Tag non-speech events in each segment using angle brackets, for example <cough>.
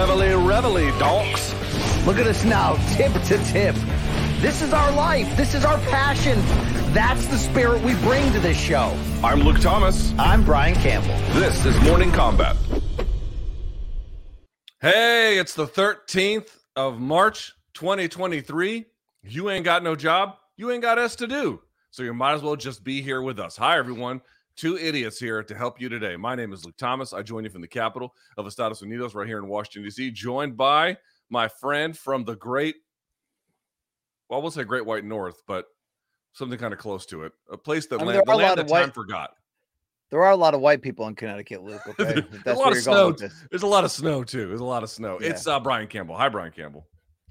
Reveille, reveille, donks. Look at us now, tip to tip. This is our life. This is our passion. That's the spirit we bring to this show. I'm Luke Thomas. I'm Brian Campbell. This is Morning Kombat. Hey, it's the 13th of March, 2023. You ain't got no job. You ain't got us to do. So you might as well just be here with us. Hi, everyone. Two idiots here to help you today. My name is Luke Thomas. I join you from the capital of Estados Unidos, right here in Washington, D.C., joined by my friend from the great, well, I won't say Great White North, but something kind of close to it. A place that I mean, land, the land that of time forgot. There are a lot of white people in Connecticut, Luke. Okay, <laughs> There's a lot where of snow. going with this. There's a lot of snow too. There's a lot of snow. Yeah. It's uh, Brian Campbell. Hi, Brian Campbell.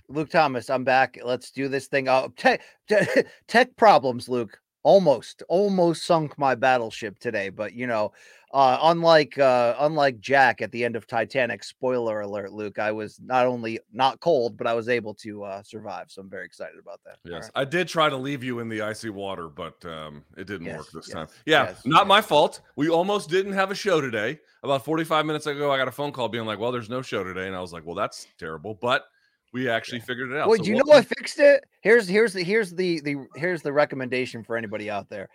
Luke Thomas, I'm back. Let's do this thing. Oh, tech, te- <laughs> tech problems, Luke. Almost, almost sunk my battleship today. But you know, uh, unlike uh, unlike Jack at the end of Titanic, spoiler alert, Luke, I was not only not cold, but I was able to uh, survive. So I'm very excited about that. Yes, right. I did try to leave you in the icy water, but um, it didn't Yes, work this yes, time. Yeah, yes, not my fault. We almost didn't have a show today. About 45 minutes ago, I got a phone call being like, "Well, there's no show today," and I was like, "Well, that's terrible," but we actually Yeah. figured it out. Wait, So do you know welcome- I fixed it? Here's here's the here's the the here's the recommendation for anybody out there.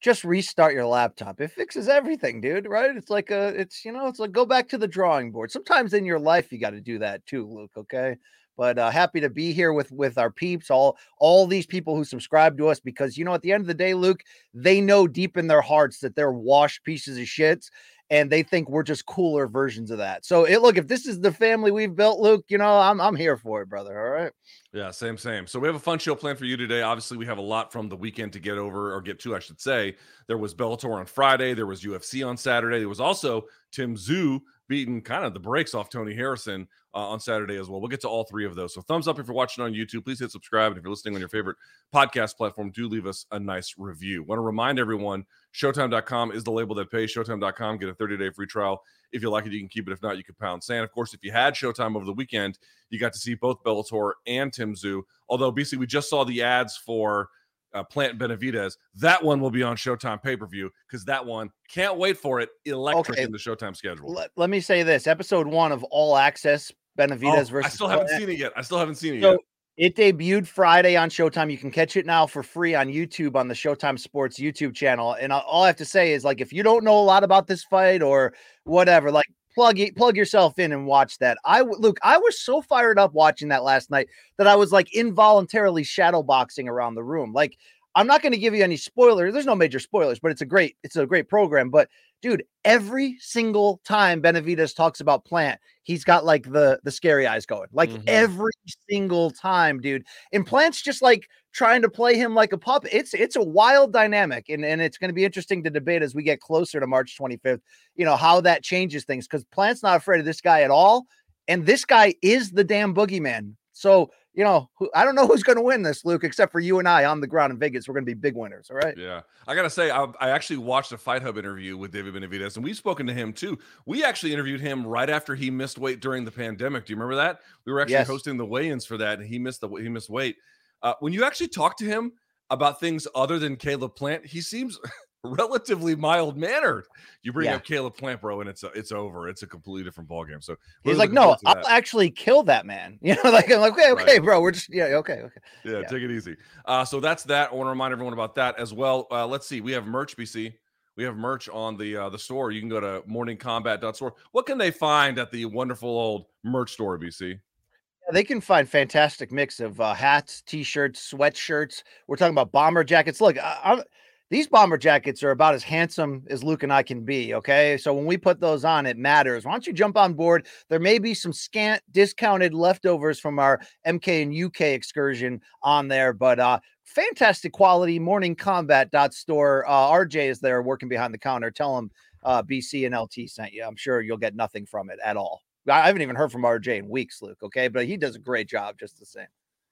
Just restart your laptop. It fixes everything, dude. Right? It's like a it's you know, it's like go back to the drawing board. Sometimes in your life you got to do that too, Luke. Okay. But uh, happy to be here with with our peeps, all all these people who subscribe to us because you know at the end of the day, Luke, they know deep in their hearts that they're washed pieces of shits and they think we're just cooler versions of that. So it look, if this is the family we've built, Luke, you know, I'm I'm here for it, brother. All right. Yeah, same, same. So we have a fun show planned for you today. Obviously, we have a lot from the weekend to get over or get to, I should say. There was Bellator on Friday. There was UFC on Saturday. There was also Tim Tszyu beating kind of the brakes off Tony Harrison uh, on Saturday as well. We'll get to all three of those. So thumbs up if you're watching on YouTube. Please hit subscribe. And if you're listening on your favorite podcast platform, do leave us a nice review. Want to remind everyone, Showtime.com is the label that pays. Showtime.com, get a 30-day free trial. If you like it, you can keep it. If not, you can pound sand. Of course, if you had Showtime over the weekend, you got to see both Bellator and Tim Tszyu. Although, BC, we just saw the ads for uh, Plant Benavidez. That one will be on Showtime pay per view because that one can't wait for it. Electric Okay. in the Showtime schedule. let, let me say this episode one of all access benavidez Oh, versus I still haven't Plant, seen it yet. I still haven't seen it So, yet. It debuted friday on showtime. You can catch it now for free on youtube on the showtime sports youtube channel. And all i have to say is like if you don't know a lot about this fight or whatever like plug it plug yourself in and watch that. I look i was so fired up watching that last night that i was like involuntarily shadow boxing around the room. Like i'm not going to give you any spoilers there's no major spoilers but it's a great it's a great program but dude every single time benavidez talks about plant he's got like the the scary eyes going like Mhm. every single time dude and plant's just like trying to play him like a puppet it's it's a wild dynamic and and it's going to be interesting to debate as we get closer to march 25th you know how that changes things because plant's not afraid of this guy at all and this guy is the damn boogeyman so you know i don't know who's going to win this luke except for you and i on the ground in vegas we're going to be big winners all right Yeah, I gotta say, I, I actually watched a Fight Hub interview with David Benavidez, and we've spoken to him too. We actually interviewed him right after he missed weight during the pandemic. Do you remember that? We were actually Yes. hosting the weigh-ins for that, and he missed the he missed weight. Uh, when you actually talk to him about things other than Caleb Plant, he seems <laughs> relatively mild mannered. You bring Yeah. up Caleb Plant, bro, and it's a, it's over. It's a completely different ballgame. So he's like no i'll that. actually kill that man <laughs> you know like i'm like okay okay Right. bro we're just yeah okay okay Yeah, Yeah. take it easy. Uh, so that's that. I want to remind everyone about that as well. Uh, let's see. We have merch, BC. We have merch on the uh, the store. You can go to morningkombat.store. What can they find at the wonderful old merch store, BC? Yeah, they can find fantastic mix of uh, hats, t-shirts, sweatshirts. We're talking about bomber jackets. Look, I, I'm, these bomber jackets are about as handsome as Luke and I can be. Okay, so when we put those on, it matters. Why don't you jump on board? There may be some scant discounted leftovers from our MK and UK excursion on there, but uh, fantastic quality. Morning Kombat dot store. Uh, RJ is there working behind the counter. Tell him uh, BC and LT sent you. I'm sure you'll get nothing from it at all. I haven't even heard from RJ in weeks, Luke. Okay, but he does a great job just the same.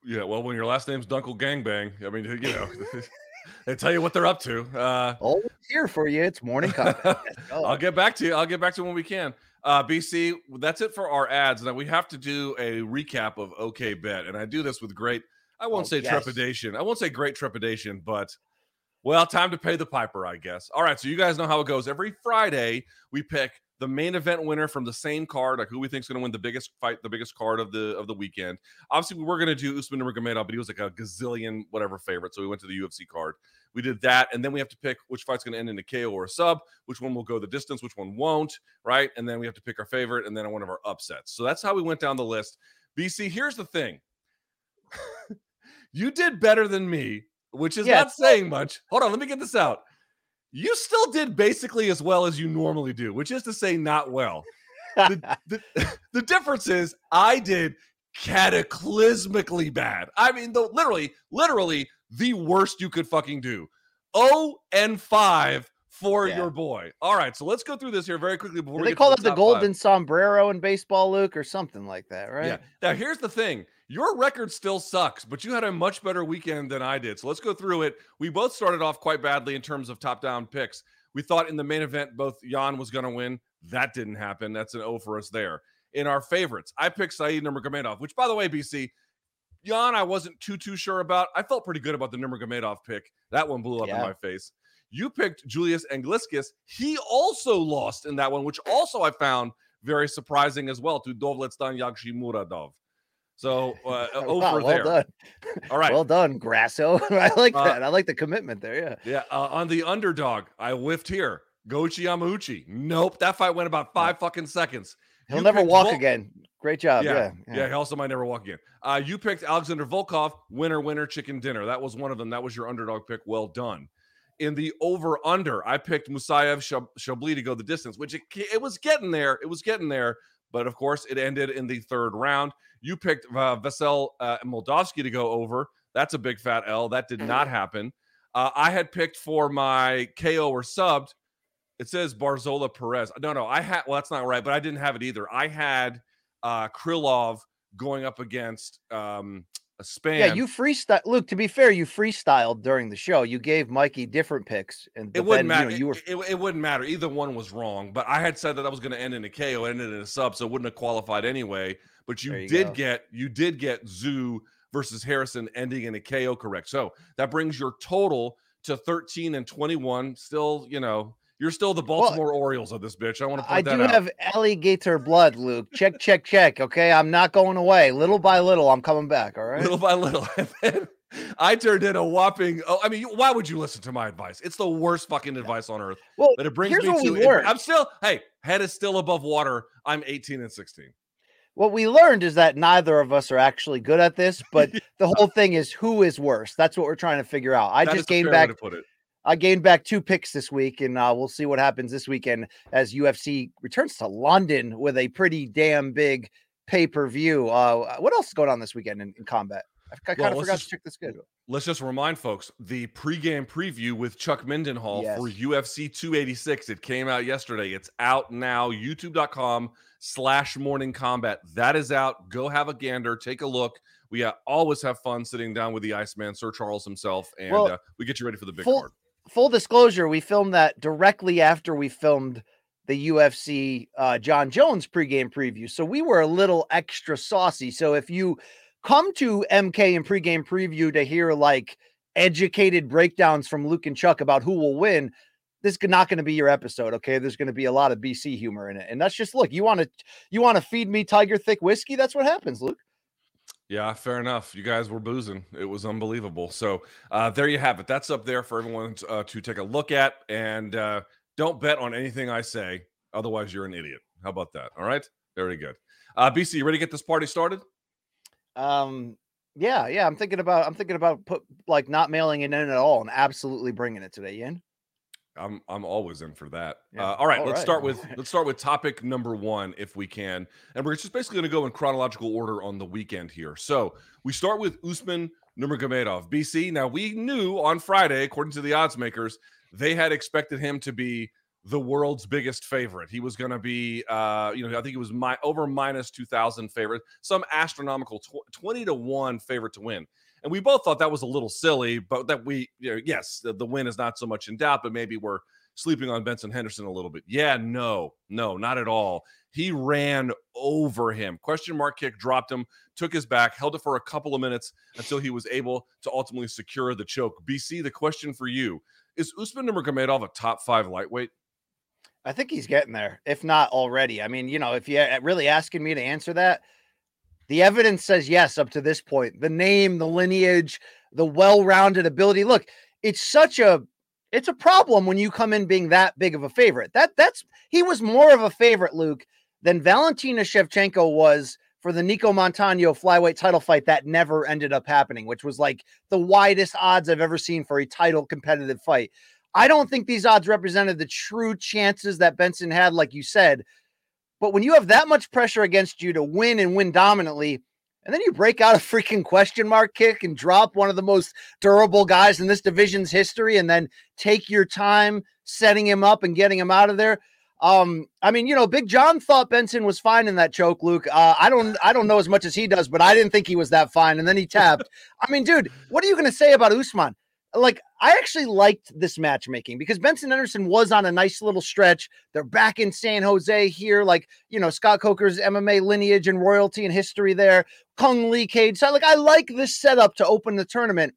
Yeah, well, when your last name's Dunkle Gangbang, I mean, you know, <laughs> they tell you what they're up to. Uh, Always here for you. It's morning kombat. <laughs> I'll get back to you. I'll get back to you when we can. Uh, BC, that's it for our ads. Now we have to do a recap of OK Bet, and I do this with great. I won't Oh, say yes. trepidation. I won't say great trepidation, but well, time to pay the piper, I guess. All right, so you guys know how it goes. Every Friday we pick the main event winner from the same card, like who we think is going to win the biggest fight, the biggest card of the of the weekend. Obviously, we were going to do Usman Nurmagomedov, but he was like a gazillion whatever favorite, so we went to the UFC card. We did that, and then we have to pick which fight's going to end in a KO or a sub, which one will go the distance, which one won't, right? And then we have to pick our favorite, and then one of our upsets. So that's how we went down the list. BC, here's the thing: <laughs> you did better than me, which is yeah, not saying much. Hold on, let me get this out you still did basically as well as you normally do, which is to say, not well. the, <laughs> the, <laughs> the, difference is I did cataclysmically bad. I mean, the literally, literally the worst you could fucking do. Oh and five for yeah. your boy. All right, so let's go through this here very quickly before they call it the, the golden five. sombrero in baseball, Luke, or something like that, right? Yeah. Now here's the thing: your record still sucks, but you had a much better weekend than I did. So let's go through it. We both started off quite badly in terms of top down picks. We thought in the main event both Yan was going to win. That didn't happen. That's an O for us there. In our favorites, I picked Saeed Nurmagomedov, which by the way, BC, Jan, I wasn't too too sure about. I felt pretty good about the Nurmagomedov pick. That one blew up yeah. in my face. You picked Julius Anglickas. He also lost in that one, which also I found very surprising as well to Dovletdzhan Yagshimuradov. So uh, <laughs> over wow, well there. Done. All right. Well done, Grasso. <laughs> I like uh, that. I like the commitment there. Yeah. Yeah. Uh, on the underdog, I whiffed here. Goiti Yamauchi. Nope. That fight went about five fucking seconds. He'll you never walk again. Great job. Yeah. Yeah. yeah. yeah. He also might never walk again. Uh, you picked Alexander Volkov, winner, winner, chicken dinner. That was one of them. That was your underdog pick. Well done. In the over under, I picked Musayev Shabliy to go the distance, which it, it was getting there. It was getting there. But of course, it ended in the third round. You picked uh, Vasyl uh, Moldavsky to go over. That's a big fat L. That did not happen. Uh, I had picked for my KO or subbed. It says Barzola Perez. No, no, I had. Well, that's not right, but I didn't have it either. I had uh, Krylov going up against um, a Spann. Yeah, you freestyle. Luke, to be fair, you freestyled during the show. You gave Mikey different picks, and it wouldn't then, matter. You, know, you were... it, it, wouldn't matter. Either one was wrong. But I had said that I was going to end in a KO, ended in a sub, so it wouldn't have qualified anyway. But you, you did go. get you did get Tszyu versus Harrison ending in a KO, correct? So that brings your total to 13 and 21. Still, you know, you're still the Baltimore well, Orioles of this bitch. I want to put that. I do out. have alligator blood, Luke. Check, check, check. Okay, I'm not going away. Little by little, I'm coming back. All right. Little by little. <laughs> I turned in a whopping. Oh, I mean, why would you listen to my advice? It's the worst fucking advice on earth. Well, but it brings me to. It, I'm still. Hey, head is still above water. I'm 18 and 16. What we learned is that neither of us are actually good at this, but <laughs> the whole thing is who is worse. That's what we're trying to figure out. I that just gained back. I gained back two picks this week, and uh, we'll see what happens this weekend as UFC returns to London with a pretty damn big pay per view. Uh, what else is going on this weekend in, in combat? I, I kind of forgot just, to check the schedule. Let's just remind folks the pregame preview with Chuck Mindenhall yes. for UFC 286. It came out yesterday. It's out now. YouTube.com slash morning kombat. That is out. Go have a gander. Take a look. We uh, always have fun sitting down with the Iceman, Sir Charles himself, and well, uh, we get you ready for the big full, card full disclosure, we filmed that directly after we filmed the UFC uh, Jon Jones pregame preview. So we were a little extra saucy. So if you come to MK and pregame preview to hear like educated breakdowns from Luke and Chuck about who will win, this is not going to be your episode. Okay, there's going to be a lot of BC humor in it, and that's just look. You want to you want to feed me Tiger thick whiskey? That's what happens, Luke. Yeah, fair enough. You guys were boozing. It was unbelievable. So uh, there you have it. That's up there for everyone uh, to take a look at. And uh, don't bet on anything I say. Otherwise, you're an idiot. How about that? All right. Very good. Uh, BC, you ready to get this party started? Um, yeah, yeah. I'm thinking about. I'm thinking about put like not mailing it in at all and absolutely bringing it today, Ian. I'm I'm always in for that. Yeah. Uh, all right, all let's right. start with <laughs> let's start with topic number one if we can, and we're just basically going to go in chronological order on the weekend here. So we start with Usman Nurmagomedov, BC. Now we knew on Friday, according to the odds makers, they had expected him to be the world's biggest favorite. He was going to be, uh, you know, I think it was my over minus two thousand favorite, some astronomical tw- twenty to one favorite to win. And we both thought that was a little silly, but that we, you know, yes, the, the win is not so much in doubt, but maybe we're sleeping on Benson Henderson a little bit. Yeah, no, no, not at all. He ran over him. Question mark kick dropped him, took his back, held it for a couple of minutes until he was able to ultimately secure the choke. BC, the question for you is Usman Nurmagomedov a top five lightweight? I think he's getting there, if not already. I mean, you know, if you're uh, really asking me to answer that, the evidence says yes up to this point. The name, the lineage, the well-rounded ability. Look, it's such a it's a problem when you come in being that big of a favorite. That that's he was more of a favorite, Luke, than Valentina Shevchenko was for the Nico Montaño flyweight title fight that never ended up happening, which was like the widest odds I've ever seen for a title competitive fight. I don't think these odds represented the true chances that Benson had, like you said. But when you have that much pressure against you to win and win dominantly, and then you break out a freaking question mark kick and drop one of the most durable guys in this division's history, and then take your time setting him up and getting him out of there. Um, I mean, you know, Big John thought Benson was fine in that choke, Luke. Uh, I don't, I don't know as much as he does, but I didn't think he was that fine. And then he tapped. I mean, dude, what are you going to say about Usman? Like I actually liked this matchmaking because Benson Henderson was on a nice little stretch. They're back in San Jose here, like you know Scott Coker's MMA lineage and royalty and history there. Cung Le Cage, so like I like this setup to open the tournament,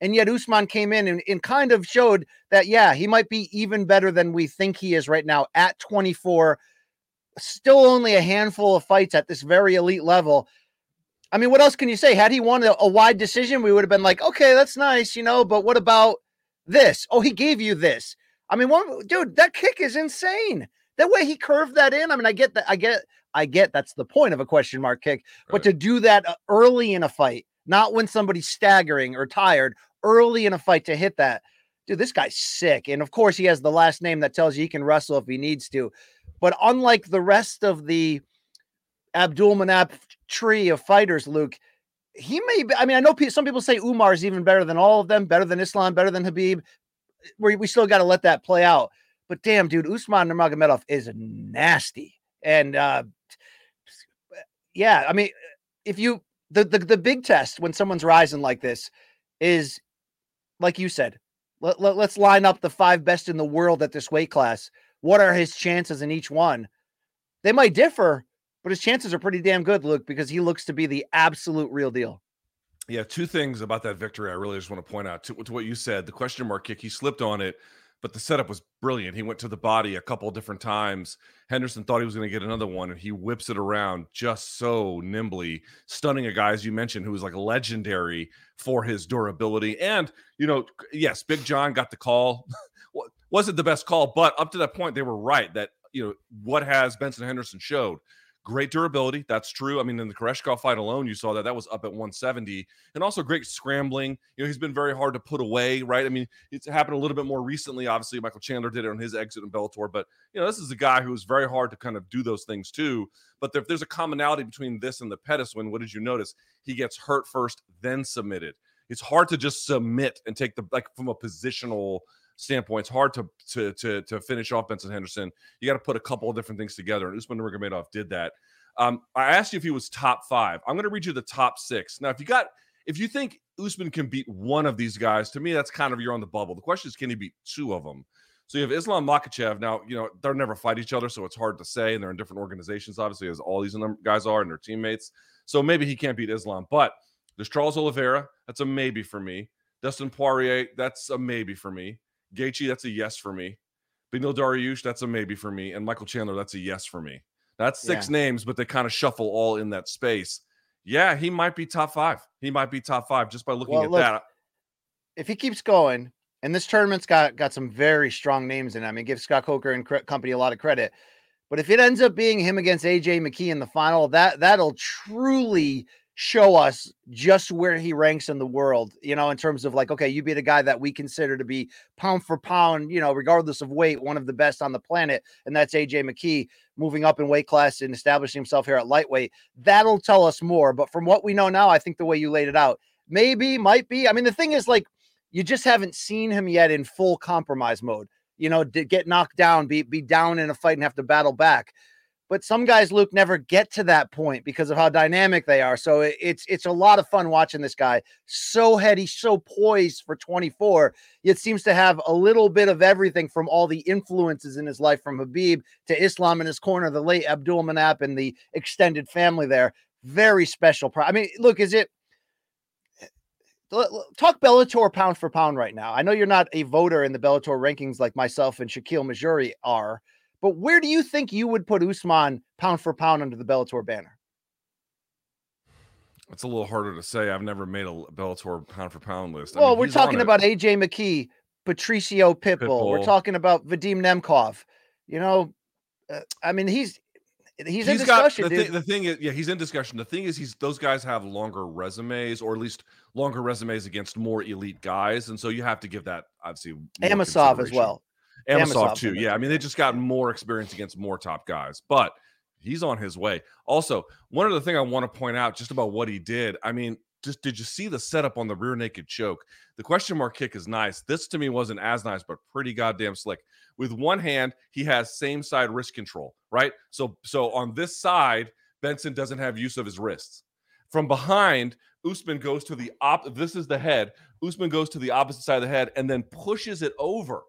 and yet Usman came in and, and kind of showed that yeah he might be even better than we think he is right now at 24. Still only a handful of fights at this very elite level I mean, what else can you say? Had he won a, a, wide decision, we would have been like, okay, that's nice, you know, but what about this? Oh, he gave you this. I mean, one dude, that kick is insane. That way he curved that in. I mean, I get that. I get, I get that's the point of a question mark kick, right. but to do that uh, early in a fight, not when somebody's staggering or tired, early in a fight to hit that, dude, this guy's sick. And of course, he has the last name that tells you he can wrestle if he needs to. But unlike the rest of the Abdul Manap tree of fighters, Luke. He may be, I mean, I know some people say Umar is even better than all of them, better than Islam, better than Habib. We, we still got to let that play out. But damn, dude, Usman Nurmagomedov is nasty. And uh, <sniffs> yeah, I mean, if you the, the the big test when someone's rising like this is like you said, let, let, let's line up the five best in the world at this weight class. What are his chances in each one? They might differ, but his chances are pretty damn good, Luke, because he looks to be the absolute real deal. Yeah, two things about that victory I really just want to point out to, to what you said. The question mark kick, he slipped on it, but the setup was brilliant. He went to the body a couple different times. Henderson thought he was going to get another one, and he whips it around just so nimbly, stunning a guy, as you mentioned, who was like legendary for his durability. And, you know, yes, Big John got the call. <laughs> Wasn't the best call, but up to that point, they were right that, you know, what has Benson Henderson showed Great durability. That's true. I mean, in the Koreshkov fight alone, you saw that that was up at 170, and also great scrambling. You know, he's been very hard to put away, right? I mean, it's happened a little bit more recently. Obviously, Michael Chandler did it on his exit in Bellator, but you know, this is a guy who's very hard to kind of do those things too. But if there's a commonality between this and the Pettis win, what did you notice? He gets hurt first, then submitted. It's hard to just submit and take the like from a positional standpoint, it's hard to to to to finish off Benson Henderson. You got to put a couple of different things together, and Usman Nurmagomedov did that. Um, I asked you if he was top five. I'm going to read you the top six. Now, if you got, if you think Usman can beat one of these guys, to me, that's kind of you're on the bubble. The question is, can he beat two of them? So you have Islam Makhachev. Now, you know, they'll never fight each other, so it's hard to say. And they're in different organizations, obviously, as all these guys are and their teammates. So maybe he can't beat Islam. But there's Charles Oliveira. That's a maybe for me. Dustin Poirier. That's a maybe for me. Gaethje, that's a yes for me. Beneil Dariush, that's a maybe for me. And Michael Chandler, that's a yes for me. That's six yeah. names, but they kind of shuffle all in that space. Yeah, he might be top five. He might be top five just by looking well, at look, that. If he keeps going, and this tournament's got got some very strong names in it. I mean, give Scott Coker and company a lot of credit. But if it ends up being him against AJ McKee in the final, that that'll truly show us just where he ranks in the world, you know, in terms of like, okay, you be the guy that we consider to be pound for pound, you know, regardless of weight, one of the best on the planet. And that's AJ McKee moving up in weight class and establishing himself here at lightweight. That'll tell us more. But from what we know now, I think the way you laid it out, maybe, might be. I mean, the thing is, like, you just haven't seen him yet in full compromise mode. You know, get knocked down, be be down in a fight and have to battle back. But some guys, Luke, never get to that point because of how dynamic they are. So it's it's a lot of fun watching this guy. So heady, so poised for 24. It seems to have a little bit of everything from all the influences in his life, from Habib to Islam in his corner, the late Abdul Manap and the extended family there. Very special. I mean, look, is it eh, talk Bellator pound for pound right now? I know you're not a voter in the Bellator rankings like myself and Shakiel Mahjouri are But where do you think you would put Usman pound for pound under the Bellator banner? It's a little harder to say. I've never made a Bellator pound for pound list. I well, mean, we're talking about AJ McKee, Patricio Pitbull. Pitbull. We're talking about Vadim Nemkov. You know, uh, I mean, he's he's, he's in discussion. Got, the, th- the thing is, yeah, he's in discussion. The thing is, he's those guys have longer resumes, or at least longer resumes against more elite guys, and so you have to give that obviously Amosov as well. Amosov, too. Yeah, I mean they just got more experience against more top guys, but he's on his way. Also, one other thing I want to point out just about what he did. I mean, just did you see the setup on the rear naked choke? The question mark kick is nice. This to me wasn't as nice, but pretty goddamn slick. With one hand, he has same side wrist control, right? So so on this side, Benson doesn't have use of his wrists. From behind, Usman goes to the op. This is the head. Usman goes to the opposite side of the head and then pushes it over.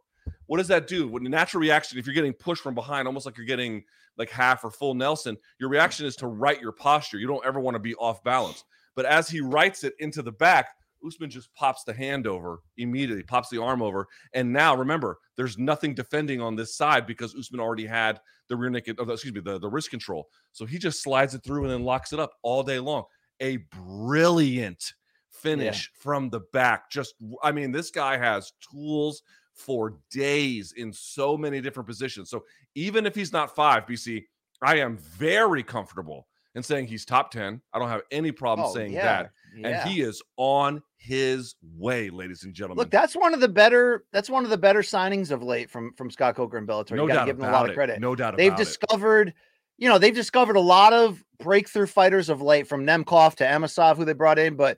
What does that do? When the natural reaction, if you're getting pushed from behind, almost like you're getting like half or full Nelson, your reaction is to right your posture. You don't ever want to be off balance. But as he writes it into the back, Usman just pops the hand over immediately, pops the arm over. And now remember, there's nothing defending on this side because Usman already had the rear naked, oh, excuse me, the, the wrist control. So he just slides it through and then locks it up all day long. A brilliant finish yeah. from the back. Just, I mean, this guy has tools for days in so many different positions. So even if he's not five, BC, I am very comfortable in saying he's top 10. I don't have any problem oh, saying yeah, that. Yeah. And he is on his way, ladies and gentlemen. Look, that's one of the better that's one of the better signings of late from from Scott Coker and Bellator. No you got to give them a lot it. of credit. No doubt They've discovered, it. you know, they've discovered a lot of breakthrough fighters of late from Nemkov to Amosov, who they brought in, but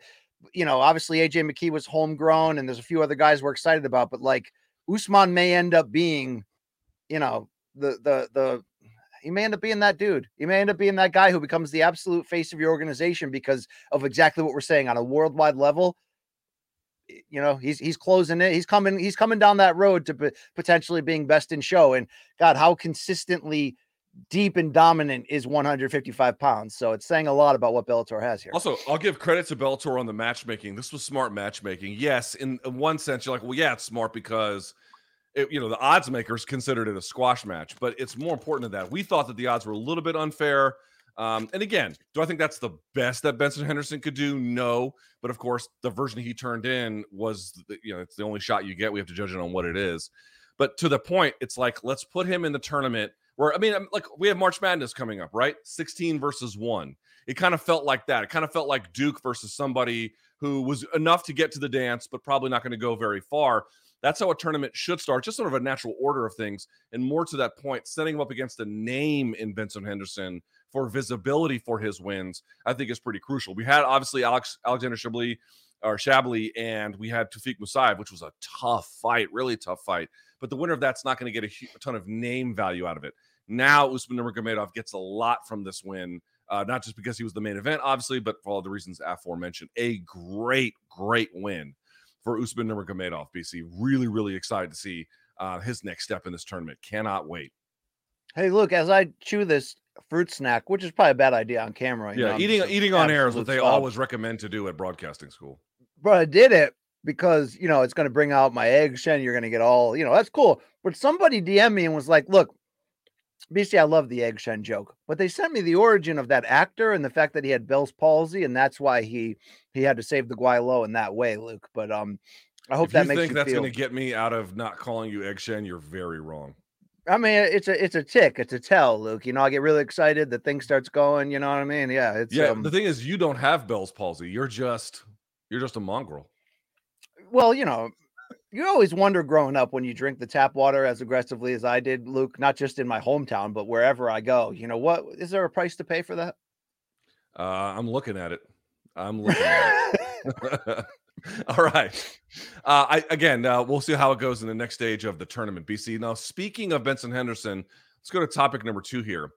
you know, obviously AJ McKee was homegrown and there's a few other guys we're excited about, but like Usman may end up being, you know, the the the he may end up being that dude. He may end up being that guy who becomes the absolute face of your organization because of exactly what we're saying on a worldwide level. You know, he's he's closing it. He's coming. He's coming down that road to p- potentially being best in show. And God, how consistently deep and dominant is 155 pounds. So it's saying a lot about what Bellator has here. Also, I'll give credit to Bellator on the matchmaking. This was smart matchmaking. Yes, in one sense, you're like, well, yeah, it's smart because it, you know, the odds makers considered it a squash match, but it's more important than that. We thought that the odds were a little bit unfair. Um, and again, do I think that's the best that Benson Henderson could do? No, but of course, the version he turned in was, the, you know, it's the only shot you get. We have to judge it on what it is. But to the point, it's like let's put him in the tournament where I mean, like we have March Madness coming up, right? 16 versus one. It kind of felt like that. It kind of felt like Duke versus somebody who was enough to get to the dance, but probably not going to go very far. That's how a tournament should start, just sort of a natural order of things. And more to that point, setting him up against a name in Benson Henderson for visibility for his wins, I think is pretty crucial. We had obviously Alex Alexander Chablis or Shabli, and we had Tofiq Musayev, which was a tough fight, really tough fight. But the winner of that's not going to get a, a, ton of name value out of it. Now Usman Nurmagomedov gets a lot from this win, uh, not just because he was the main event, obviously, but for all the reasons aforementioned. A great, great win for Usman Nurmagomedov. BC really, really excited to see uh, his next step in this tournament. Cannot wait. Hey, look, as I chew this fruit snack, which is probably a bad idea on camera. yeah, know, eating eating on air is what they stop. always recommend to do at broadcasting school. But I did it because you know it's going to bring out my egg shen. You're going to get all you know. That's cool. But somebody DM me and was like, "Look, BC, I love the egg shen joke, but they sent me the origin of that actor and the fact that he had Bell's palsy, and that's why he he had to save the Gui Lo in that way, Luke. But um, I hope if that you makes think you that's feel... going to get me out of not calling you egg shen. You're very wrong. I mean, it's a it's a tick, it's a tell, Luke. You know, I get really excited. The thing starts going. You know what I mean? Yeah, it's yeah. Um... the thing is, you don't have Bell's palsy. You're just you're just a mongrel. Well, you know, you always wonder growing up when you drink the tap water as aggressively as I did, Luke, not just in my hometown, but wherever I go. You know, what is there a price to pay for that? Uh, I'm looking at it. I'm looking at it. <laughs> <laughs> All right. Uh, I again, uh, we'll see how it goes in the next stage of the tournament. BC. Now, speaking of Benson Henderson, let's go to topic number two here.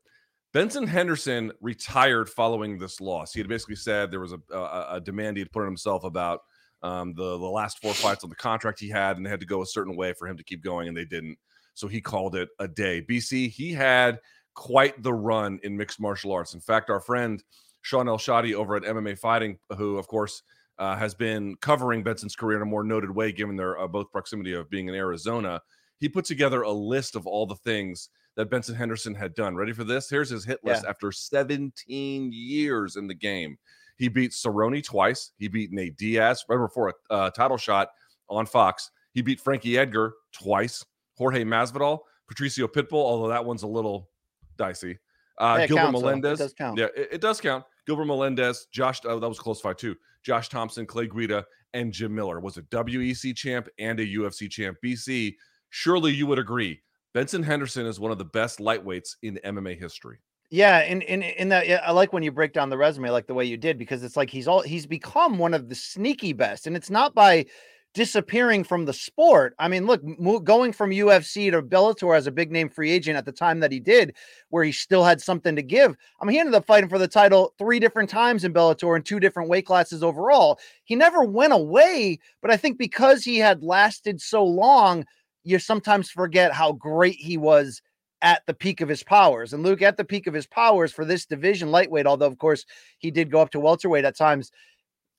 Benson Henderson retired following this loss. He had basically said there was a, a, a demand he had put on himself about um, the the last four fights on the contract he had, and they had to go a certain way for him to keep going, and they didn't. So he called it a day. BC, he had quite the run in mixed martial arts. In fact, our friend Shaun Al-Shatti over at MMA Fighting, who of course uh, has been covering Benson's career in a more noted way, given their uh, both proximity of being in Arizona, he put together a list of all the things that Benson Henderson had done. Ready for this? Here's his hit list yeah. after 17 years in the game. He beat Cerrone twice. He beat Nate Diaz right before a uh, title shot on Fox. He beat Frankie Edgar twice. Jorge Masvidal, Patricio Pitbull, although that one's a little dicey. Uh, hey, Gilbert counts, Melendez. It. Yeah, it, it, does count. Gilbert Melendez, Josh, oh, that was close fight too. Josh Thomson, Clay Guida, and Jim Miller was a WEC champ and a UFC champ. BC, surely you would agree. Benson Henderson is one of the best lightweights in MMA history. Yeah, and in, in, in that I like when you break down the resume like the way you did because it's like he's all he's become one of the sneaky best, and it's not by disappearing from the sport. I mean, look, going from UFC to Bellator as a big name free agent at the time that he did, where he still had something to give. I mean, he ended up fighting for the title three different times in Bellator in two different weight classes overall. He never went away, but I think because he had lasted so long, you sometimes forget how great he was at the peak of his powers. And Luke, at the peak of his powers for this division, lightweight, although of course he did go up to welterweight at times,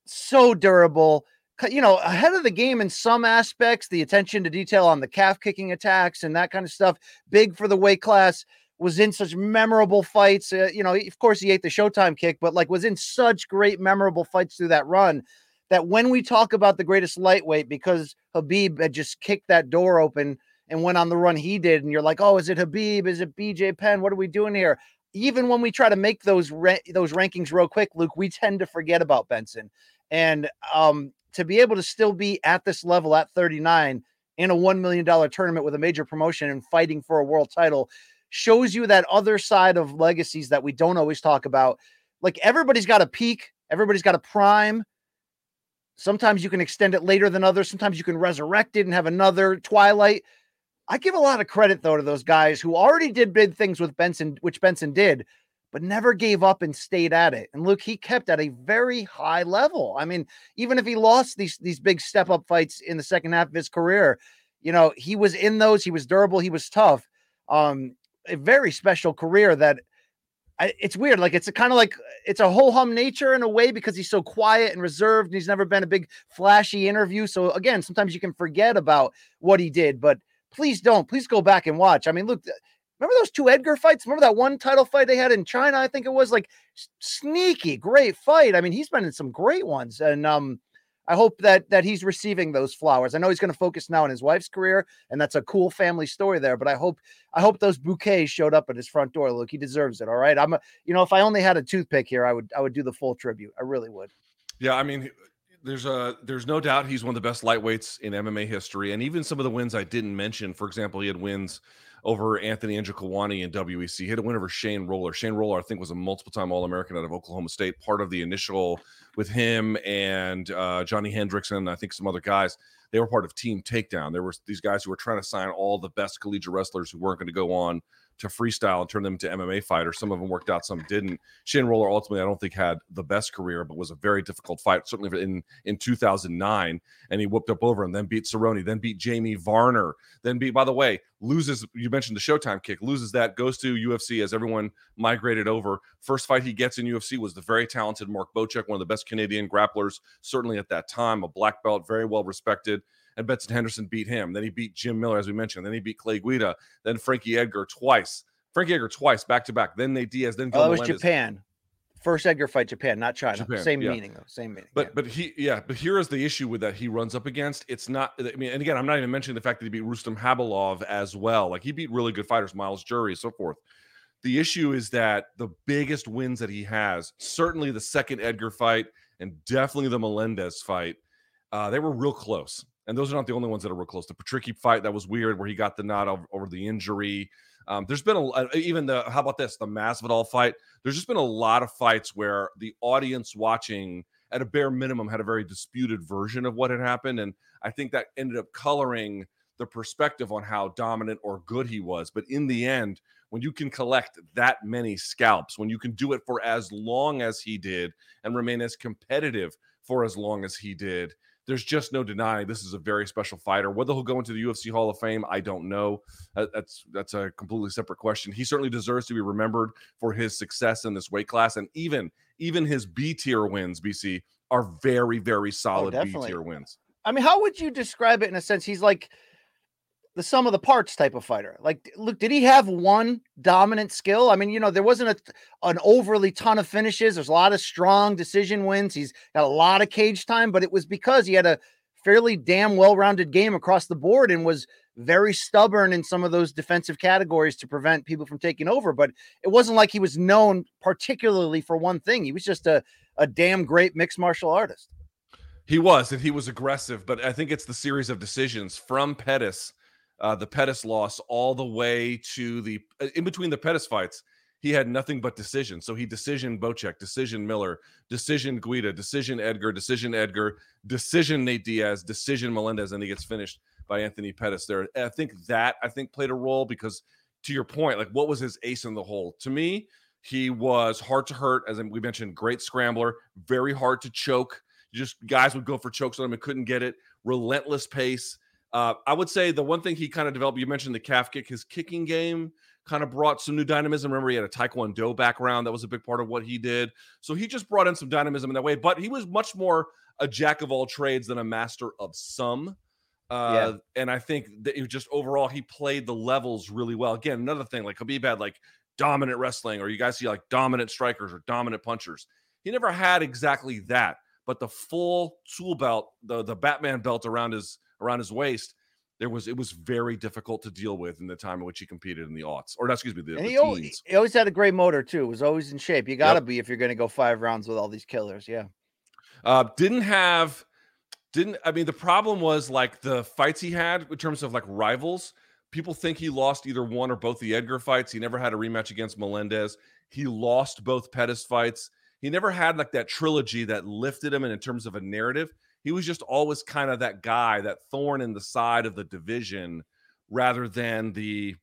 so durable you know, ahead of the game in some aspects, the attention to detail on the calf kicking attacks and that kind of stuff, big for the weight class, was in such memorable fights. Uh, you know, of course, he ate the Showtime kick, but like was in such great, memorable fights through that run that when we talk about the greatest lightweight, because Habib had just kicked that door open and went on the run he did, and you're like, oh, is it Habib? Is it BJ Penn? What are we doing here? Even when we try to make those ra- those rankings real quick, Luke, we tend to forget about Benson. And um, to be able to still be at this level at 39 in a $1 million tournament with a major promotion and fighting for a world title shows you that other side of legacies that we don't always talk about. Like everybody's got a peak, everybody's got a prime. Sometimes you can extend it later than others. Sometimes you can resurrect it and have another twilight. I give a lot of credit though to those guys who already did big things with Benson, which Benson did, but never gave up and stayed at it. And look, he kept at a very high level. I mean, even if he lost these these big step up fights in the second half of his career, you know, he was in those. He was durable. He was tough. Um, a very special career that I, it's weird. Like it's a kind of like it's a whole hum nature in a way because he's so quiet and reserved and he's never been a big flashy interview. So again, sometimes you can forget about what he did, but please don't. Please go back and watch. I mean, look, Remember those two Edgar fights? Remember that one title fight they had in China? I think it was like sneaky, great fight. I mean, he's been in some great ones, and um, I hope that that he's receiving those flowers. I know he's going to focus now on his wife's career, and that's a cool family story there. But I hope I hope those bouquets showed up at his front door. Look, he deserves it. All right, I'm a, you know, if I only had a toothpick here, I would I would do the full tribute. I really would. Yeah, I mean, there's a there's no doubt he's one of the best lightweights in MMA history, and even some of the wins I didn't mention. For example, he had wins over Anthony Njokuani in WEC. He had a win over Shane Roller. Shane Roller, I think, was a multiple time All American out of Oklahoma State, part of the initial with him and uh, Johnny Hendrickson, I think some other guys. They were part of Team Takedown. There were these guys who were trying to sign all the best collegiate wrestlers who weren't going to go on to freestyle and turn them into MMA fighters. Some of them worked out, some didn't. Shane Roller ultimately, I don't think had the best career, but was a very difficult fight, certainly in in 2009. And he whooped up over him, then beat Cerrone, then beat Jamie Varner, then beat. By the way, loses. You mentioned the Showtime kick, loses that, goes to UFC as everyone migrated over. First fight he gets in UFC was the very talented Mark Bocek, one of the best Canadian grapplers, certainly at that time, a black belt, very well respected and Benson Henderson beat him. Then he beat Jim Miller, as we mentioned. Then he beat Clay Guida. Then Frankie Edgar twice. Frankie Edgar twice, back to back. Then Nate Diaz. Then oh, it was Japan. First Edgar fight, Japan, not China. Japan, Same yeah. meaning though. Same meaning. But yeah. but he yeah. But here is the issue with that he runs up against. It's not. I mean, and again, I'm not even mentioning the fact that he beat Rustam Khabilov as well. Like he beat really good fighters, Miles Jury, so forth. The issue is that the biggest wins that he has, certainly the second Edgar fight, and definitely the Melendez fight, uh, they were real close and those are not the only ones that are real close. The Patricky fight that was weird, where he got the nod over, over the injury. Um, there's been a uh, even the how about this the Masvidal fight. There's just been a lot of fights where the audience watching at a bare minimum had a very disputed version of what had happened, and I think that ended up coloring the perspective on how dominant or good he was. But in the end, when you can collect that many scalps, when you can do it for as long as he did and remain as competitive for as long as he did, there's just no denying this is a very special fighter. Whether he'll go into the UFC Hall of Fame, I don't know. That's that's a completely separate question. He certainly deserves to be remembered for his success in this weight class, and even even his B tier wins, BC, are very very oh, solid oh, B tier wins. I mean, how would you describe it in a sense? He's like the sum of the parts type of fighter. Like, look, did he have one dominant skill? I mean, you know, there wasn't a, an overly ton of finishes. There's a lot of strong decision wins. He's got a lot of cage time, but it was because he had a fairly damn well rounded game across the board and was very stubborn in some of those defensive categories to prevent people from taking over. But it wasn't like he was known particularly for one thing. He was just a, a damn great mixed martial artist. He was, and he was aggressive, but I think it's the series of decisions from Pettis, uh, the Pettis loss, all the way to the uh, in between the Pettis fights. He had nothing but decision. So he decision Bocek, decision Miller, decision Guida, decision Edgar, decision Edgar, decision Nate Diaz, decision Melendez, and he gets finished by Anthony Pettis there. I think that I think played a role because to your point, like what was his ace in the hole? To me, he was hard to hurt, as we mentioned, great scrambler, very hard to choke. Just guys would go for chokes on him and couldn't get it. Relentless pace. Uh, I would say the one thing he kind of developed, you mentioned the calf kick, his kicking game kind of brought some new dynamism. Remember, he had a Taekwondo background. That was a big part of what he did. So he just brought in some dynamism in that way, but he was much more a jack of all trades than a master of some. Uh, yeah. And I think that it just overall he played the levels really well. Again, another thing like Khabib had like dominant wrestling, or you guys see like dominant strikers or dominant punchers. He never had exactly that, but the full tool belt, the the Batman belt around his around his waist, there was it was very difficult to deal with in the time in which he competed in the aughts, or excuse me, the, the he, always, he always had a great motor too. Was always in shape. You got to yep. be if you're going to go five rounds with all these killers. Yeah. Uh, didn't have didn't I mean the problem was like the fights he had in terms of like rivals. People think he lost either one or both the Edgar fights. He never had a rematch against Melendez. He lost both Pettis fights. He never had like that trilogy that lifted him and in terms of a narrative. He was just always kind of that guy, that thorn in the side of the division rather than the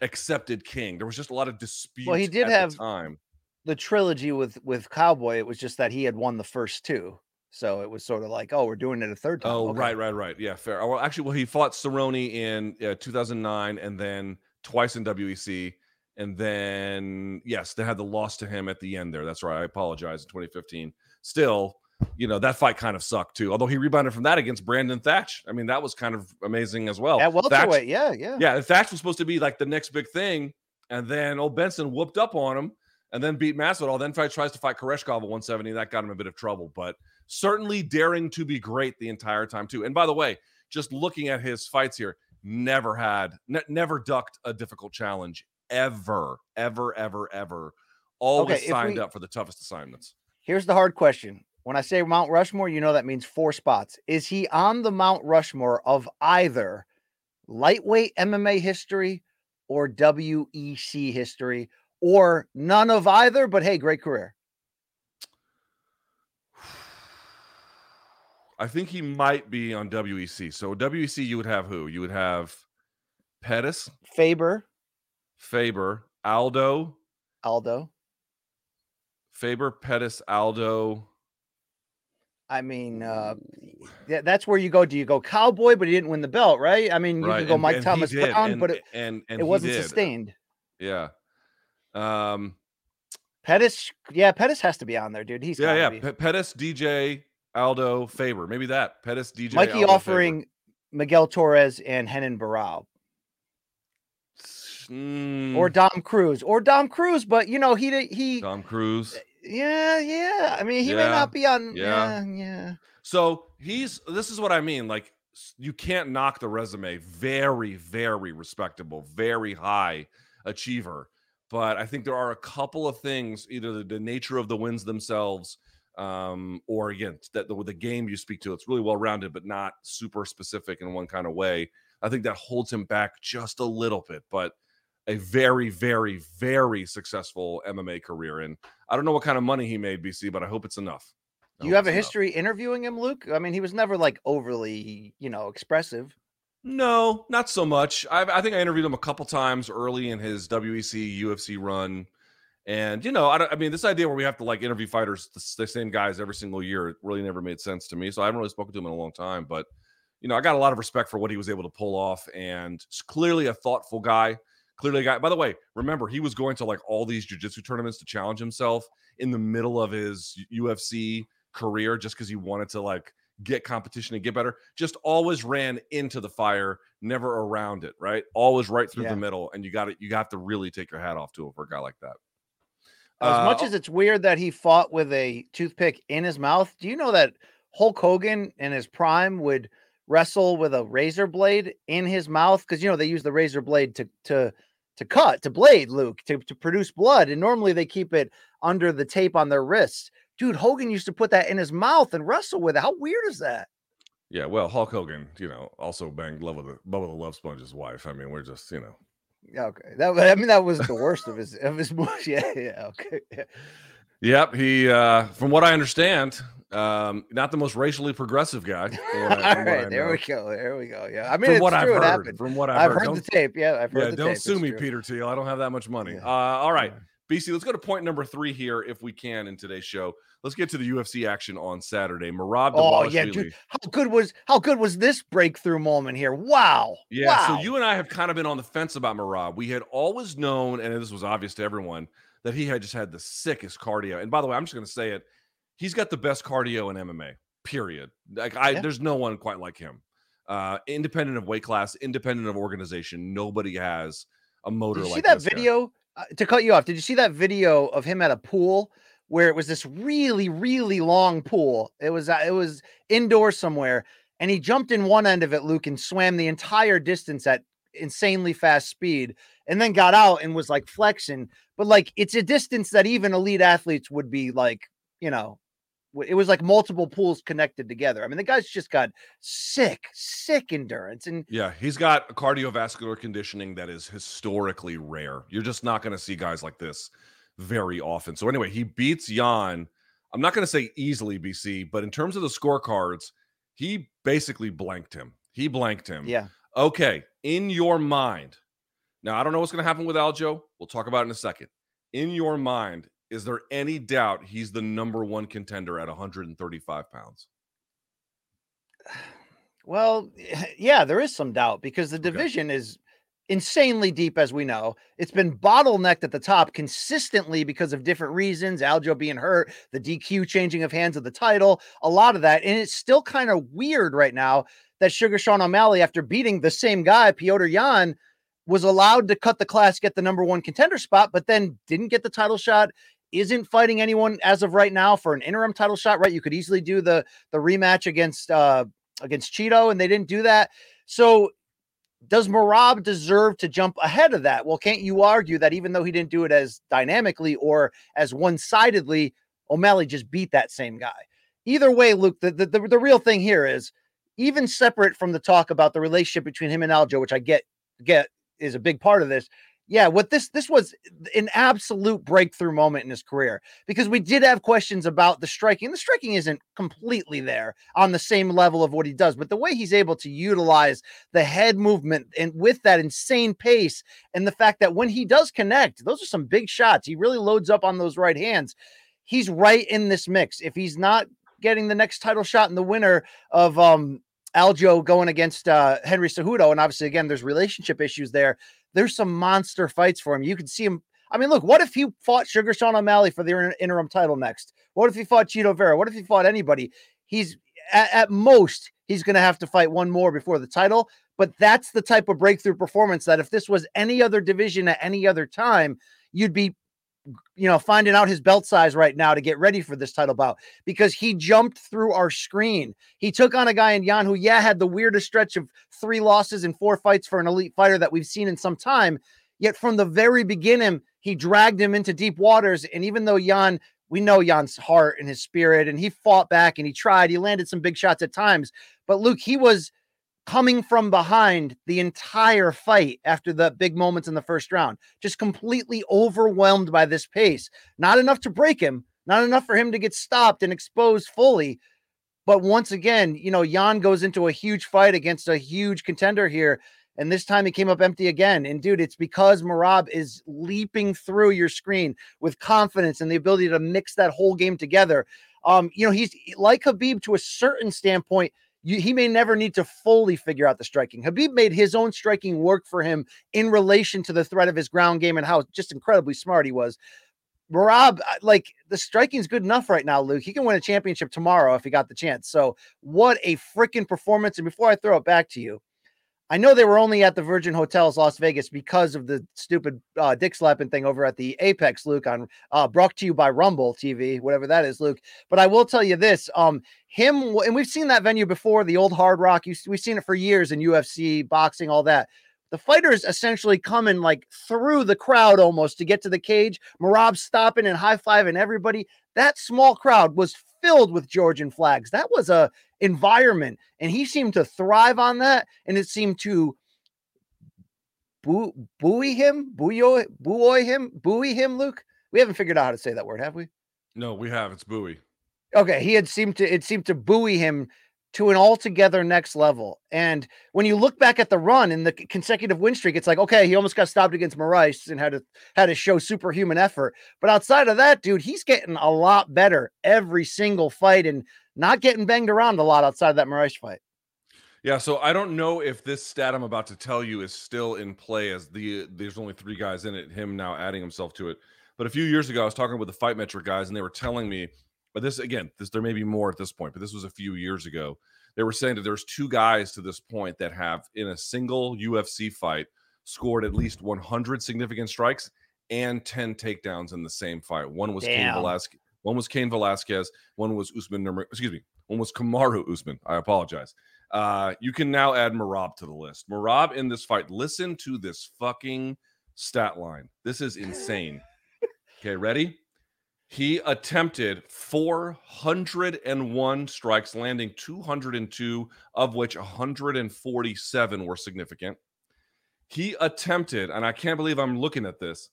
accepted king. There was just a lot of dispute. Well, he did have time the trilogy with with Cowboy. It was just that he had won the first two. So it was sort of like, oh, we're doing it a third time. Oh, okay. right, right, right. Yeah, fair. Well, actually, well, he fought Cerrone in uh, 2009 and then twice in WEC. And then, yes, they had the loss to him at the end there. That's right. I apologize in 2015. Still, you know, that fight kind of sucked too. Although he rebounded from that against Brandon Thatch. I mean, that was kind of amazing as well. At welterweight, yeah, yeah. Yeah, Thatch was supposed to be like the next big thing. And then old Benson whooped up on him and then beat Masvidal. Then fight, tries to fight Koreshkov at 170. That got him a bit of trouble. But certainly daring to be great the entire time too. And by the way, just looking at his fights here, never had, ne- never ducked a difficult challenge ever, ever, ever, ever. Always okay, signed we, up for the toughest assignments. Here's the hard question. When I say Mount Rushmore, you know that means four spots. Is he on the Mount Rushmore of either lightweight MMA history or WEC history, or none of either? But hey, great career. I think he might be on WEC. So WEC, you would have who? You would have Pettis, Faber, Faber, Aldo, Aldo, Faber, Pettis, Aldo. I mean, uh, yeah, that's where you go. Do you go cowboy, but he didn't win the belt, right? I mean, you right. can go and, Mike and Thomas Brown, and, but it, and, it wasn't sustained. Yeah. Um, Pettis, yeah, Pettis has to be on there, dude. He's yeah, yeah. P- Pettis, DJ, Aldo Faber. Maybe that. Pettis DJ. Mikey Aldo, offering Faber. Miguel Torres and Renan Barão. Mm. Or Dom Cruz. Or Dom Cruz, but you know, he he Dom Cruz. Yeah, yeah. I mean, he yeah. may not be on yeah. yeah, yeah. So he's this is what I mean. Like you can't knock the resume. Very, very respectable, very high achiever. But I think there are a couple of things, either the, the nature of the wins themselves um, or again that the, the game you speak to it's really well rounded but not super specific in one kind of way i think that holds him back just a little bit but a very very very successful mma career and i don't know what kind of money he made bc but i hope it's enough you have a history enough. interviewing him luke i mean he was never like overly you know expressive no not so much I, I think i interviewed him a couple times early in his wec ufc run and you know, I, I, mean, this idea where we have to like interview fighters, the, the, same guys every single year, it really never made sense to me. So I haven't really spoken to him in a long time. But you know, I got a lot of respect for what he was able to pull off, and clearly a thoughtful guy. Clearly, a guy. By the way, remember he was going to like all these jujitsu tournaments to challenge himself in the middle of his UFC career, just because he wanted to like get competition and get better. Just always ran into the fire, never around it, right? Always right through Yeah. the middle, and you got it. You got to really take your hat off to him for a guy like that. As Uh, much as it's weird that he fought with a toothpick in his mouth, do you know that Hulk Hogan in his prime would wrestle with a razor blade in his mouth? Because you know they use the razor blade to to to cut to blade Luke to, to produce blood, and normally they keep it under the tape on their wrists. Dude, Hogan used to put that in his mouth and wrestle with it. How weird is that? yeah, well, Hulk Hogan, you know, also banged love with the Bubba the Love Sponge's wife. I mean, we're just, you know, Yeah, okay. That I mean that wasn't the worst of his of his <laughs> moves. Yeah, yeah, okay. Yeah. Yep, he uh from what I understand, um not the most racially progressive guy. from <laughs> what I- All from what I right, there we go. There we go. Yeah, I mean, From what I've heard, happened. from what I've, I've heard, heard the tape. Yeah, I've heard yeah, don't tape. sue It's me, true. Peter Thiel. I don't have that much money. Yeah. Uh, all right, Yeah. BC, let's go to point number three here if we can in today's show. Let's get to the UFC action on Saturday. Merab Oh yeah, dude. How good was how good was this breakthrough moment here? Wow. Yeah, Wow. so you and I have kind of been on the fence about Merab. We had always known, and this was obvious to everyone, that he had just had the sickest cardio. And by the way, I'm just going to say it: he's got the best cardio in MMA. Period. Like I, Yeah. there's no one quite like him. Uh, independent of weight class, independent of organization, nobody has a motor Did you like see that video? Uh, to cut you off, did you see that video of him at a pool where it was this really, really long pool? It was uh, it was indoor somewhere, and he jumped in one end of it, Luke, and swam the entire distance at insanely fast speed, and then got out and was like flexing. But like, it's a distance that even elite athletes would be like, you know, it was like multiple pools connected together. I mean, the guy's just got sick, sick endurance, and Yeah, he's got cardiovascular conditioning that is historically rare. You're just not going to see guys like this very often. So anyway, he beats Yan. I'm not going to say easily, BC, but in terms of the scorecards, he basically blanked him. He blanked him. yeah, Okay, in your mind. Now, I don't know what's going to happen with Aljo. We'll talk about it in a second. In your mind, is there any doubt he's the number one contender at 135 pounds? <sighs> Well, <sighs> yeah, there is some doubt because the Okay. division is insanely deep, as we know. It's been bottlenecked at the top consistently because of different reasons. Aljo being hurt, the DQ changing of hands of the title, a lot of that. And it's still kind of weird right now that Sugar Sean O'Malley, after beating the same guy, Petr Yan, was allowed to cut the class, get the number one contender spot, but then didn't get the title shot. Isn't fighting anyone as of right now for an interim title shot, right? You could easily do the the rematch against uh against Chito, and they didn't do that. So does Merab deserve to jump ahead of that? Well, can't you argue that even though he didn't do it as dynamically or as one-sidedly, O'Malley just beat that same guy? Either way, Luke, the, the, the, the real thing here is even separate from the talk about the relationship between him and Aljo, which I get get is a big part of this. Yeah, what this this was an absolute breakthrough moment in his career because we did have questions about the striking. The striking isn't completely there on the same level of what he does, but the way he's able to utilize the head movement and with that insane pace and the fact that when he does connect, those are some big shots. He really loads up on those right hands. He's right in this mix. If he's not getting the next title shot in the winner of um Aljo going against uh Henry Cejudo, and obviously again there's relationship issues there. There's some monster fights for him. You can see him. I mean, look, what if he fought Sugar Sean O'Malley for the inter- interim title next? What if he fought Chito Vera? What if he fought anybody? He's at, at most he's going to have to fight one more before the title. But that's the type of breakthrough performance that if this was any other division at any other time, you'd be, you know, finding out his belt size right now to get ready for this title bout because he jumped through our screen. He took on a guy in Yan who, yeah, had the weirdest stretch of three losses and four fights for an elite fighter that we've seen in some time. Yet from the very beginning, he dragged him into deep waters. And even though Yan, we know Yan's heart and his spirit, and he fought back and he tried, he landed some big shots at times. But Luke, he was coming from behind the entire fight after the big moments in the first round, just completely overwhelmed by this pace. Not enough to break him, not enough for him to get stopped and exposed fully. But once again, you know, Yan goes into a huge fight against a huge contender here. And this time he came up empty again. And dude, it's because Merab is leaping through your screen with confidence and the ability to mix that whole game together. Um, you know, he's like Khabib to a certain standpoint. You, he may never need to fully figure out the striking. Khabib made his own striking work for him in relation to the threat of his ground game and how just incredibly smart he was. Merab, uh, like the striking's good enough right now, Luke. He can win a championship tomorrow if he got the chance. So, what a freaking performance. And before I throw it back to you, I know they were only at the Virgin Hotels Las Vegas because of the stupid uh, dick slapping thing over at the Apex, Luke, on uh, brought to you by Rumble TV, whatever that is, Luke. But I will tell you this: um, him and we've seen that venue before, the old Hard Rock. we've seen it for years in UFC, boxing, all that. The fighters essentially coming like through the crowd almost to get to the cage. Merab stopping and high fiving everybody. That small crowd was filled with Georgian flags. That was a environment, and he seemed to thrive on that, and it seemed to boo, buoy him, buoy, buoy him, buoy him. Luke, we haven't figured out how to say that word, have we? No, we have. It's buoy. Okay, he had seemed to it seemed to buoy him to an altogether next level. And when you look back at the run in the consecutive win streak, it's like, okay, he almost got stopped against Moraes and had to had to show superhuman effort. But outside of that, dude, he's getting a lot better every single fight and not getting banged around a lot outside of that Moraes fight. Yeah, so I don't know if this stat I'm about to tell you is still in play as the there's only three guys in it, him now adding himself to it. But a few years ago, I was talking with the fight metric guys, and they were telling me but this again, this there may be more at this point, but this was a few years ago. They were saying that there's two guys to this point that have in a single UFC fight scored at least 100 significant strikes and 10 takedowns in the same fight. One was Cain Velasquez. One was Cain Velasquez. One was Usman. Excuse me. One was Kamaru Usman. I apologize. Uh, you can now add Merab to the list. Merab in this fight. Listen to this fucking stat line. This is insane. <laughs> okay, ready? He attempted 401 strikes, landing 202, of which 147 were significant. He attempted, and I can't believe I'm looking at this,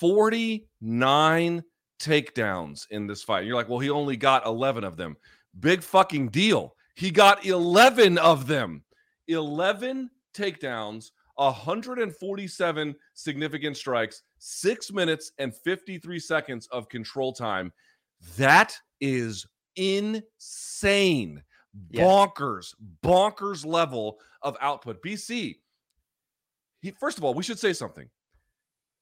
49 takedowns in this fight. You're like, well, he only got 11 of them. Big fucking deal. He got 11 of them. 11 takedowns 147 significant strikes, six minutes and 53 seconds of control time. That is insane. Yeah. Bonkers, bonkers level of output. BC, he first of all, we should say something.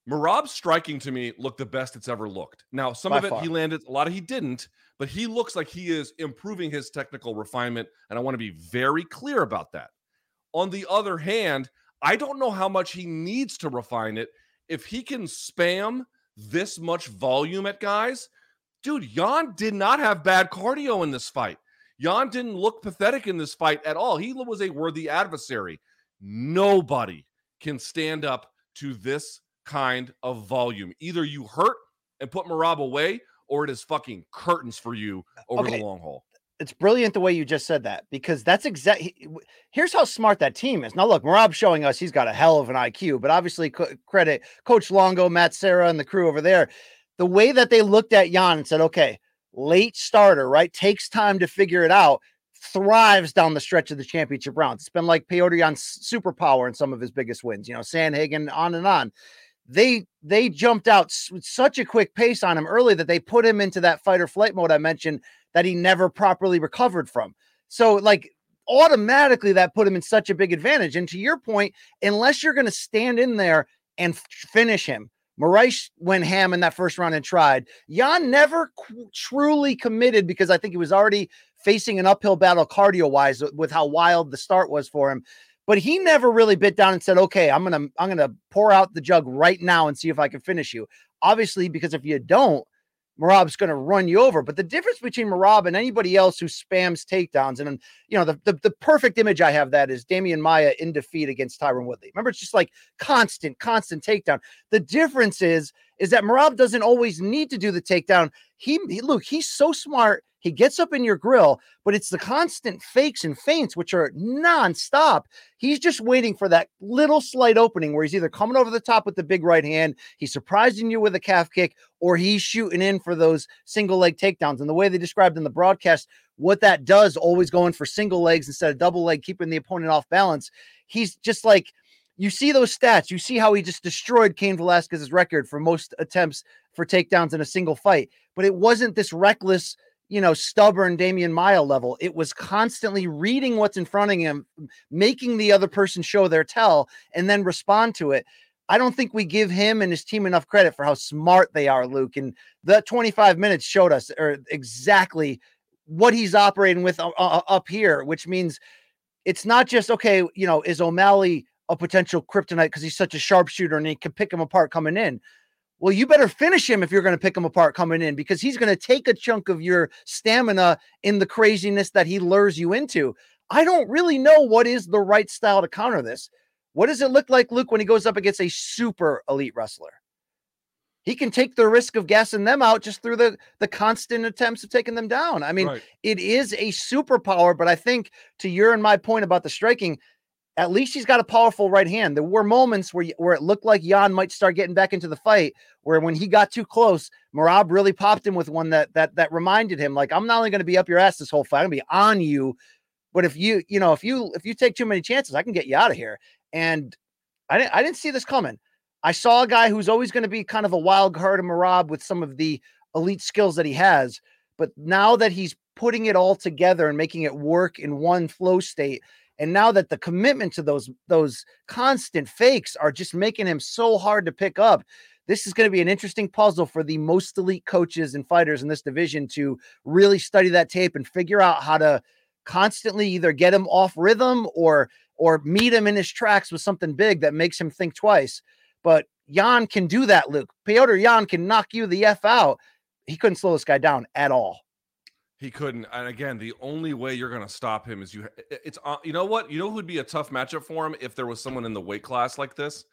Merab's striking to me looked the best it's ever looked. Now, some By of it far. he landed, a lot of he didn't, but he looks like he is improving his technical refinement. And I want to be very clear about that. On the other hand, I don't know how much he needs to refine it. If he can spam this much volume at guys, dude, Yan did not have bad cardio in this fight. Yan didn't look pathetic in this fight at all. He was a worthy adversary. Nobody can stand up to this kind of volume. Either you hurt and put Merab away, or it is fucking curtains for you over okay. the long haul it's brilliant the way you just said that because that's exactly here's how smart that team is. Now, look, Merab's showing us he's got a hell of an IQ, but obviously, co- credit Coach Longo, Matt Serra, and the crew over there. The way that they looked at Yan and said, okay, late starter, right? Takes time to figure it out, thrives down the stretch of the championship rounds. It's been like Petr Yan's superpower in some of his biggest wins, you know, Sandhagen, on and on. They they jumped out with such a quick pace on him early that they put him into that fight or flight mode I mentioned that he never properly recovered from. So, like, automatically that put him in such a big advantage. And to your point, unless you're going to stand in there and f- finish him, Moraes went ham in that first round and tried. Yan never qu- truly committed because I think he was already facing an uphill battle cardio wise with how wild the start was for him. But he never really bit down and said, "Okay, I'm gonna I'm gonna pour out the jug right now and see if I can finish you." Obviously, because if you don't, Merab's going to run you over. But the difference between Merab and anybody else who spams takedowns, and you know, the, the, the perfect image I have that is Demian Maia in defeat against Tyron Woodley. Remember, it's just like constant, constant takedown. The difference is is that Merab doesn't always need to do the takedown. He, he look, he's so smart. He gets up in your grill, but it's the constant fakes and feints, which are nonstop. He's just waiting for that little slight opening where he's either coming over the top with the big right hand, he's surprising you with a calf kick, or he's shooting in for those single leg takedowns. And the way they described in the broadcast, what that does, always going for single legs instead of double leg, keeping the opponent off balance. He's just like you see those stats. You see how he just destroyed Cain Velasquez's record for most attempts for takedowns in a single fight. But it wasn't this reckless, you know, stubborn Demian Maia level. It was constantly reading what's in front of him, making the other person show their tell, and then respond to it. I don't think we give him and his team enough credit for how smart they are, Luke. And the 25 minutes showed us or exactly what he's operating with uh, uh, up here, which means it's not just okay, you know, is O'Malley a potential kryptonite because he's such a sharpshooter and he can pick him apart coming in? Well, you better finish him if you're going to pick him apart coming in because he's going to take a chunk of your stamina in the craziness that he lures you into. I don't really know what is the right style to counter this. What does it look like, Luke, when he goes up against a super elite wrestler? He can take the risk of gassing them out just through the the constant attempts of taking them down. I mean, right. it is a superpower, but I think to your and my point about the striking, at least he's got a powerful right hand. There were moments where where it looked like Yan might start getting back into the fight, where when he got too close, Merab really popped him with one that that that reminded him, like, I'm not only going to be up your ass this whole fight, I'm gonna be on you. But if you, you know, if you if you take too many chances, I can get you out of here. And I didn't I didn't see this coming. I saw a guy who's always going to be kind of a wild card of Merab with some of the elite skills that he has. But now that he's putting it all together and making it work in one flow state, and now that the commitment to those those constant fakes are just making him so hard to pick up, this is going to be an interesting puzzle for the most elite coaches and fighters in this division to really study that tape and figure out how to constantly either get him off rhythm or or meet him in his tracks with something big that makes him think twice. But Yan can do that, Luke. Petr Yan can knock you the F out. He couldn't slow this guy down at all. He couldn't. And again, the only way you're going to stop him is you. It's uh, you know what you know who'd be a tough matchup for him if there was someone in the weight class like this.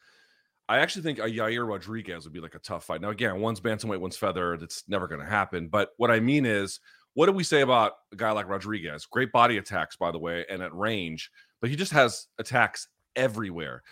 I actually think a Yair Rodriguez would be like a tough fight. Now, again, one's bantamweight, one's feather. That's never going to happen. But what I mean is, what do we say about a guy like Rodriguez? Great body attacks, by the way, and at range, but he just has attacks everywhere.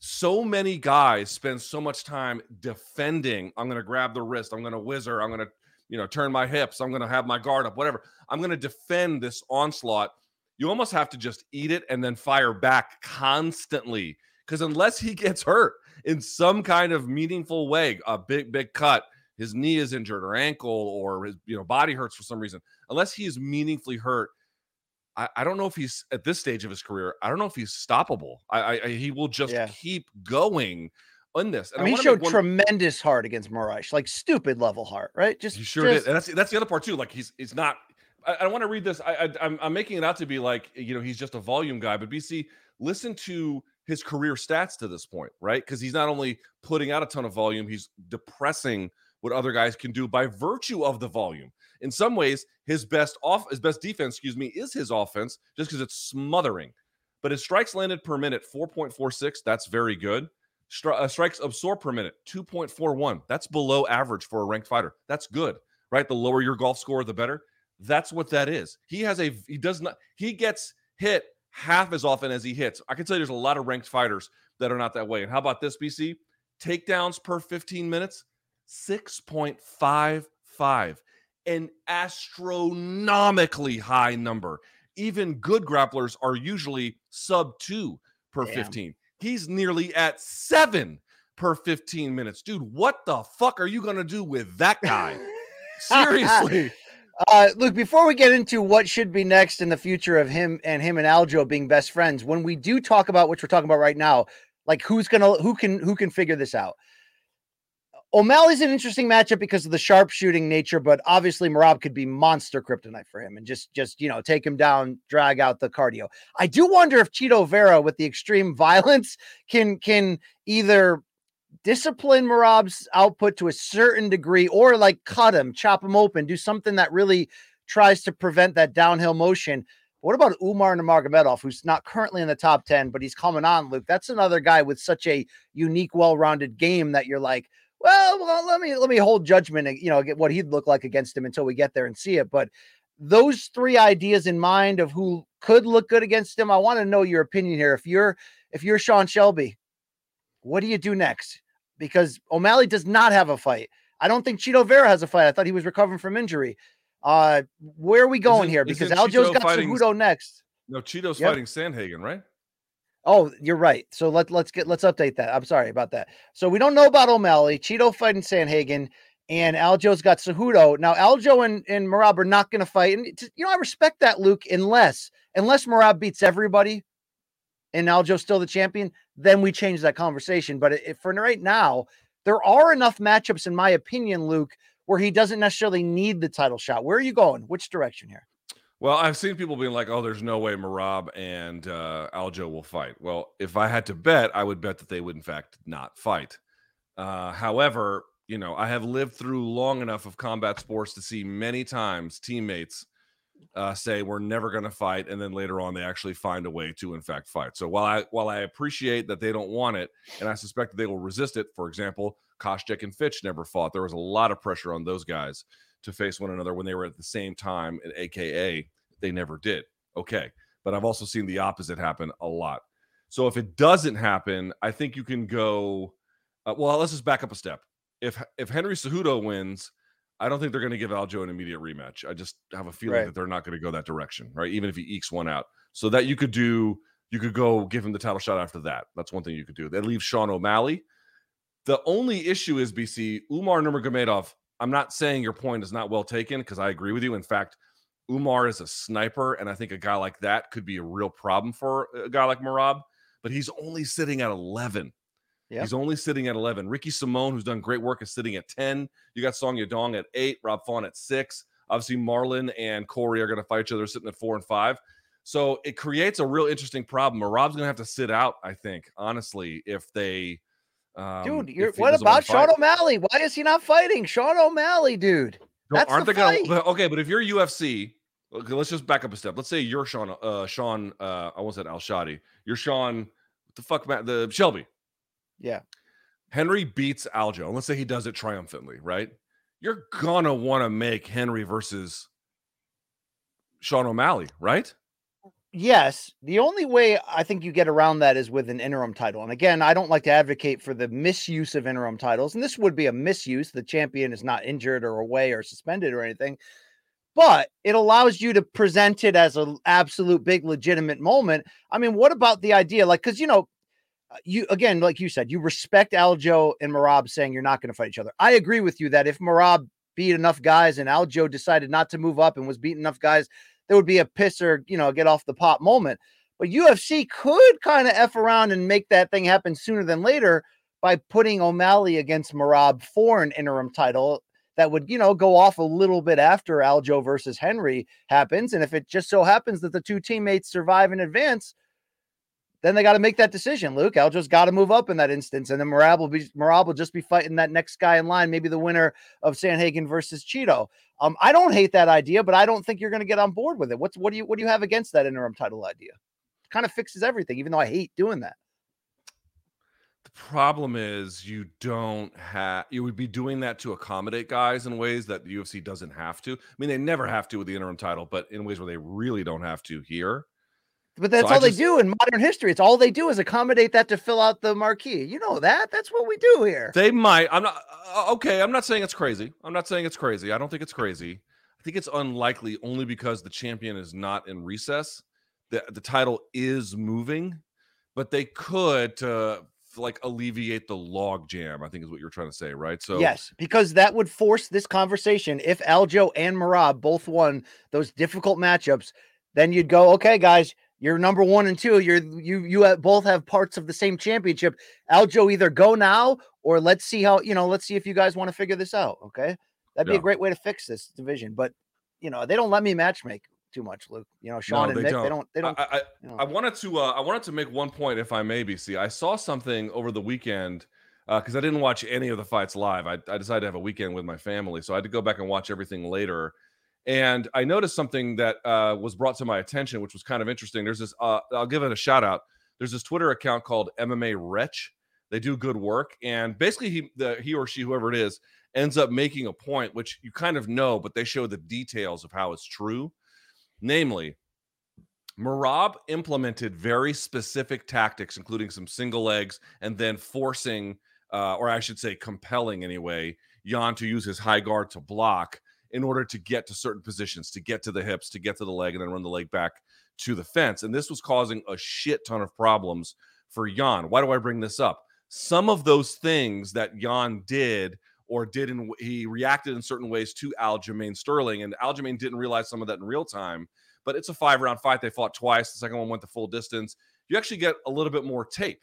So many guys spend so much time defending. I'm going to grab the wrist. I'm going to whizzer. I'm going to you know, turn my hips. I'm going to have my guard up, whatever. I'm going to defend this onslaught. You almost have to just eat it and then fire back constantly. Because unless he <laughs> gets hurt in some kind of meaningful way, a big, big cut, his knee is injured or ankle or his you know body hurts for some reason, unless he is meaningfully hurt, I, I don't know if he's at this stage of his career. I don't know if he's stoppable. I, I he will just yeah. keep going on this. And I mean, he showed one... tremendous heart against Moraes, like stupid level heart, right? Just he sure just... did. And that's that's the other part too. Like he's he's not. I, I want to read this. I, I I'm I'm making it out to be like you know he's just a volume guy, but BC listen to his career stats to this point, right? Because he's not only putting out a ton of volume, he's depressing what other guys can do by virtue of the volume. In some ways, his best off his best defense, excuse me, is his offense, just because it's smothering. But his strikes landed per minute, 4.46, that's very good. Stri- uh, strikes absorbed per minute, 2.41. That's below average for a ranked fighter. That's good, right? The lower your golf score, the better. That's what that is. He has a, he does not, he gets hit half as often as he hits. I can tell you there's a lot of ranked fighters that are not that way. And how about this, BC? Takedowns per 15 minutes, 6.55. An astronomically high number. Even good grapplers are usually sub two per Damn. 15. He's nearly at seven per 15 minutes. Dude, what the fuck are you going to do with that guy? <laughs> Seriously. Uh, Luke, before we get into what should be next in the future of him and him and Aljo being best friends, when we do talk about what we're talking about right now, like who's gonna who can who can figure this out? O'Malley's an interesting matchup because of the sharpshooting nature, but obviously Merab could be monster kryptonite for him and just just you know take him down, drag out the cardio. I do wonder if Chito Vera with the extreme <laughs> violence can can either discipline Merab's output to a certain degree or like cut him, chop him open, do something that really tries to prevent that downhill motion. What about Umar Nurmagomedov, who's not currently in the top 10, but he's coming on, Luke? That's another guy with such a unique, well-rounded game that you're like, well, well, let me let me hold judgment, you know, get what he'd look like against him until we get there and see it. But those three ideas in mind of who could look good against him, I want to know your opinion here. If you're if you're Sean Shelby, what do you do next? Because O'Malley does not have a fight. I don't think Chito Vera has a fight. I thought he was recovering from injury. Uh, where are we going here? Because Aljo's got fighting, Cejudo next. No, Chito's yep. fighting Sandhagen, right? Oh, you're right. So let let's get let's update that. I'm sorry about that. So we don't know about O'Malley, Chito fighting Sandhagen, and Aljo's got Cejudo. Now Aljo and, and Merab are not going to fight, and you know I respect that, Luke. Unless unless Merab beats everybody, and Aljo's still the champion, then we change that conversation. But for right now, there are enough matchups, in my opinion, Luke, where he doesn't necessarily need the title shot. Where are you going? Which direction here? Well, I've seen people being like, "Oh, there's no way Merab and uh, Aljo will fight." Well, if I had to bet, I would bet that they would in fact not fight. Uh, however, you know, I have lived through long enough of combat sports to see many times teammates uh, say we're never going to fight, and then later on they actually find a way to in fact fight. So while I while I appreciate that they don't want it, and I suspect they will resist it. For example, Koscheck and Fitch never fought. There was a lot of pressure on those guys to face one another when they were at the same time at AKA. They never did. Okay. But I've also seen the opposite happen a lot. So if it doesn't happen, I think you can go. Uh, well, let's just back up a step. If if Henry Cejudo wins, I don't think they're going to give Aljo an immediate rematch. I just have a feeling right. that they're not going to go that direction, right? Even if he ekes one out, so that you could do, you could go give him the title shot after that. That's one thing you could do. That leaves Sean O'Malley. The only issue is BC Umar Nurmagomedov I'm not saying your point is not well taken because I agree with you. In fact, Umar is a sniper, and I think a guy like that could be a real problem for a guy like Merab. But he's only sitting at 11. Yep. He's only sitting at 11. Ricky Simone, who's done great work, is sitting at 10. You got Song Yadong at eight, Rob Font at six. Obviously, Marlon and Corey are going to fight each other sitting at four and five. So it creates a real interesting problem. Merab's going to have to sit out, I think, honestly, if they um, dude, what about Sean O'Malley? Why is he not fighting? Sean O'Malley, dude. That's aren't the they fight. gonna okay? But if you're UFC, okay, let's just back up a step. Let's say you're Sean, uh, Sean, uh, I almost said Al-Shatti. You're Sean, what the fuck, Matt, the Shelby. Yeah. Henry beats Aljo, and let's say he does it triumphantly, right? You're gonna want to make Henry versus Sean O'Malley, right? Yes, the only way I think you get around that is with an interim title. And again, I don't like to advocate for the misuse of interim titles, and this would be a misuse. The champion is not injured or away or suspended or anything, but it allows you to present it as an absolute big legitimate moment. I mean, what about the idea like cuz you know, uh, you again, like you said, you respect Aljo and Merab saying you're not going to fight each other. I agree with you that if Merab beat enough guys and Aljo decided not to move up and was beating enough guys there would be a pisser, you know, get off the pot moment. But UFC could kind of F around and make that thing happen sooner than later by putting O'Malley against Merab for an interim title that would, you know, go off a little bit after Aljo versus Henry happens. And if it just so happens that the two teammates survive in advance, then they got to make that decision. Luke, Aljo's got to move up in that instance, and then Merab will be Merab will just be fighting that next guy in line, maybe the winner of Sandhagen versus Chito. Um, I don't hate that idea, but I don't think you're going to get on board with it. What's what do you what do you have against that interim title idea? kind of fixes everything, even though I hate doing that. The problem is you don't have you would be doing that to accommodate guys in ways that the UFC doesn't have to. I mean, they never have to with the interim title, but in ways where they really don't have to here. But that's so all just, they do in modern history. It's all they do is accommodate that to fill out the marquee. You know that. That's what we do here. They might. I'm not uh, uh, okay. I'm not saying it's crazy. I'm not saying it's crazy. I don't think it's crazy. I think it's unlikely only because the champion is not in recess. The the title is moving, but they could to like alleviate the log jam. I think is what you're trying to say, right? So yes, because that would force this conversation. If Aljo and Merab both won those difficult matchups, then you'd go, okay, guys you're number one and two. You're you you both have parts of the same championship. Aljo, either go now or let's see how you know. Let's see if you guys want to figure this out. Okay, that'd be yeah. a great way to fix this division. But you know they don't let me match make too much, Luke. You know Sean no, and Mick, don't. they don't. They don't. I, I, you know. I wanted to. Uh, I wanted to make one point, if I may, BC. I saw something over the weekend because uh, I didn't watch any of the fights live. I, I decided to have a weekend with my family, so I had to go back and watch everything later. And I noticed something that uh, was brought to my attention, which was kind of interesting. There's this, uh, I'll give it a shout out. There's this Twitter account called MMA Wretch. They do good work. And basically, he, the, he or she, whoever it is, ends up making a point, which you kind of know, but they show the details of how it's true. Namely, Merab implemented very specific tactics, including some single legs, and then forcing, uh, or I should say, compelling anyway, Yan to use his high guard to block in order to get to certain positions, to get to the hips, to get to the leg, and then run the leg back to the fence. And this was causing a shit ton of problems for Yan. Why do I bring this up? Some of those things that Yan did or did in he reacted in certain ways to Aljamain Sterling, and Aljamain didn't realize some of that in real time. But it's a five round fight. They fought twice. The second one went the full distance. You actually get a little bit more tape.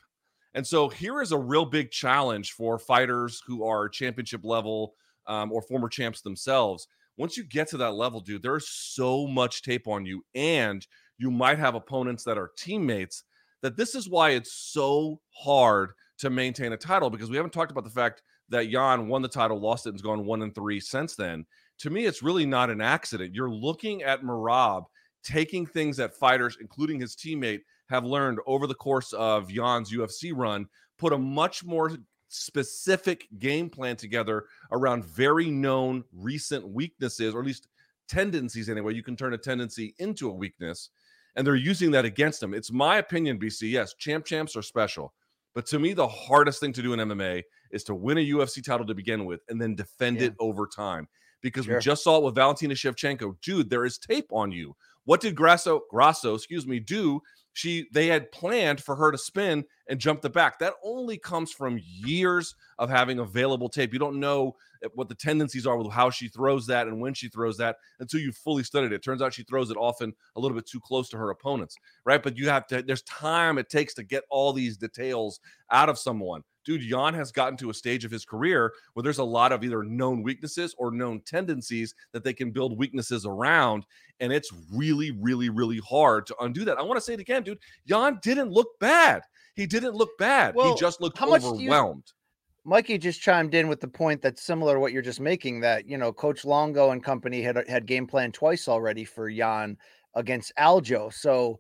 And so here is a real big challenge for fighters who are championship level um, or former champs themselves. once you get to that level, dude, there's so much tape on you, and you might have opponents that are teammates. That this is why it's so hard to maintain a title because we haven't talked about the fact that Yan won the title, lost it, and's gone one and three since then. To me, it's really not an accident. You're looking at Merab taking things that fighters, including his teammate, have learned over the course of Yan's UFC run, put a much more specific game plan together around very known recent weaknesses, or at least tendencies anyway. You can turn a tendency into a weakness, and they're using that against him. It's my opinion, BC. Yes, champ champs are special. But to me, the hardest thing to do in MMA is to win a UFC title to begin with and then defend yeah. it over time. Because sure. we just saw it with Valentina Shevchenko. Dude, there is tape on you. What did Grasso, Grasso, excuse me, do she they had planned for her to spin and jump the back. That only comes from years of having available tape. You don't know eh, what the tendencies are with how she throws that and when she throws that until you fully studied it. Turns out she throws it often a little bit too close to her opponents, right? But you have to there's time it takes to get all these details out of someone dude, Yan has gotten to a stage of his career where there's a lot of either known weaknesses or known tendencies that they can build weaknesses around. And it's really, really, really hard to undo that. I want to say it again, dude. Yan didn't look bad. He didn't look bad. Well, he just looked overwhelmed. Mikey just chimed in with the point that's similar to what you're just making that, you know, Coach Longo and company had had game plan twice already for Yan against Aljo. So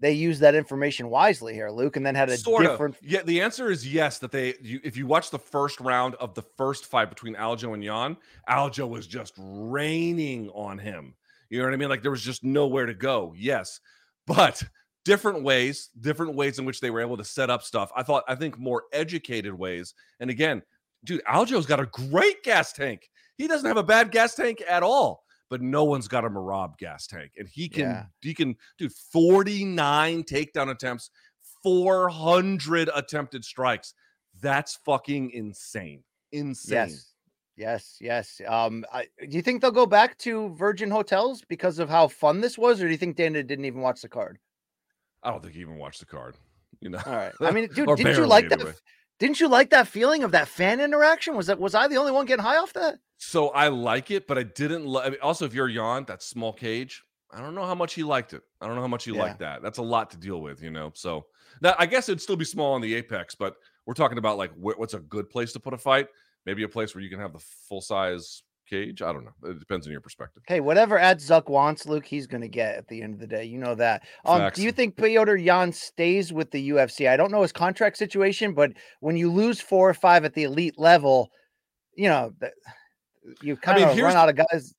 they used that information wisely here, Luke, and then had a sort different. Of. Yeah, the answer is yes. That they, you, if you watch the first round of the first fight between Aljo and Yan, Aljo was just raining on him. You know what I mean? Like there was just nowhere to go. Yes, but different ways, different ways in which they were able to set up stuff. I thought, I think, more educated ways. And again, dude, Aljo's got a great gas tank. He doesn't have a bad gas tank at all but no one's got a Merab gas tank. And he can, yeah. he can do 49 takedown attempts, 400 attempted strikes. That's fucking insane. Insane. Yes. Yes, yes. Um, I, do you think they'll go back to Virgin Hotels because of how fun this was, or do you think Dana didn't even watch the card? I don't think he even watched the card. You know. All right. I <laughs> mean, dude, didn't you like anyway. that? Didn't you like that feeling of that fan interaction? Was that was I the only one getting high off that? So I like it, but I didn't. I mean, also, if you're Yan, that small cage, I don't know how much he liked it. I don't know how much he yeah. liked that. That's a lot to deal with, you know. So now I guess it'd still be small on the apex, but we're talking about like wh- what's a good place to put a fight? Maybe a place where you can have the full size cage. I don't know. It depends on your perspective. Hey, whatever Ad Zuck wants, Luke, he's going to get at the end of the day. You know that. Um, do you think Petr Yan stays with the UFC? I don't know his contract situation, but when you lose four or five at the elite level, you know, you kind I mean, of run out of guys.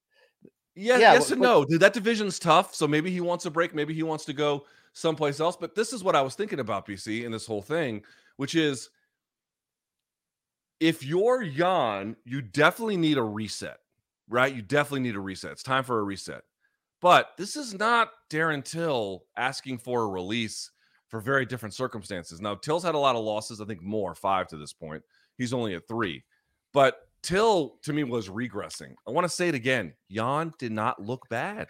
Yeah, yeah yes and no. Dude, that division's tough. So maybe he wants a break. Maybe he wants to go someplace else. But this is what I was thinking about, BC, in this whole thing, which is if you're Yan, you definitely need a reset, right? You definitely need a reset. It's time for a reset. But this is not Darren Till asking for a release for very different circumstances. Now, Till's had a lot of losses, I think more, five to this point. He's only at three. But Till to me was regressing. I want to say it again. Yan did not look bad.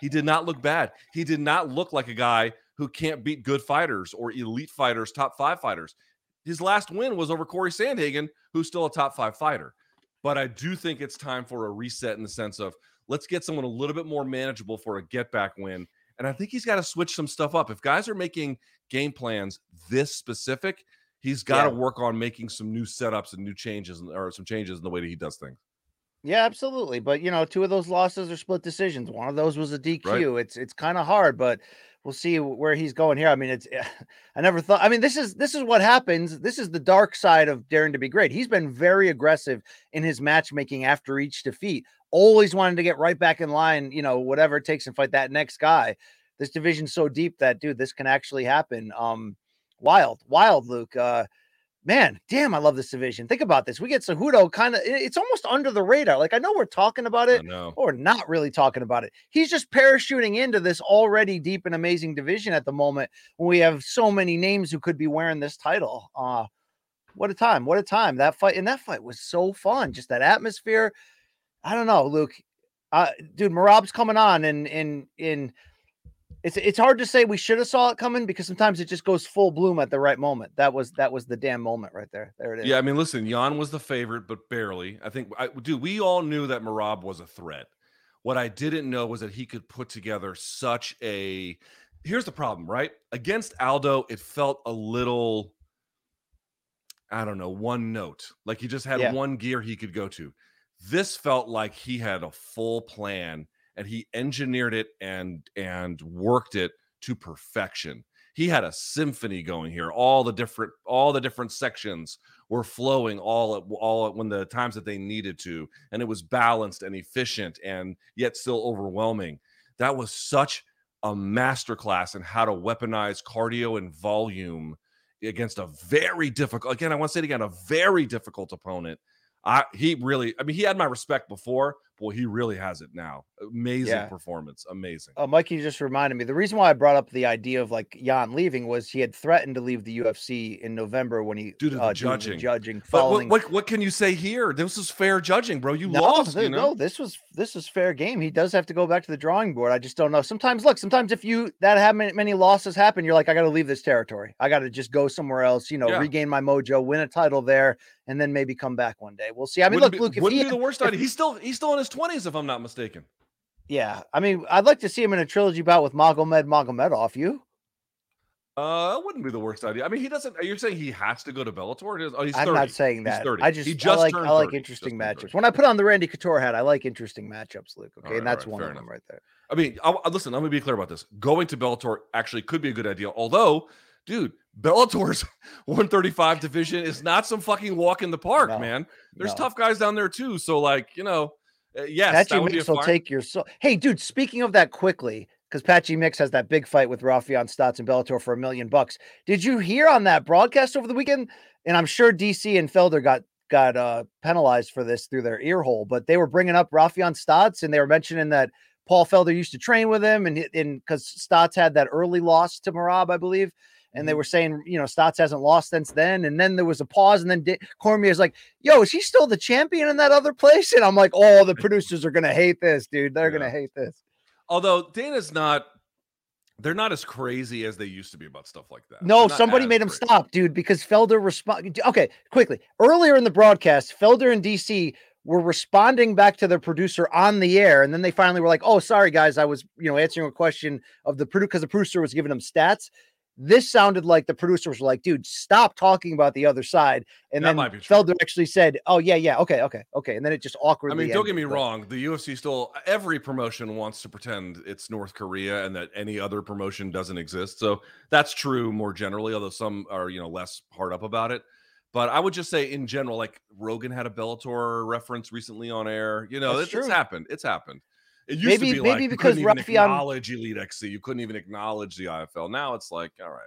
He did not look bad. He did not look like a guy who can't beat good fighters or elite fighters, top five fighters. His last win was over Corey Sandhagen, who's still a top five fighter. But I do think it's time for a reset in the sense of let's get someone a little bit more manageable for a get back win. And I think he's got to switch some stuff up. If guys are making game plans this specific, he's got to yeah. work on making some new setups and new changes or some changes in the way that he does things. Yeah, absolutely. But you know, two of those losses are split decisions. One of those was a DQ. Right. It's it's kind of hard, but we'll see where he's going here. I mean, it's <laughs> I never thought. I mean, this is this is what happens. This is the dark side of daring to be great. He's been very aggressive in his matchmaking after each defeat, always wanting to get right back in line. You know, whatever it takes and fight that next guy. This division's so deep that dude, this can actually happen. Um, wild, wild, Luke. Uh, man, damn, I love this division. Think about this. We get Cejudo kind of, it's almost under the radar. Like, I know we're talking about it, or not really talking about it. He's just parachuting into this already deep and amazing division at the moment when we have so many names who could be wearing this title. Uh, what a time. What a time. That fight, and that fight was so fun. Just that atmosphere. I don't know, Luke. Uh, dude, Merab's coming on in in in it's it's hard to say we should have saw it coming because sometimes it just goes full bloom at the right moment. That was that was the damn moment right there. There it is. Yeah, I mean, listen, Yan was the favorite, but barely. I think, I, dude, we all knew that Merab was a threat. What I didn't know was that he could put together such a. Here's the problem, right? Against Aldo, it felt a little. I don't know, one note. Like he just had Yeah. one gear he could go to. This felt like he had a full plan and he engineered it and and worked it to perfection. He had a symphony going here. All the different all the different sections were flowing all at all at when the times that they needed to and it was balanced and efficient and yet still overwhelming. That was such a masterclass in how to weaponize cardio and volume against a very difficult again i want to say it again a very difficult opponent i he really i mean he had my respect before boy he really has it now amazing Yeah. performance amazing Oh, Mikey you just reminded me. The reason why I brought up the idea of like Yan leaving was he had threatened to leave the UFC in November when he Due to the uh, judging. judging but what, following. what what can you say here this was fair judging bro you no, lost you know no, this was this was fair game. He does have to go back to the drawing board. I just don't know. Sometimes, look, sometimes if you that have many, many losses happen, you're like, I got to leave this territory. I got to just go somewhere else. You know, Yeah. regain my mojo, win a title there, and then maybe come back one day. We'll see. I mean, wouldn't look, be, Luke, if wouldn't he be the worst idea he's still he's still in his 20s if i'm not mistaken Yeah, I mean, I'd like to see him in a trilogy bout with Magomed Magomedov. You? uh it wouldn't be the worst idea i mean he doesn't you're saying he has to go to bellator oh he's I'm 30 not saying He's that. 30. I He just, I just like I like interesting Just matchups. When I put on the Randy Couture hat, I like interesting matchups, Luke. Okay, right, and that's right, one of them right there. I mean, I, I- listen. I'm gonna be clear about this. Going to Bellator actually could be a good idea. Although, dude, Bellator's <laughs> 135 division is not some fucking walk in the park, No, man. There's No. tough guys down there too. So, like, you know, uh, yes, Patchy that would be a Mix will fine. take your soul. Hey, dude, speaking of that quickly, because Patchy Mix has that big fight with Raufeon Stots and Bellator for a million bucks. Did you hear on that broadcast over the weekend? And I'm sure DC and Felder got got uh penalized for this through their ear hole, but they were bringing up Raufeon Stots and they were mentioning that Paul Felder used to train with him and and because Stots had that early loss to Merab, I believe. And Mm-hmm. they were saying, you know, Stots hasn't lost since then. And then there was a pause. And then Di- Cormier's like, yo, is he still the champion in that other place? And I'm like, oh, the producers are gonna hate this, dude. They're Yeah. gonna hate this. Although Dana's not, they're not as crazy as they used to be about stuff like that. No, somebody made him crazy. stop, dude, because Felder respond. Okay, quickly. Earlier in the broadcast, Felder and DC were responding back to their producer on the air, and then they finally were like, "Oh, sorry guys, I was, you know, answering a question of the producer because the producer was giving them stats." This sounded like the producers were like, "Dude, stop talking about the other side." And That then might be true. Felder actually said, "Oh yeah, yeah, okay, okay, okay," and then it just awkwardly. I mean, don't get me wrong. The UFC still every promotion wants to pretend it's North Korea and that any other promotion doesn't exist. So that's true more generally, although some are you know less hard up about it. But I would just say in general, like Rogan had a Bellator reference recently on air. You know, That's it- it's happened. It's happened. It used Maybe- to be like maybe you because couldn't even acknowledge Elite XC. You couldn't even acknowledge the IFL. Now it's like, all right.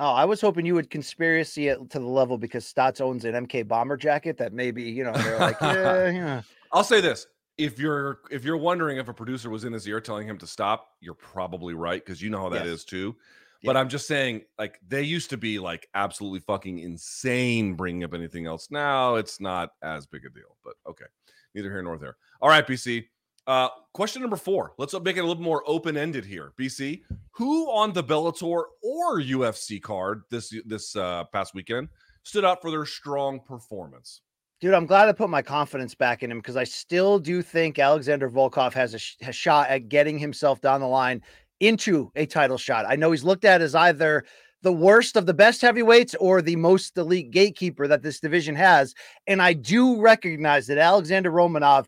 Oh, I was hoping you would conspiracy it to the level because Stots owns an MK bomber jacket that maybe you know they're like, yeah, <laughs> yeah. I'll say this: if you're if you're wondering if a producer was in his ear telling him to stop, you're probably right because you know how that is Yes. too. But Yeah. I'm just saying, like they used to be like absolutely fucking insane bringing up anything else. Now it's not as big a deal. But okay, neither here nor there. All right, BC. Uh, question number four. Let's make it a little more open ended here. BC, who on the Bellator or UFC card this this uh, past weekend stood out for their strong performance? Dude, I'm glad I put my confidence back in him because I still do think Alexander Volkov has a, sh- a shot at getting himself down the line into a title shot. I know he's looked at as either the worst of the best heavyweights or the most elite gatekeeper that this division has. And I do recognize that Alexander Romanov,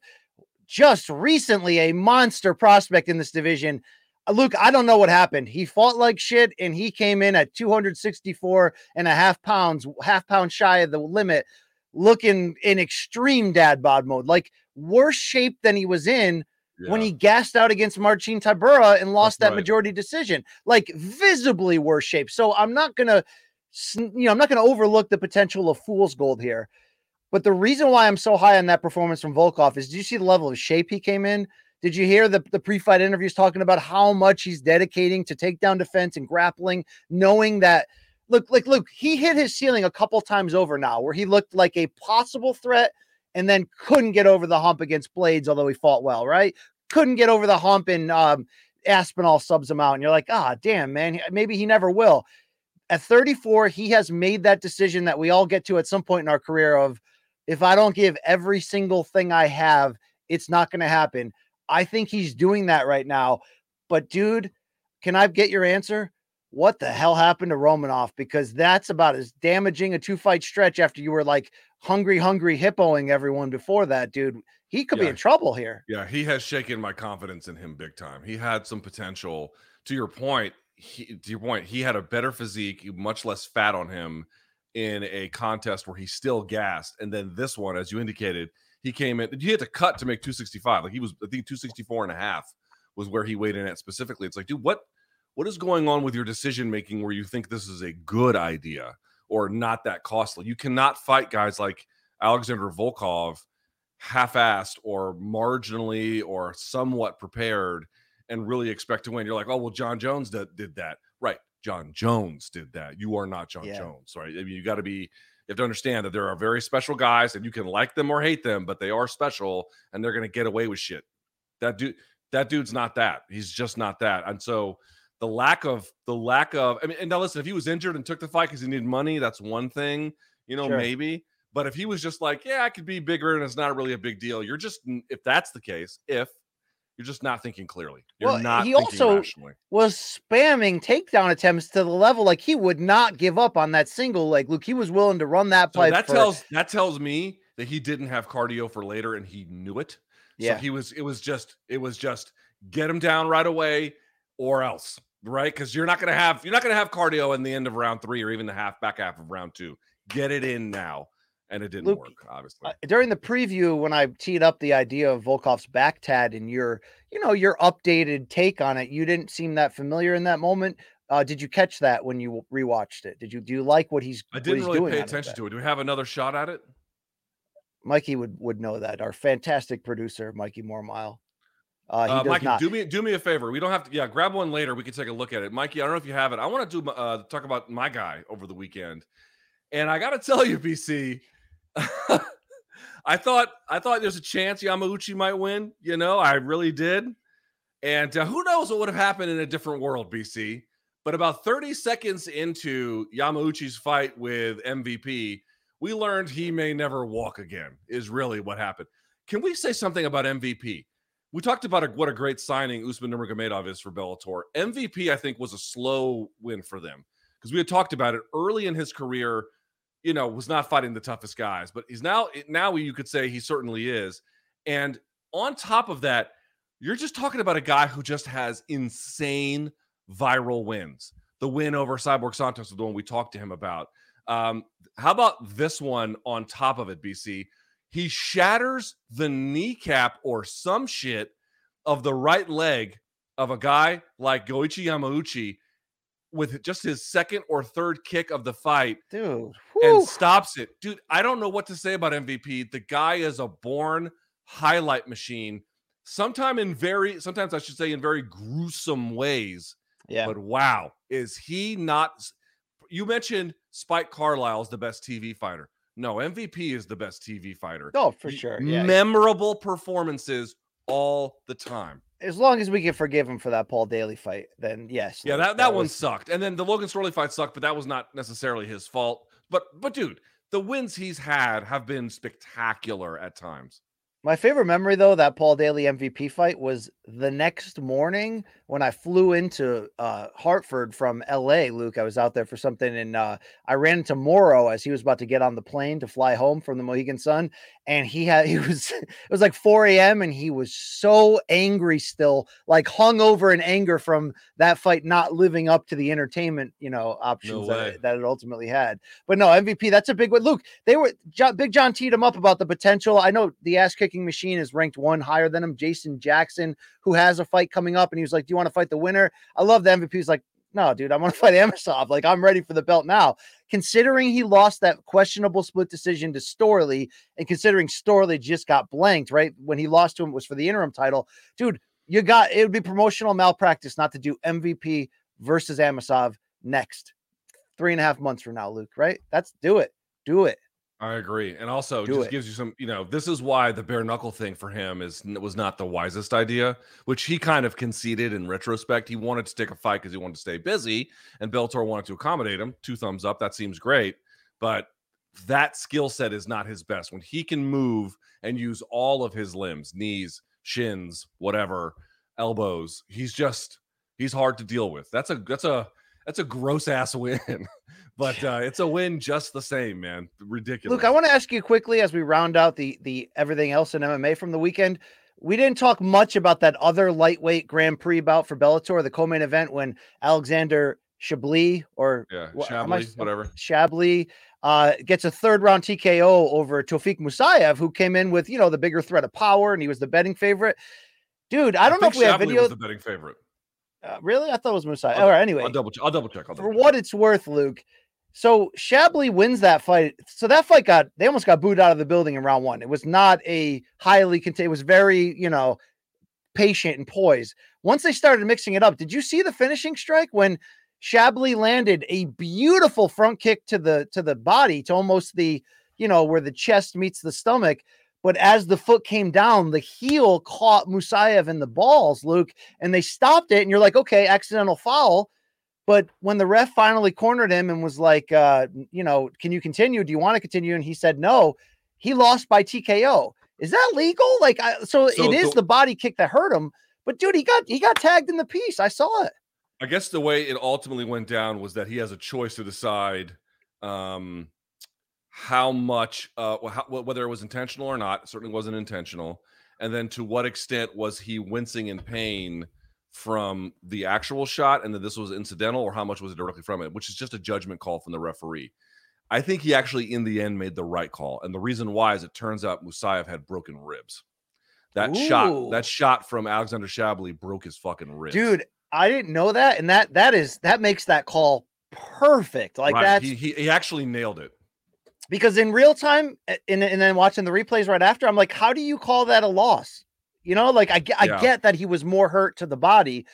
just recently a monster prospect in this division. Uh, Luke, I don't know what happened. He fought like shit and he came in at 264 and a half pounds, half pound shy of the limit looking in extreme dad bod mode, like worse shape than he was in when he gassed out against Marcin Tybura and lost That's that right. majority decision, like visibly worse shape. So I'm not gonna, you know, I'm not gonna overlook the potential of fool's gold here. But the reason why I'm so high on that performance from Volkov is, do you see the level of shape he came in? Did you hear the, the pre-fight interviews talking about how much he's dedicating to takedown defense and grappling, knowing that look, like look, he hit his ceiling a couple times over now, where he looked like a possible threat and then couldn't get over the hump against Blaydes, although he fought well, right? Couldn't get over the hump and um Aspinall subs him out, and you're like, ah, damn, man, maybe he never will. At 34, he has made that decision that we all get to at some point in our career of if I don't give every single thing I have, it's not going to happen. I think he's doing that right now. But dude, can I get your answer? What the hell happened to Romanov? Because that's about as damaging a two fight stretch after you were like hungry, hungry hippoing everyone before that, dude. He could yeah. be in trouble here. Yeah, he has shaken my confidence in him big time. He had some potential. To your point, he, to your point, he had a better physique, much less fat on him in a contest where he still gassed. And then this one, as you indicated, he came in, he had to cut to make 265. Like he was, I think 264 and a half was where he weighed in at specifically. It's like, dude, what what is going on with your decision making where you think this is a good idea or not that costly? You cannot fight guys like Alexander Volkov half-assed or marginally or somewhat prepared and really expect to win. You're like, oh well, Jon Jones did, did that. Right. Jon Jones did that. You are not Jon yeah. Jones, right? I mean, you got to be you have to understand that there are very special guys and you can like them or hate them, but they are special and they're going to get away with shit. That dude that dude's not that. He's just not that. And so the lack of the lack of I mean, and now listen, if he was injured and took the fight because he needed money, that's one thing, you know, sure. maybe. But if he was just like, yeah, I could be bigger and it's not really a big deal, you're just if that's the case, if you're just not thinking clearly. You're well, not. He also rationally. was spamming takedown attempts to the level like he would not give up on that single. Like, look, he was willing to run that play. So that for... tells that tells me that he didn't have cardio for later, and he knew it. Yeah, so he was. It was just. It was just get him down right away, or else, right? Because you're not gonna have you're not gonna have cardio in the end of round three or even the half back half of round two. Get it in now and it didn't Luke, work obviously uh, during the preview when i teed up the idea of volkov's back tad and your you know your updated take on it you didn't seem that familiar in that moment uh, did you catch that when you rewatched it did you do you like what he's i didn't really pay attention to it do we have another shot at it mikey would would know that our fantastic producer mikey mormile uh, uh Mikey, not. do me do me a favor. We don't have to. Yeah, grab one later. We can take a look at it. Mikey, I don't know if you have it. I want to do uh, talk about my guy over the weekend, and I got to <laughs> tell you, BC, <laughs> I thought I thought there's a chance Yamauchi might win. You know, I really did. And uh, who knows what would have happened in a different world, BC. But about 30 seconds into Yamauchi's fight with MVP, we learned he may never walk again. Is really what happened. Can we say something about MVP? We talked about a, what a great signing Usman Nurmagomedov is for Bellator. MVP, I think, was a slow win for them because we had talked about it early in his career you know, was not fighting the toughest guys, but he's now now you could say he certainly is. And on top of that, you're just talking about a guy who just has insane viral wins. The win over Cyborg Santos is the one we talked to him about. Um, how about this one on top of it, BC? He shatters the kneecap or some shit of the right leg of a guy like Goiti Yamauchi with just his second or third kick of the fight, dude, and stops it. Dude, I don't know what to say about MVP. The guy is a born highlight machine. Sometime in very, sometimes I should say, in very gruesome ways. Yeah. But wow, is he not? You mentioned Spike Carlyle is the best TV fighter. No, MVP is the best TV fighter. Oh, for sure. Yeah. Memorable performances all the time as long as we can forgive him for that Paul Daley fight, then yes. Yeah, that, that, that one was... sucked. And then the Logan Storley fight sucked, but that was not necessarily his fault. But but dude, the wins he's had have been spectacular at times. My favorite memory, though, that Paul Daley MVP fight was the next morning when I flew into uh, Hartford from LA. Luke, I was out there for something, and uh, I ran into Morrow as he was about to get on the plane to fly home from the Mohegan Sun, and he had he <laughs> was it was like 4 a.m. and he was so angry still, like hung over in anger from that fight not living up to the entertainment, you know, options no that, it, that it ultimately had. But no MVP, that's a big one. Luke, they were Big John teed him up about the potential. I know the ass kicking machine is ranked one higher than him. Jason Jackson, who has a fight coming up, and he was like, "Do you want to fight the winner?" I love the MVP. He's like, "No, dude, I want to <laughs> fight Amosov. Like, I'm ready for the belt now." Considering he lost that questionable split decision to Storley, and considering Storley just got blanked, right when he lost to him it was for the interim title, dude. You got it would be promotional malpractice not to do MVP versus Amosov next three and a half months from now, Luke. Right? That's do it. Do it. I agree, and also Do just it. gives you some. You know, this is why the bare knuckle thing for him is was not the wisest idea, which he kind of conceded in retrospect. He wanted to take a fight because he wanted to stay busy, and Bellator wanted to accommodate him. Two thumbs up. That seems great, but that skill set is not his best. When he can move and use all of his limbs, knees, shins, whatever, elbows, he's just he's hard to deal with. That's a that's a that's a gross ass win, <laughs> but uh, it's a win just the same, man. Ridiculous. Luke, I want to ask you quickly as we round out the the everything else in MMA from the weekend. We didn't talk much about that other lightweight Grand Prix bout for Bellator, the co-main event when Alexander Shabliy or yeah, wha- am I whatever. Shabliy uh, gets a third round TKO over Tofiq Musayev, who came in with you know the bigger threat of power, and he was the betting favorite. Dude, I don't know if we have Shabliy video. Was the betting favorite. Uh, really, I thought it was Musayev. I'll- All right, anyway, I'll double. I'll double check. I'll for double check. what it's worth, Luke. So Shabliy wins that fight. So that fight got they almost got booed out of the building in round one. It was not a highly contained. It was very you know patient and poised. Once they started mixing it up, did you see the finishing strike when Shabliy landed a beautiful front kick to the to the body to almost the you know where the chest meets the stomach. But as the foot came down, the heel caught Musayev in the balls, Luke, and they stopped it. And you're like, okay, accidental foul. But when the ref finally cornered him and was like, uh, you know, can you continue? Do you want to continue? And he said no. He lost by TKO. Is that legal? Like, I, so, So it is the- the body kick that hurt him. But dude, he got he got tagged in the piece. I saw it. I guess the way it ultimately went down was that he has a choice to decide um, how much, uh, how, whether it was intentional or not. Certainly wasn't intentional. And then to what extent was he wincing in pain from the actual shot and that this was incidental or how much was it directly from it, which is just a judgment call from the referee. I think he actually, in the end, made the right call. And the reason why is it turns out Musayev had broken ribs. That Ooh. shot, that shot from Alexander Shabliy broke his fucking ribs. Dude, I didn't know that. And that that is that makes that call perfect. Like Right, that's he, he he actually nailed it. Because in real time and, and then watching the replays right after, I'm like, how do you call that a loss? You know, like I, get- I Yeah. get that he was more hurt to the body,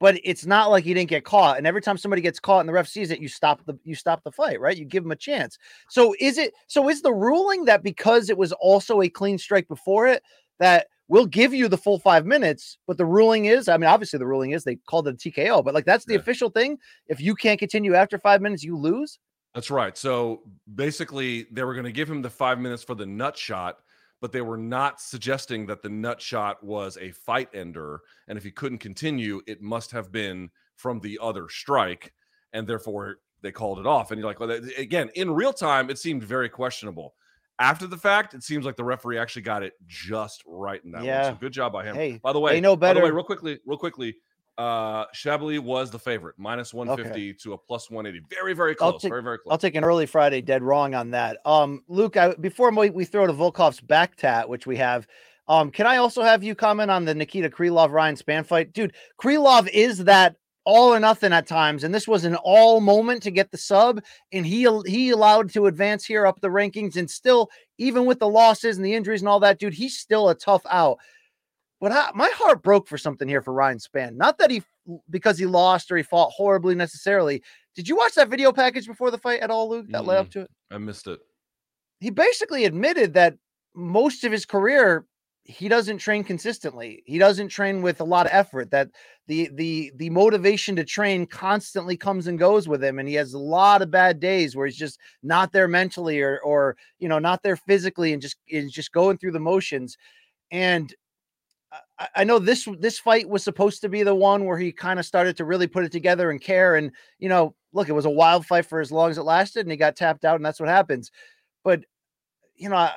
but it's not like he didn't get caught. And every time somebody gets caught and the ref sees it, you stop the you stop the fight, right? You give him a chance. So is it so is the ruling that because it was also a clean strike before it that we'll give you the full five minutes, but the ruling is, I mean, obviously the ruling is they called it a TKO, but like that's the Yeah. official thing. If you can't continue after five minutes, you lose. That's right. So basically, they were going to give him the five minutes for the nut shot, but they were not suggesting that the nut shot was a fight ender. And if he couldn't continue, it must have been from the other strike. And therefore, they called it off. And you're like, well, again, in real time, it seemed very questionable. After the fact, it seems like the referee actually got it just right in that one. Yeah. So good job by him. Hey, by the way, know better. By the way, real quickly, real quickly, uh Shabliy was the favorite, minus 150 to a plus 180. Very, very close. take- very, very close. I'll take an early Friday dead wrong on that. Um, Luke, I, before we, we throw to Volkov's back tat, which we have, um, can I also have you comment on the Nikita Krylov Ryan Spann fight, dude? Krylov is that all or nothing at times, and this was an all moment to get the sub, and he he allowed to advance here up the rankings, and still, even with the losses and the injuries and all that, dude, he's still a tough out. But I, my heart broke for something here for Ryan Spann. Not that he because he lost or he fought horribly necessarily. Did you watch that video package before the fight at all, Luke? That led up to it. I missed it. He basically admitted that most of his career he doesn't train consistently. He doesn't train with a lot of effort. That the the the motivation to train constantly comes and goes with him, and he has a lot of bad days where he's just not there mentally or or you know not there physically, and just is just going through the motions. And I, know this this fight was supposed to be the one where he kind of started to really put it together and care. And you know, look, it was a wild fight for as long as it lasted, and he got tapped out, and that's what happens. But you know, I,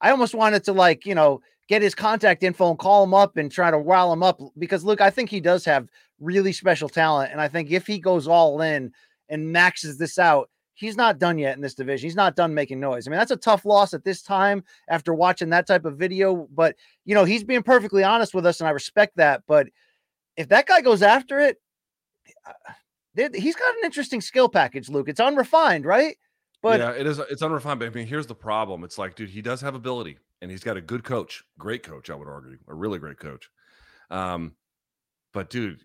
I almost wanted to like you know get his contact info and call him up and try to rile him up because look, I think he does have really special talent, and I think if he goes all in and maxes this out. He's not done yet in this division. He's not done making noise. I mean, that's a tough loss at this time after watching that type of video. But you know, he's being perfectly honest with us, and I respect that. But if that guy goes after it, uh, he's got an interesting skill package, Luke. It's unrefined, right? But yeah, it is. It's unrefined. But I mean, here's the problem. It's like, dude, he does have ability, and he's got a good coach, great coach. I would argue, a really great coach. Um, but dude,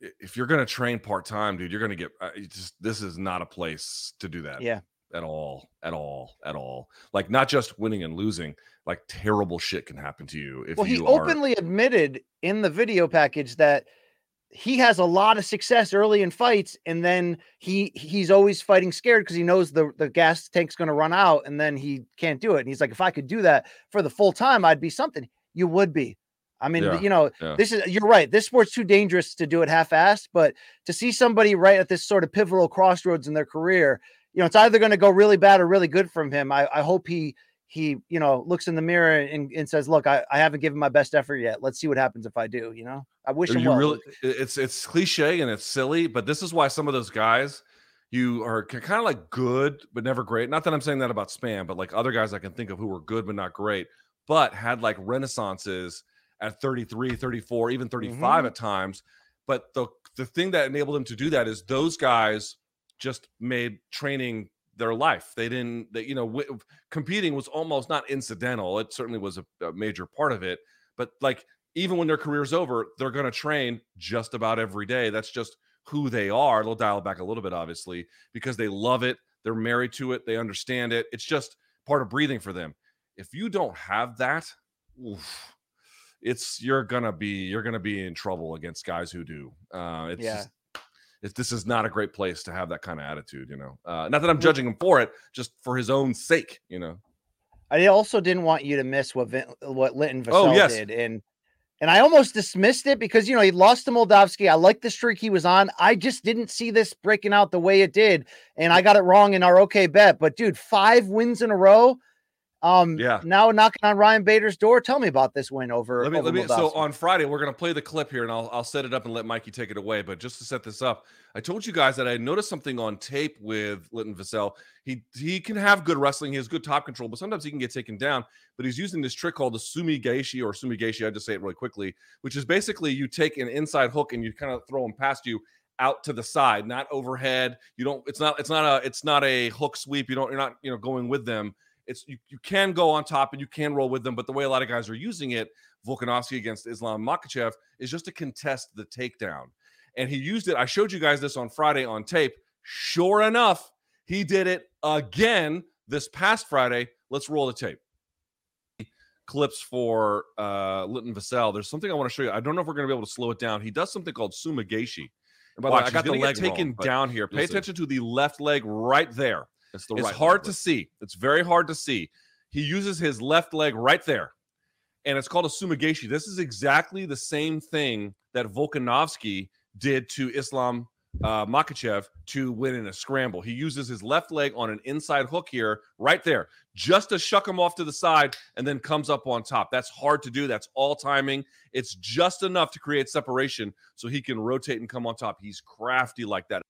if you're gonna train part time, dude, you're gonna get. Uh, just this is not a place to do that. yeah, at all, at all, at all. Like not just winning and losing, like terrible shit can happen to you if well, you he are openly admitted in the video package that he has a lot of success early in fights, and then he he's always fighting scared because he knows the the gas tank's going to run out, and then he can't do it. And he's like, if I could do that for the full time, I'd be something. You would be. I mean, Yeah, you know, yeah. this is you're right. This sport's too dangerous to do it half-assed, but to see somebody right at this sort of pivotal crossroads in their career, you know, it's either going to go really bad or really good from him. I, I hope he he, you know, looks in the mirror and, and says, Look, I, I haven't given my best effort yet. Let's see what happens if I do, you know. I wish him you well. really it's it's cliche and it's silly but this is why some of those guys you are kind of like good but never great not that i'm saying that about Spann but like other guys i can think of who were good but not great but had like renaissances at 33 34 even 35 Mhm. at times but the the thing that enabled them to do that is those guys just made training their life they didn't they, you know w- competing was almost not incidental it certainly was a, a major part of it but like even when their career's over, they're going to train just about every day. That's just who they are. They'll dial it back a little bit, obviously, because they love it. They're married to it. They understand it. It's just part of breathing for them. If you don't have that, oof, it's you're gonna be you're gonna be in trouble against guys who do. Uh, it's Yeah. just, it's, this is not a great place to have that kind of attitude. You know, uh, not that I'm judging him for it, just for his own sake. You know. I also didn't want you to miss what Vin, what Linton Vassell Oh, yes. did, and and I almost dismissed it because you know he lost to Moldavsky. I like the streak he was on. I just didn't see this breaking out the way it did, and I got it wrong in our OK bet. But dude, five wins in a row. Um, Yeah. Now knocking on Ryan Bader's door. Tell me about this win over. Let me, over let me. So on Friday, we're gonna play the clip here, and I'll I'll set it up and let Mikey take it away. But just to set this up, I told you guys that I noticed something on tape with Linton Vassell. He he can have good wrestling, he has good top control, but sometimes he can get taken down. But he's using this trick called the sumi gaeshi or sumi gaeshi. I just say it really quickly, which is basically you take an inside hook and you kind of throw him past you out to the side, not overhead. You don't. It's not. It's not a. It's not a hook sweep. You don't. You're not. You know, going with them. It's you, you can go on top and you can roll with them, but the way a lot of guys are using it, Volkanovski against Islam Makhachev, is just to contest the takedown. And he used it. I showed you guys this on Friday on tape. Sure enough, he did it again this past Friday. Let's roll the tape. Clips for uh Linton Vassell. There's something I want to show you. I don't know if we're going to be able to slow it down. He does something called sumi gaeshi. And by the way, Watch, I got the leg taken wrong, down here. Pay you'll attention to the left leg right there. It's the It's right hard to see. It's very hard to see. He uses his left leg right there, and it's called a sumi gaeshi. This is exactly the same thing that Volkanovski did to Islam uh, Makhachev to win in a scramble. He uses his left leg on an inside hook here, right there, just to shuck him off to the side, and then comes up on top. That's hard to do. That's all timing. It's just enough to create separation so he can rotate and come on top. He's crafty like that.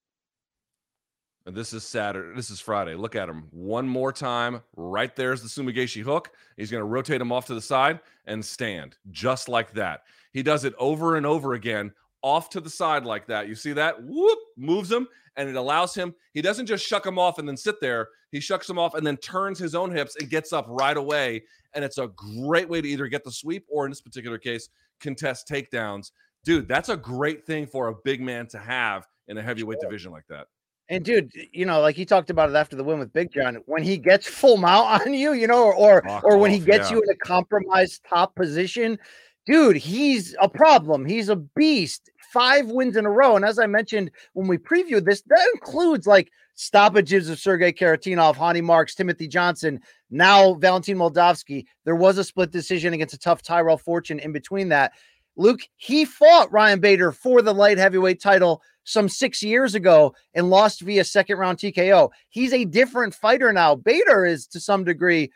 And this is Saturday. This is Friday. Look at him one more time. Right there's the Sumi gaeshi hook. He's going to rotate him off to the side and stand just like that. He does it over and over again, off to the side like that. You see that? Whoop, moves him, and it allows him. He doesn't just shuck him off and then sit there. He shucks him off and then turns his own hips and gets up right away. And it's a great way to either get the sweep or, in this particular case, contest takedowns. Dude, that's a great thing for a big man to have in a heavyweight division like that. And dude, you know, like he talked about it after the win with Big John, when he gets full mount <laughs> on you, you know, or or, Lock or when he gets yeah. you in a compromised top position, dude, he's a problem. He's a beast. Five wins in a row. And as I mentioned when we previewed this, that includes like stoppages of Sergey Kharitonov, Ronny Markes, Timothy Johnson, now Valentin Moldavsky. There was a split decision against a tough Tyrell Fortune in between that. Luke, he fought Ryan Bader for the light heavyweight title some six years ago and lost via second round TKO. He's a different fighter now. Bader is to some degree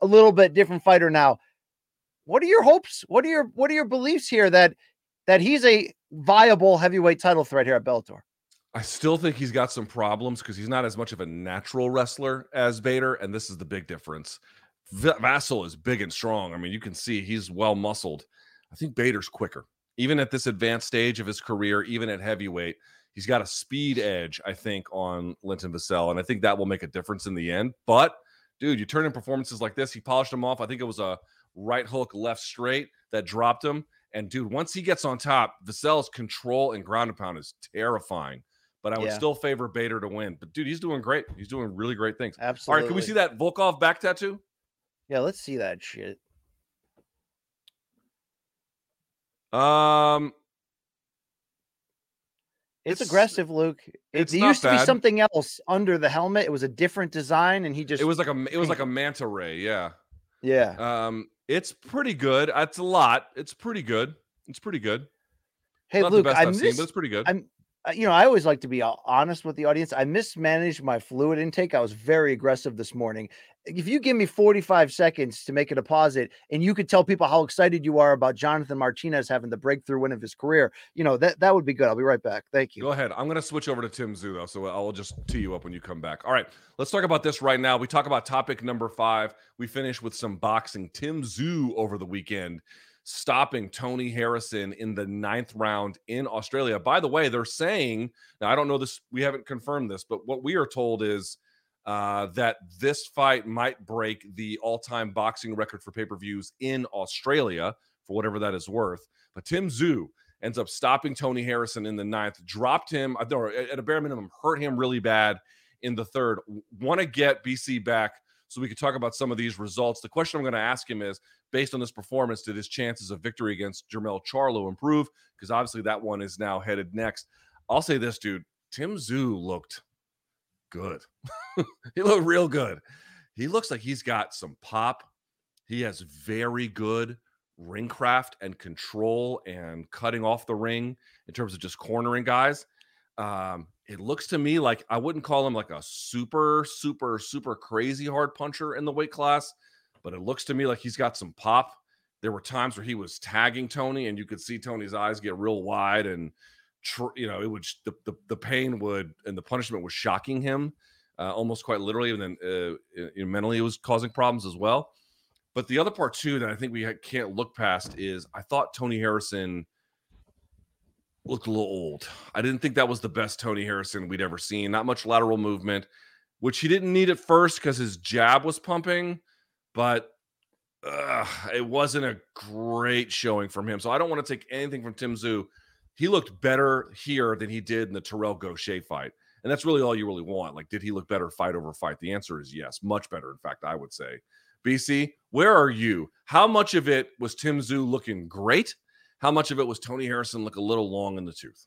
a little bit different fighter now. What are your hopes? What are your what are your beliefs here that that he's a viable heavyweight title threat here at Bellator? I still think he's got some problems because he's not as much of a natural wrestler as Bader, and this is the big difference. V- Vassell is big and strong. I mean, you can see he's well muscled. I think Bader's quicker, even at this advanced stage of his career, even at heavyweight. He's got a speed edge, I think, on Linton Vassell, and I think that will make a difference in the end. But, dude, you turn in performances like this. He polished him off. I think it was a right hook, left straight that dropped him. And dude, once he gets on top, Vassell's control and ground and pound is terrifying. but I would Yeah. still favor Bader to win. But dude, he's doing great. He's doing really great things. Absolutely. All right, can we see that Volkov back tattoo? Yeah, let's see that shit. Um, It's, It's- aggressive, Luke. It, it's there not used to be something else under the helmet. It was a different design, and he just it was like a it was like a manta ray. Yeah. yeah. Um, it's pretty good. It's a lot. It's pretty good. It's pretty good. Hey, Not Luke, I I've seen, but it's pretty good. I'm, uh, you know, I always like to be uh, honest with the audience. I mismanaged my fluid intake. I was very aggressive this morning. If you give me 45 seconds to make a deposit and you could tell people how excited you are about Jonathan Martinez having the breakthrough win of his career, you know, that, that would be good. I'll be right back. Thank you. Go ahead. I'm going to switch over to Tim Tszyu, though, so I'll just tee you up when you come back. All right, let's talk about this right now. We talk about topic number five. We finish with some boxing. Tim Tszyu over the weekend stopping Tony Harrison in the ninth round in Australia. By the way, they're saying, now I don't know this, we haven't confirmed this, but what we are told is uh, that this fight might break the all time boxing record for pay per views in Australia for whatever that is worth. But Tim Tszyu ends up stopping Tony Harrison in the ninth, dropped him, I at a bare minimum, hurt him really bad in the third. Want to get BC back so we could talk about some of these results. The question I'm going to ask him is based on this performance, did his chances of victory against Jermell Charlo improve? Because obviously that one is now headed next. I'll say this, dude. Tim Tszyu looked good. <laughs> he looked real good. He looks like he's got some pop. He has very good ring craft and control and cutting off the ring in terms of just cornering guys. Um, it looks to me like I wouldn't call him like a super, super, super crazy hard puncher in the weight class, but it looks to me like he's got some pop. There were times where he was tagging Tony, and you could see Tony's eyes get real wide, and tr- you know it would the, the the pain would and the punishment was shocking him, uh, almost quite literally, and then uh, you know, mentally it was causing problems as well. But the other part too that I think we ha- can't look past is I thought Tony Harrison looked a little old. I didn't think that was the best Tony Harrison we'd ever seen. Not much lateral movement, which he didn't need at first because his jab was pumping, but uh, it wasn't a great showing from him. So I don't want to take anything from Tim Tszyu. He looked better here than he did in the Terrell Gausha fight. And that's really all you really want. Like, did he look better fight over fight? The answer is yes, much better. In fact, I would say. BC, where are you? How much of it was Tim Tszyu looking great? How much of it was Tony Harrison look a little long in the tooth?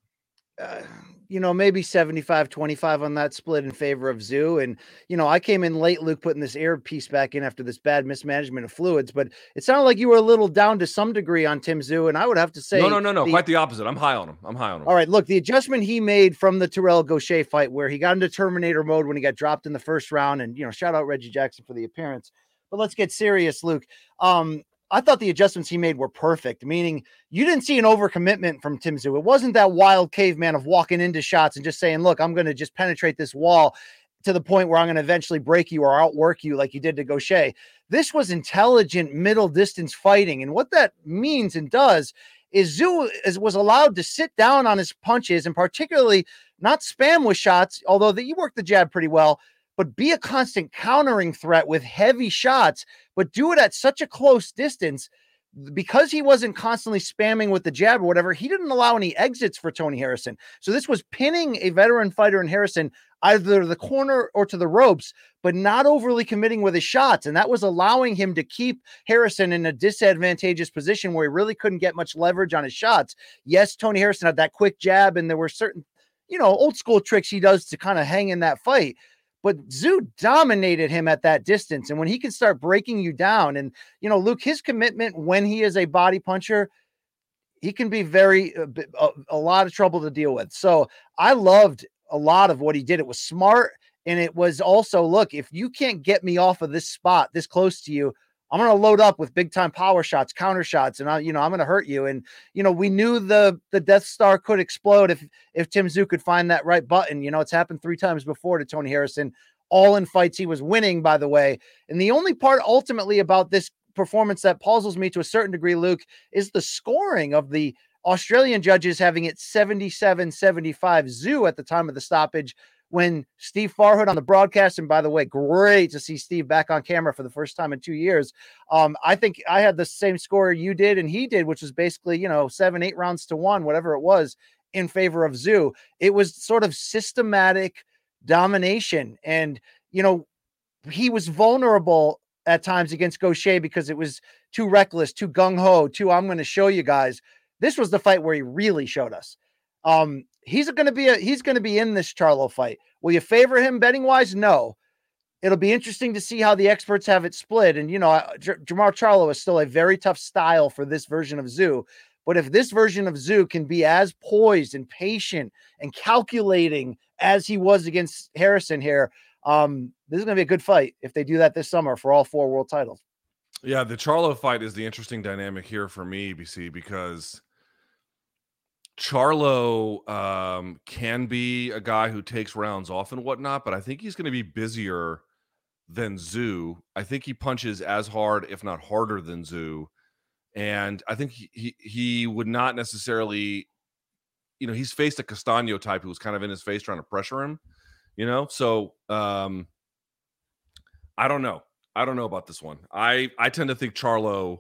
Uh, you know, maybe 75 25 on that split in favor of Tszyu. And, you know, I came in late, Luke, putting this air piece back in after this bad mismanagement of fluids, but it sounded like you were a little down to some degree on Tim Tszyu. And I would have to say, no, no, no, no. the- Quite the opposite. I'm high on him. I'm high on him. all right, look, the adjustment he made from the Terrell Gausha fight, where he got into Terminator mode when he got dropped in the first round, and you know, shout out Reggie Jackson for the appearance. But let's get serious, Luke. Um, I thought the adjustments he made were perfect, meaning you didn't see an overcommitment from Tim Tszyu. It wasn't that wild caveman of walking into shots and just saying, Look, I'm going to just penetrate this wall to the point where I'm going to eventually break you or outwork you like you did to Gausha. This was intelligent middle distance fighting. And what that means and does is Tszyu is, was allowed to sit down on his punches and particularly not spam with shots, although that you worked the jab pretty well, but be a constant countering threat with heavy shots, but do it at such a close distance because he wasn't constantly spamming with the jab or whatever, he didn't allow any exits for Tony Harrison. So this was pinning a veteran fighter in Harrison either to the corner or to the ropes, but not overly committing with his shots. And that was allowing him to keep Harrison in a disadvantageous position where he really couldn't get much leverage on his shots. Yes, Tony Harrison had that quick jab, and there were certain, you know, old school tricks he does to kind of hang in that fight. But Tszyu dominated him at that distance. And when he can start breaking you down, and, you know, Luke, his commitment when he is a body puncher, he can be very, uh, a, a, a lot of trouble to deal with. So I loved a lot of what he did. It was smart. And it was also, look, if you can't get me off of this spot this close to you, I'm going to load up with big time power shots, counter shots, and I, you know, I'm going to hurt you. And you know, we knew the the Death Star could explode if if Tim Tszyu could find that right button. You know, it's happened three times before to Tony Harrison, all in fights he was winning, by the way. And the only part ultimately about this performance that puzzles me to a certain degree, Luke, is the scoring of the Australian judges having it 77 75 Tszyu at the time of the stoppage when Steve Farhood on the broadcast, and by the way, great to see Steve back on camera for the first time in two years. Um, I think I had the same score you did and he did, which was basically, you know, seven, eight rounds to one, whatever it was. in favor of Tszyu. It was sort of systematic domination. And, you know, he was vulnerable at times against Gausha because it was too reckless, too gung ho, too I'm going to show you guys. This was the fight where he really showed us. Um, he's going to be a, he's going to be in this Charlo fight. Will you favor him betting wise? No. It'll be interesting to see how the experts have it split. And you know, J- Jermell Charlo is still a very tough style for this version of Tszyu. But if this version of Tszyu can be as poised and patient and calculating as he was against Harrison here, um, this is going to be a good fight if they do that this summer for all four world titles. Yeah, the Charlo fight is the interesting dynamic here for me, BC, because Charlo um, can be a guy who takes rounds off and whatnot, but I think he's going to be busier than Tszyu. I think he punches as hard, if not harder, than Tszyu, And I think he, he, he would not necessarily, you know, he's faced a Castaño type who was kind of in his face trying to pressure him, you know. So um, I don't know. I don't know about this one. I I tend to think Charlo.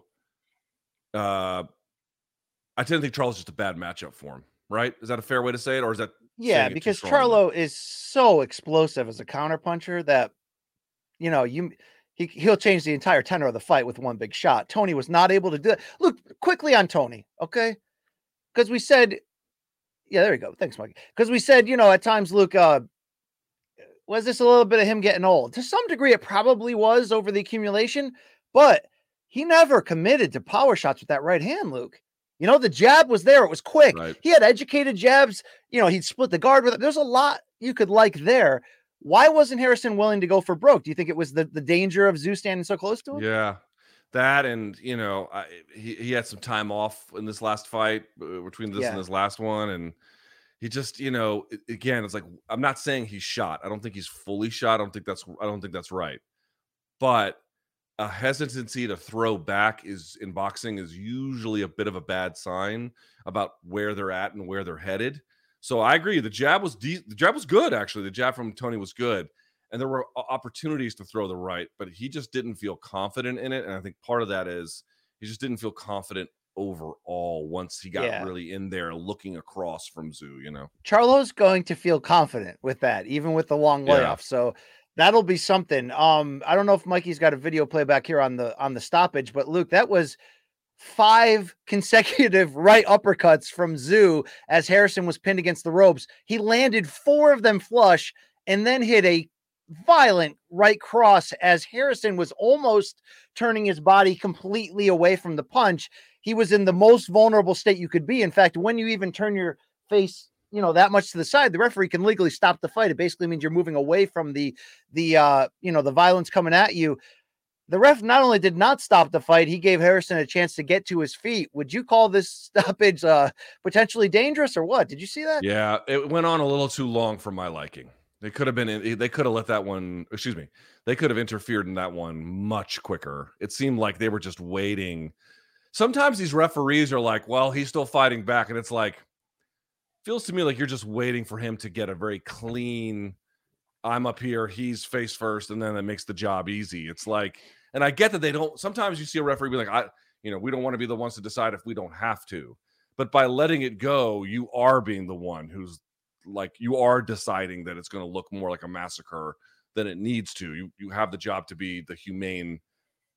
Uh, I tend to think Charlo's just a bad matchup for him. Right? Is that a fair way to say it, or is that? Yeah, because Charlo is so explosive as a counterpuncher that you know you he he'll change the entire tenor of the fight with one big shot. Tony was not able to do it. Look quickly on Tony, okay? Because we said, yeah, there we go. Thanks, Mike. Because we said, you know, at times, Luke, uh, was this a little bit of him getting old? To some degree, it probably was over the accumulation, but he never committed to power shots with that right hand, Luke. You know, the jab was there. It was quick. Right. He had educated jabs. You know, he'd split the guard with it. There's a lot you could like there. Why wasn't Harrison willing to go for broke? Do you think it was the, the danger of Tszyu standing so close to him? Yeah. That and you know I, he he had some time off in this last fight uh, between this yeah. and his last one, and he just you know again it's like I'm not saying he's shot. I don't think he's fully shot. I don't think that's I don't think that's right. But a hesitancy to throw back is in boxing is usually a bit of a bad sign about where they're at and where they're headed. So I agree. The jab was de- the jab was good actually. The jab from Tony was good, and there were opportunities to throw the right, but he just didn't feel confident in it. And I think part of that is he just didn't feel confident overall once he got yeah. really in there looking across from Tszyu, You know, Charlo's going to feel confident with that, even with the long layoff. Yeah. So that'll be something. Um, I don't know if Mikey's got a video playback here on the on the stoppage, but Luke, that was five <laughs> consecutive right uppercuts from Tszyu as Harrison was pinned against the ropes. He landed four of them flush and then hit a violent right cross as Harrison was almost turning his body completely away from the punch. He was in the most vulnerable state you could be. In fact, when you even turn your face you know that much to the side the referee can legally stop the fight. It basically means you're moving away from the the uh you know the violence coming at you. The ref not only did not stop the fight he gave harrison a chance to get to his feet. Would you call this <laughs> stoppage uh potentially dangerous or what? Did you see that? Yeah it went on a little too long for my liking. They could have been they could have let that one excuse me they could have interfered in that one much quicker. It seemed like they were just waiting. Sometimes these referees are like well he's still fighting back and it's like feels to me like you're just waiting for him to get a very clean I'm up here, he's face first, and then it makes the job easy. It's like, and I get that they don't sometimes you see a referee be like, I, you know, we don't want to be the ones to decide if we don't have to. But by letting it go, you are being the one who's like you are deciding that it's going to look more like a massacre than it needs to. You you have the job to be the humane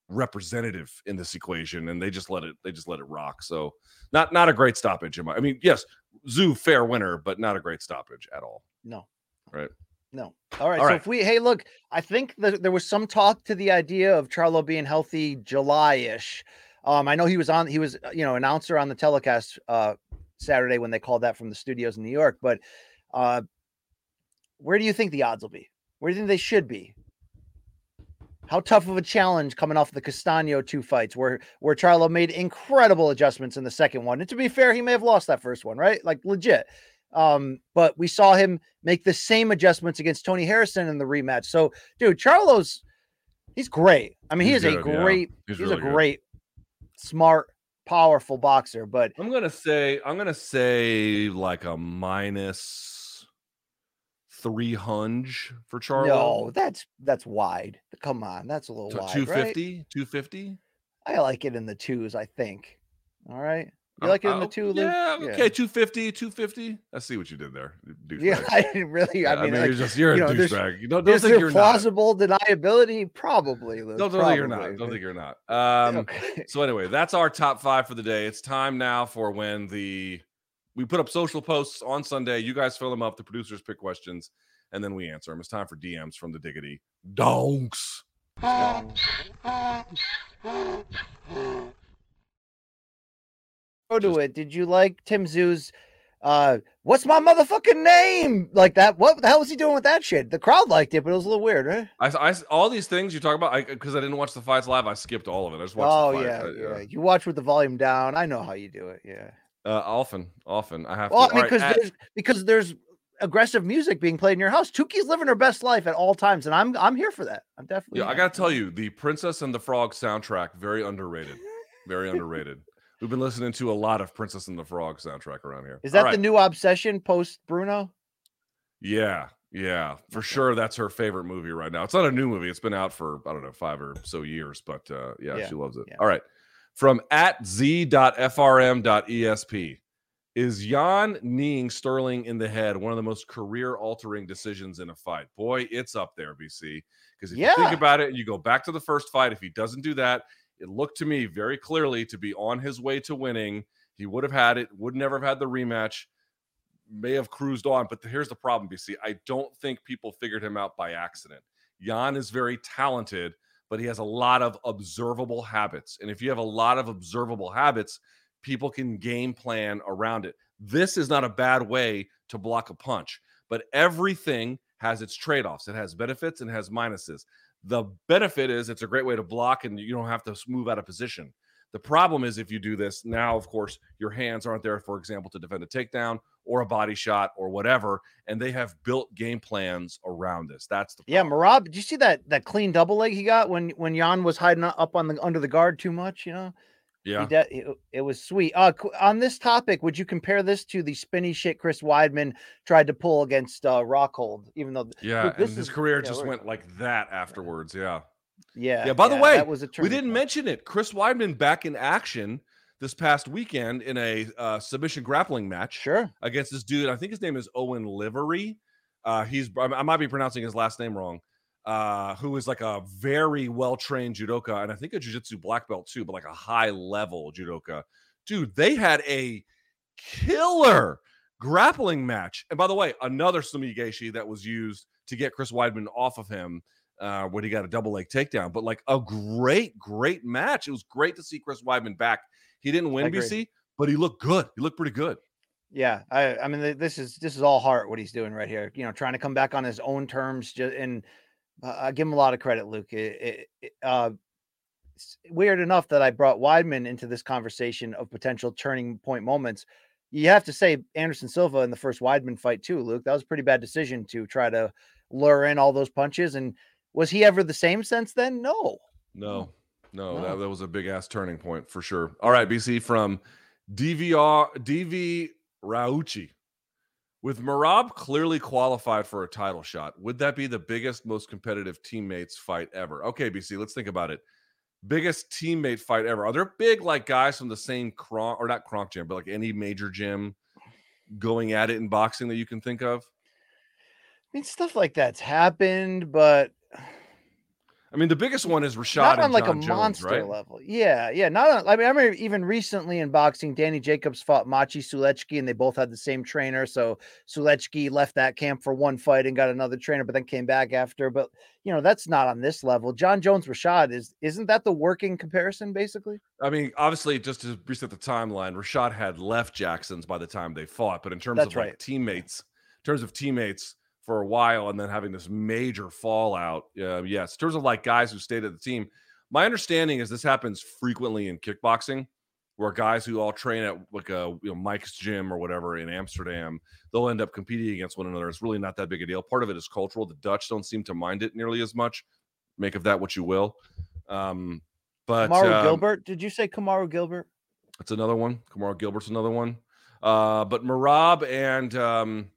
representative in this equation and they just let it they just let it rock so not not a great stoppage i mean yes Tszyu fair winner, but not a great stoppage at all. No. Right. No. All right. All so right. if we, hey, look, I think that there was some talk to the idea of Charlo being healthy July-ish. Um, I know he was on, he was, you know, announcer on the telecast uh Saturday when they called that from the studios in New York. But uh where do you think the odds will be? Where do you think they should be? How tough of a challenge coming off the Castaño two fights where where Charlo made incredible adjustments in the second one. And to be fair, he may have lost that first one, right? Like legit. Um, but we saw him make the same adjustments against Tony Harrison in the rematch. So, dude, Charlo's he's great. I mean, he's he is good, a great, yeah. he's, he's really a great, good. smart, powerful boxer. But I'm gonna say, I'm gonna say like a minus three hunch for Charlo? No, that's that's wide. Come on, that's a little wide. 250, right? 250. I like it in the twos, I think. All right. You like it in the two? Luke? Yeah, okay, 250, 250. I see what you did there. Yeah, <laughs> I didn't really. Yeah, I mean, like, you're just you're you a know, there's- douchebag. You don't, don't is think you're not. plausible deniability? Probably. Luke, Don't, don't think you're not. probably, Don't think you're not. <laughs> Um, okay. So anyway, that's our top five for the day. It's time now for when the we put up social posts on Sunday. You guys fill them up. The producers pick questions, and then we answer them. It's time for DMs from the Diggity Donks. Go to it. Did you like Tim Tszyu's? Uh, what's my motherfucking name? Like that? What the hell was he doing with that shit? The crowd liked it, but it was a little weird, right? I, I all these things you talk about because I, didn't watch the fights live. I skipped all of it. I just watched. Oh yeah, I- yeah. You watch with the volume down. I know how you do it. Yeah. Uh, often, often I have. Well, to. I mean, because at- there's because there's aggressive music being played in your house. Tuki's living her best life at all times, and I'm I'm here for that. I'm definitely. Yeah, I gotta tell you, the Princess and the Frog soundtrack very underrated, very underrated. <laughs> We've been listening to a lot of Princess and the Frog soundtrack around here. Is that right. the new obsession post Bruno? Yeah, yeah, for sure. That's her favorite movie right now. It's not a new movie. It's been out for I don't know five or so years, but uh, yeah, Yeah, she loves it. yeah. All right, from at z.frm.esp. Is Yan kneeing Sterling in the head one of the most career-altering decisions in a fight? Boy, it's up there, BC. Because if you think about it and you go back to the first fight, if he doesn't do that, it looked to me very clearly to be on his way to winning. He would have had it, would never have had the rematch, may have cruised on. But here's the problem, BC. I don't think people figured him out by accident. Yan is very talented, but he has a lot of observable habits. And if you have a lot of observable habits, people can game plan around it. This is not a bad way to block a punch, but everything has its trade offs. It has benefits and has minuses. The benefit is it's a great way to block and you don't have to move out of position. The problem is if you do this now, of course, your hands aren't there, for example, to defend a takedown or a body shot or whatever, and they have built game plans around this. That's the Yeah, problem. Merab, did you see that that clean double leg he got when when Yan was hiding up on the under the guard too much? You know, He yeah. de- it, it was sweet. Uh, on this topic, would you compare this to the spinny shit Chris Weidman tried to pull against uh, Rockhold? Even though, Yeah, and his is- career yeah, just went like that afterwards. Yeah. yeah, Yeah, by the way, that was a We didn't point. mention it. Chris Weidman back in action this past weekend in a uh, submission grappling match Sure, against this dude. I think his name is Owen Livesey. Uh, he's I might be pronouncing his last name wrong. Uh, who is like a very well trained judoka and I think a jiu-jitsu black belt too, but like a high level judoka. Dude, they had a killer grappling match. And by the way, another Sumi gaeshi that was used to get Chris Weidman off of him uh, when he got a double leg takedown. But like a great, great match. It was great to see Chris Weidman back. He didn't win. BC, but he looked good. He looked pretty good. yeah. I, I mean, this is this is all heart what he's doing right here. You know, trying to come back on his own terms. Just and uh, I give him a lot of credit, Luke. It, it, uh, it's weird enough that I brought Weidman into this conversation of potential turning point moments. You have to say Anderson Silva in the first Weidman fight too, Luke. That was a pretty bad decision to try to lure in all those punches. And was he ever the same since then? No. No, no. That, that was a big ass turning point for sure. All right, BC from DVR DV Rauchi. With Merab clearly qualified for a title shot, would that be the biggest, most competitive teammates fight ever? Okay, BC, let's think about it. Biggest teammate fight ever. Are there big like guys from the same Kronk or not Kronk gym, but like any major gym going at it in boxing that you can think of? I mean, stuff like that's happened, but I mean, the biggest one is Rashad not and on like Jon a Jones, monster right? level. Yeah, yeah. Not on, I mean, I remember even recently in boxing, Danny Jacobs fought Maciej Sulecki, and they both had the same trainer. So Sulechki left that camp for one fight and got another trainer, but then came back after. But you know, that's not on this level. Jon Jones Rashad is isn't that the working comparison basically? I mean, obviously, just to reset the timeline, Rashad had left Jackson's by the time they fought. But in terms That's of like teammates, in terms of teammates for a while, and then having this major fallout, uh, yes. In terms of like guys who stayed at the team, my understanding is this happens frequently in kickboxing, where guys who all train at like a you know Mike's gym or whatever in Amsterdam, they'll end up competing against one another. It's really not that big a deal. Part of it is cultural. The Dutch don't seem to mind it nearly as much. Make of that what you will. Um, but Kamaru um, Gilbert. Did you say Kamaru Gilbert? that's another one. Kamara Gilbert's another one. Uh, but Merab and um,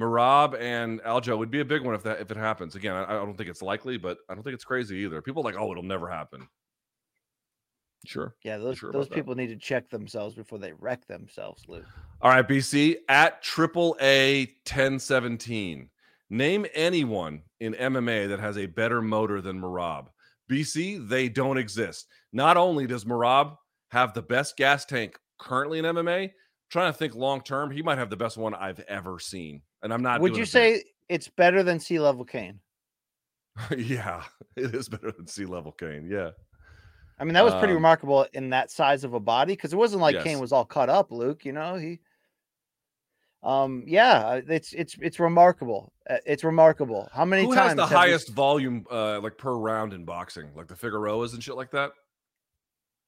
Merab and Aljo would be a big one if that if it happens. Again, I, I don't think it's likely, but I don't think it's crazy either. People are like, oh, it'll never happen. Sure. Yeah, those sure those about that. people need to check themselves before they wreck themselves, Luke. All right, BC at triple A 1017. Name anyone in MMA that has a better motor than Merab. BC, they don't exist. Not only does Merab have the best gas tank currently in MMA, trying to think long term, he might have the best one I've ever seen. And I'm not. Would you a bit. say it's better than sea level Cain? <laughs> yeah, it is better than sea level Cain. Yeah. I mean, that was pretty Um, remarkable in that size of a body because it wasn't like Yes. Cain was all cut up, Luke. You know, he. Um. Yeah, uh, it's it's it's remarkable. Uh, It's remarkable. How many Who times has the have we- highest volume, uh, like per round in boxing, like the Figueroas and shit like that?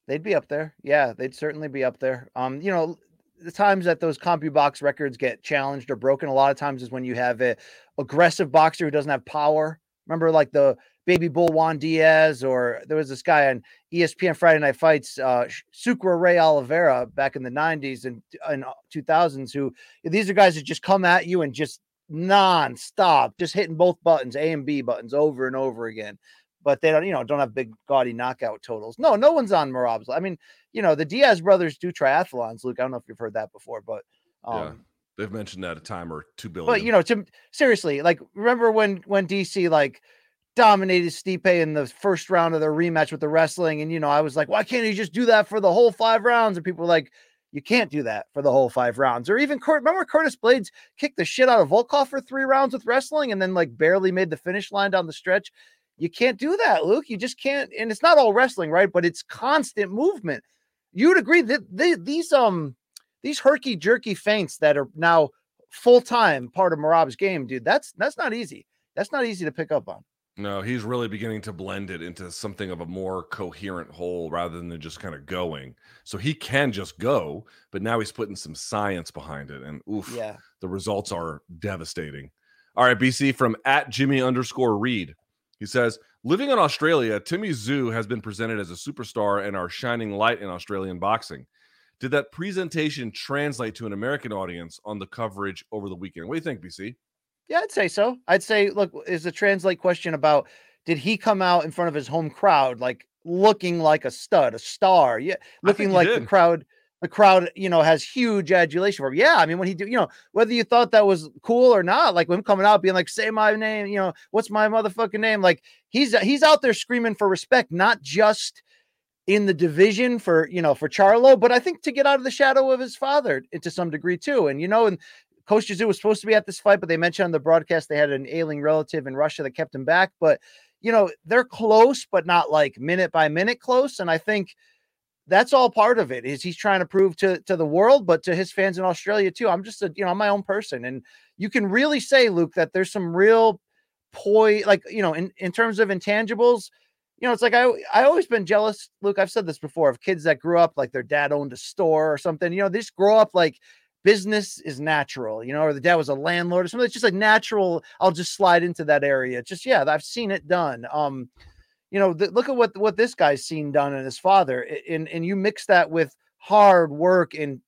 They'd be up there. Yeah, they'd certainly be up there. Um, you know, the times that those CompuBox records get challenged or broken, a lot of times is when you have a aggressive boxer who doesn't have power. Remember, like the baby bull Juan Diaz, or there was this guy on ESPN Friday Night Fights, uh, Sucre Ray Oliveira back in the '90s and and 2000s. Who these are guys that just come at you and just non-stop, just hitting both buttons, A and B buttons over and over again but they don't, you know, don't have big gaudy knockout totals. No, no one's on Merab's. I mean, you know, the Diaz brothers do triathlons. Luke, I don't know if you've heard that before, but um, Yeah. They've mentioned that a time or two billion. but you know, to seriously, like, remember when when DC like dominated Stipe in the first round of their rematch with the wrestling, and you know, I was like, why can't he just do that for the whole five rounds? And people were like. You can't do that for the whole five rounds, or even Kurt. Remember Curtis Blaydes kicked the shit out of Volkov for three rounds with wrestling, and then like barely made the finish line down the stretch. You can't do that, Luke. You just can't. And it's not all wrestling, right? But it's constant movement. You'd agree that they, these um these herky jerky feints that are now full time part of Merab's game, dude. That's that's not easy. That's not easy to pick up on. no, he's really beginning to blend it into something of a more coherent whole rather than just kind of going. So he can just go, but now he's putting some science behind it. And oof, Yeah. the results are devastating. All right, BC from at Jimmy underscore Reed. He says, living in Australia, Timmy Tszyu has been presented as a superstar and our shining light in Australian boxing. Did that presentation translate to an American audience on the coverage over the weekend? What do you think, BC? Yeah, I'd say so. I'd say, look, is the translate question about did he come out in front of his home crowd like looking like a stud, a star? Yeah, looking like the crowd. The crowd, you know, has huge adulation for him. Yeah, I mean, when he do, you know, whether you thought that was cool or not, like him coming out being like, "Say my name," you know, what's my motherfucking name? Like he's he's out there screaming for respect, not just in the division for you know for Charlo, but I think to get out of the shadow of his father to some degree too. And you know, and Kostya Tszyu was supposed to be at this fight, but they mentioned on the broadcast they had an ailing relative in Russia that kept him back. But you know, they're close, but not like minute by minute close. And I think that's all part of it. Is he's trying to prove to to the world, but to his fans in Australia too. I'm just a you know I'm my own person, and you can really say, Luke, that there's some real poi like you know in in terms of intangibles. You know, it's like I I always been jealous, Luke. I've said this before of kids that grew up like their dad owned a store or something. You know, they just grow up like business is natural, you know, or the dad was a landlord or something. It's just like natural. I'll just slide into that area. Just yeah, I've seen it done. Um, you know, th- look at what what this guy's seen done in his father, and and you mix that with hard work and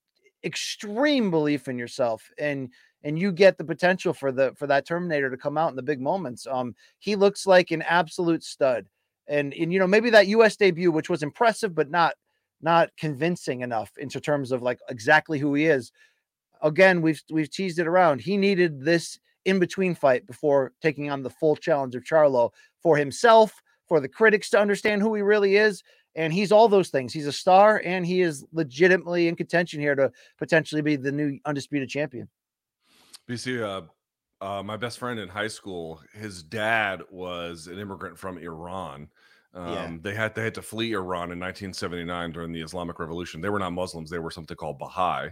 extreme belief in yourself, and and you get the potential for the for that Terminator to come out in the big moments. Um, he looks like an absolute stud, and and you know maybe that U.S. debut, which was impressive, but not not convincing enough into terms of like exactly who he is. Again, we've we've teased it around. He needed this in between fight before taking on the full challenge of Charlo for himself, for the critics to understand who he really is. And he's all those things. He's a star and he is legitimately in contention here to potentially be the new undisputed champion. BC, uh, uh, my best friend in high school, his dad was an immigrant from Iran. Um, Yeah. They had they had to flee Iran in 1979 during the Islamic Revolution. They were not Muslims; they were something called Baha'i,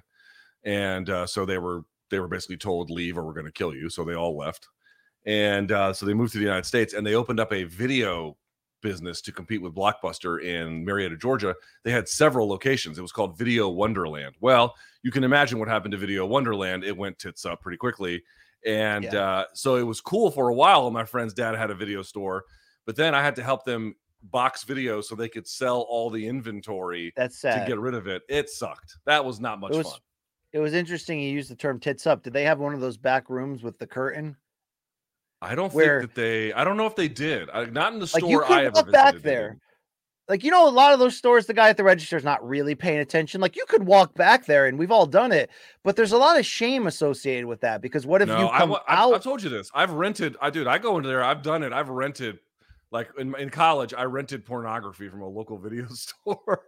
and uh, so they were they were basically told leave or we're going to kill you. So they all left, and uh, so they moved to the United States and they opened up a video business to compete with Blockbuster in Marietta, Georgia. They had several locations. It was called Video Wonderland. Well, you can imagine what happened to Video Wonderland. It went tits up pretty quickly. And Yeah. uh, so it was cool for a while. My friend's dad had a video store, but then I had to help them box videos so they could sell all the inventory That's sad. to get rid of it. It sucked. That was not much it was fun. it was interesting you used the term tits up. Did they have one of those back rooms with the curtain? I don't where- think that they. I don't know if they did. I, not in the Like store you I could ever walk visited. back there. like you know a lot of those stores the guy at the register is not really paying attention like you could walk back there and we've all done it but there's a lot of shame associated with that because what if no, you come I, out I've told you this. I've rented. I dude, I go into there. I've done it. I've rented. Like in, in college, I rented pornography from a local <laughs> video store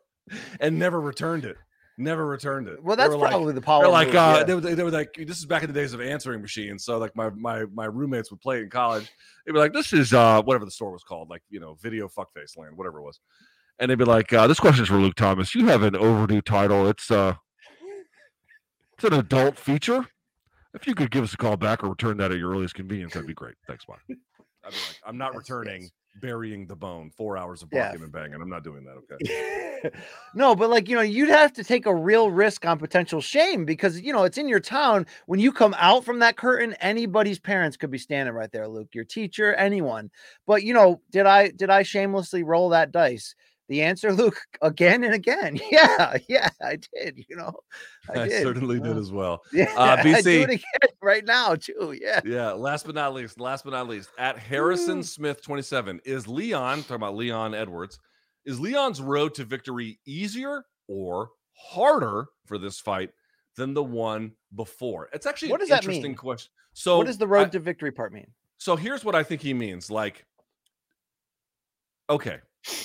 and never returned it. Never returned it. well that's were like- probably the They're power like, uh, yeah. they, were, they were like, this is back in the days of answering machines. So like my my my roommates would play it in college. They'd be like, this is uh whatever the store was called, like you know, video fuckface land, whatever it was. And they'd be like, uh, this question is for Luke Thomas. You have an overdue title. It's uh it's an adult feature. If you could give us a call back or return that at your earliest convenience, that'd be great. Thanks, bye. <laughs> I'd be like, I'm not returning yes. Burying the bone, four hours of Yeah. and banging. I'm not doing that. Okay. <laughs> no, but like you know, you'd have to take a real risk on potential shame because you know it's in your town. When you come out from that curtain, anybody's parents could be standing right there, Luke. Your teacher, anyone. But you know, did I did I shamelessly roll that dice? The answer, Luke, again and again. <laughs> Yeah, yeah, I did. You know, I, I did. certainly did Uh, as well. <laughs> Yeah, Uh, I do BC. it again <laughs> right now too. Yeah. Yeah. Last but not least, last but not least, at Harrison Woo. Smith 27, is Leon, talking about Leon Edwards, is Leon's road to victory easier or harder for this fight than the one before? It's actually What an does that interesting mean? question. So what does the road I- to victory part mean? so here's what I think he means. Like, okay,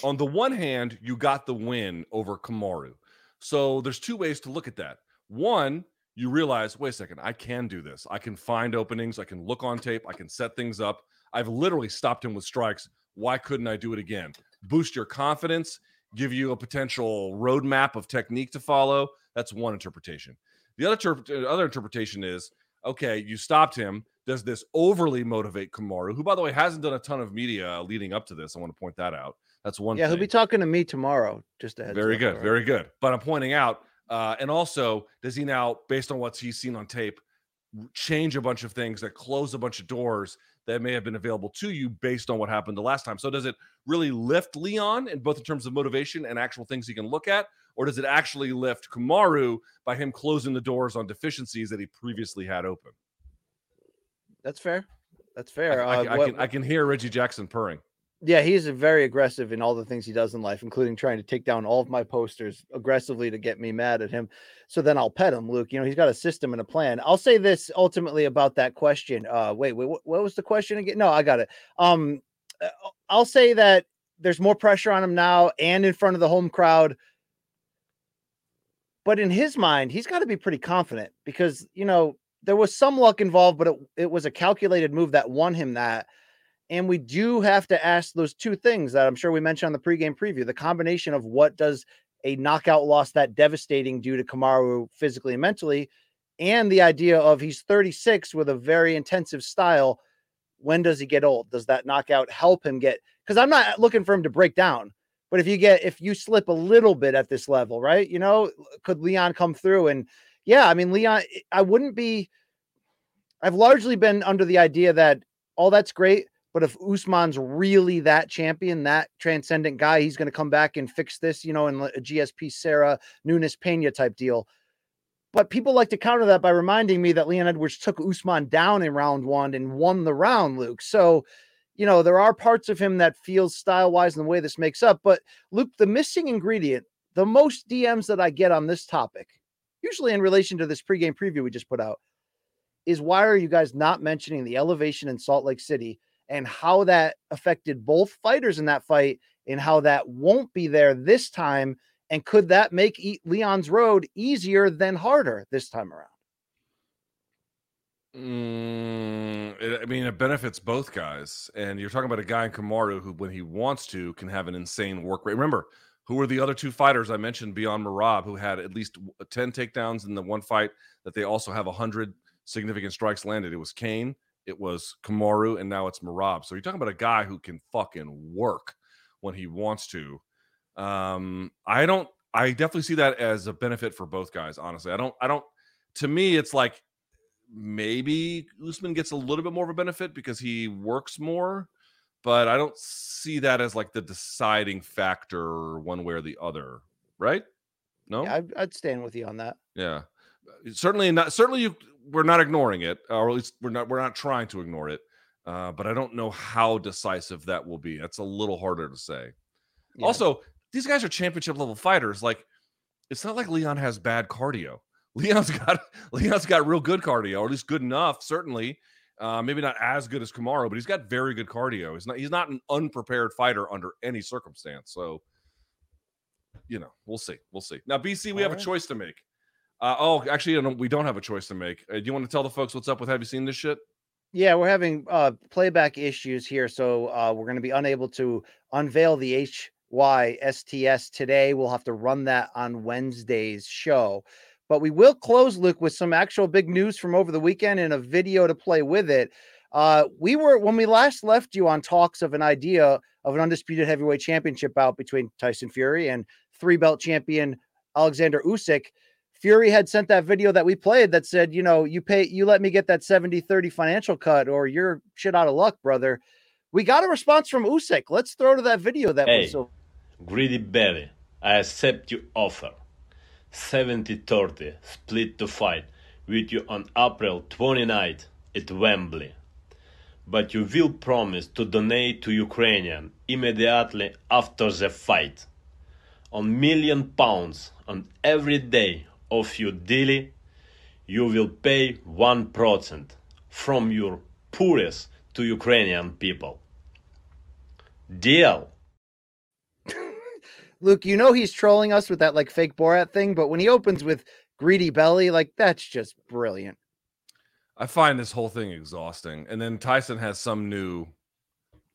on the one hand, you got the win over Kamaru. So there's two ways to look at that. One, you realize, wait a second, I can do this. I can find openings. I can look on tape. I can set things up. I've literally stopped him with strikes. Why couldn't I do it again? Boost your confidence, give you a potential roadmap of technique to follow. That's one interpretation. The other, terp- uh, other interpretation is okay, you stopped him. Does this overly motivate Kamaru, who, by the way, hasn't done a ton of media leading up to this? I want to point that out. That's one Yeah, thing. he'll be talking to me tomorrow. Just a Very up, good, right? very good. But I'm pointing out, uh, and also, does he now, based on what he's seen on tape, change a bunch of things that close a bunch of doors that may have been available to you based on what happened the last time? So, does it really lift Leon in both in terms of motivation and actual things he can look at, or does it actually lift Kamaru by him closing the doors on deficiencies that he previously had open? That's fair. That's I, fair. I- Uh, I what- can I can hear Reggie Jackson purring. Yeah, he's very aggressive in all the things he does in life, including trying to take down all of my posters aggressively to get me mad at him. So then I'll pet him, Luke. You know, he's got a system and a plan. I'll say this ultimately about that question. Uh, wait, wait, what, was the question again? No, I got it. Um, uh, I'll say that there's more pressure on him now and in front of the home crowd. But in his mind, he's got to be pretty confident because you know there was some luck involved, but it, it was a calculated move that won him that. And we do have to ask those two things that I'm sure we mentioned on the pregame preview the combination of what does a knockout loss that devastating due to Kamaru physically and mentally, and the idea of he's 36 with a very intensive style. When does he get old? Does that knockout help him get? Because I'm not looking for him to break down, but if you get, if you slip a little bit at this level, right? You know, could Leon come through? And yeah, I mean, Leon, I wouldn't be, I've largely been under the idea that all that's great, but if Usman's really that champion, that transcendent guy, he's going to come back and fix this, you know, in a GSP Serra Nunes Pena type deal. But people like to counter that by reminding me that Leon Edwards took Usman down in round one and won the round, Luke. So, you know, there are parts of him that feels style wise and the way this makes up. But Luke, the missing ingredient, the most DMs that I get on this topic, usually in relation to this pregame preview we just put out, is why are you guys not mentioning the elevation in Salt Lake City and how that affected both fighters in that fight and how that won't be there this time? And could that make E- Leon's road easier than harder this time around? Mm, I mean, it benefits both guys. And you're talking about a guy in Kamaru who, when he wants to, can have an insane work rate. Remember, who were the other two fighters I mentioned beyond Merab, who had at least 10 takedowns in the one fight that they also have 100 significant strikes landed? It was Cain, it was Kamaru, and now it's Merab. So you're talking about a guy who can fucking work when he wants to. Um, I don't, I definitely see that as a benefit for both guys, honestly. I don't, I don't, to me, it's like, maybe Usman gets a little bit more of a benefit because he works more, but I don't see that as like the deciding factor one way or the other, right? No, Yeah, I'd, I'd stand with you on that. yeah, certainly not. Certainly, you, we're not ignoring it, or at least we're not. We're not trying to ignore it. Uh, but I don't know how decisive that will be. That's a little harder to say. Yeah. Also, these guys are championship level fighters. Like, it's not like Leon has bad cardio. <laughs> Leon's got Leon's got real good cardio, or at least good enough, certainly. Uh, maybe not as good as Kamaru, but he's got very good cardio. He's not he's not an unprepared fighter under any circumstance. So, you know, we'll see. We'll see. Now, BC, we All have right. a choice to make. Uh, oh, actually, we don't have a choice to make. Uh, do you want to tell the folks what's up with Have you seen this shit? Yeah, we're having uh, playback issues here, so uh, we're going to be unable to unveil the HYSTS today. We'll have to run that on Wednesday's show. But we will close, Luke, with some actual big news from over the weekend and a video to play with it. Uh, we were when we last left you on talks of an idea of an undisputed heavyweight championship bout between Tyson Fury and three belt champion Alexander Usyk. Fury had sent that video that we played that said, you know, you pay, you let me get that 70 30 financial cut or you're shit out of luck, brother. We got a response from Usyk. Let's throw to that video that hey, was so. Greedy belly, I accept your offer. 70-30 split to fight with you on April 29th at Wembley. But you will promise to donate to Ukrainian immediately after the fight. On million pounds on every day of your daily, you will pay 1% from your poorest to Ukrainian people. Deal. <laughs> Luke, you know he's trolling us with that like fake Borat thing, but when he opens with greedy belly, like that's just brilliant. I find this whole thing exhausting. And then Tyson has some new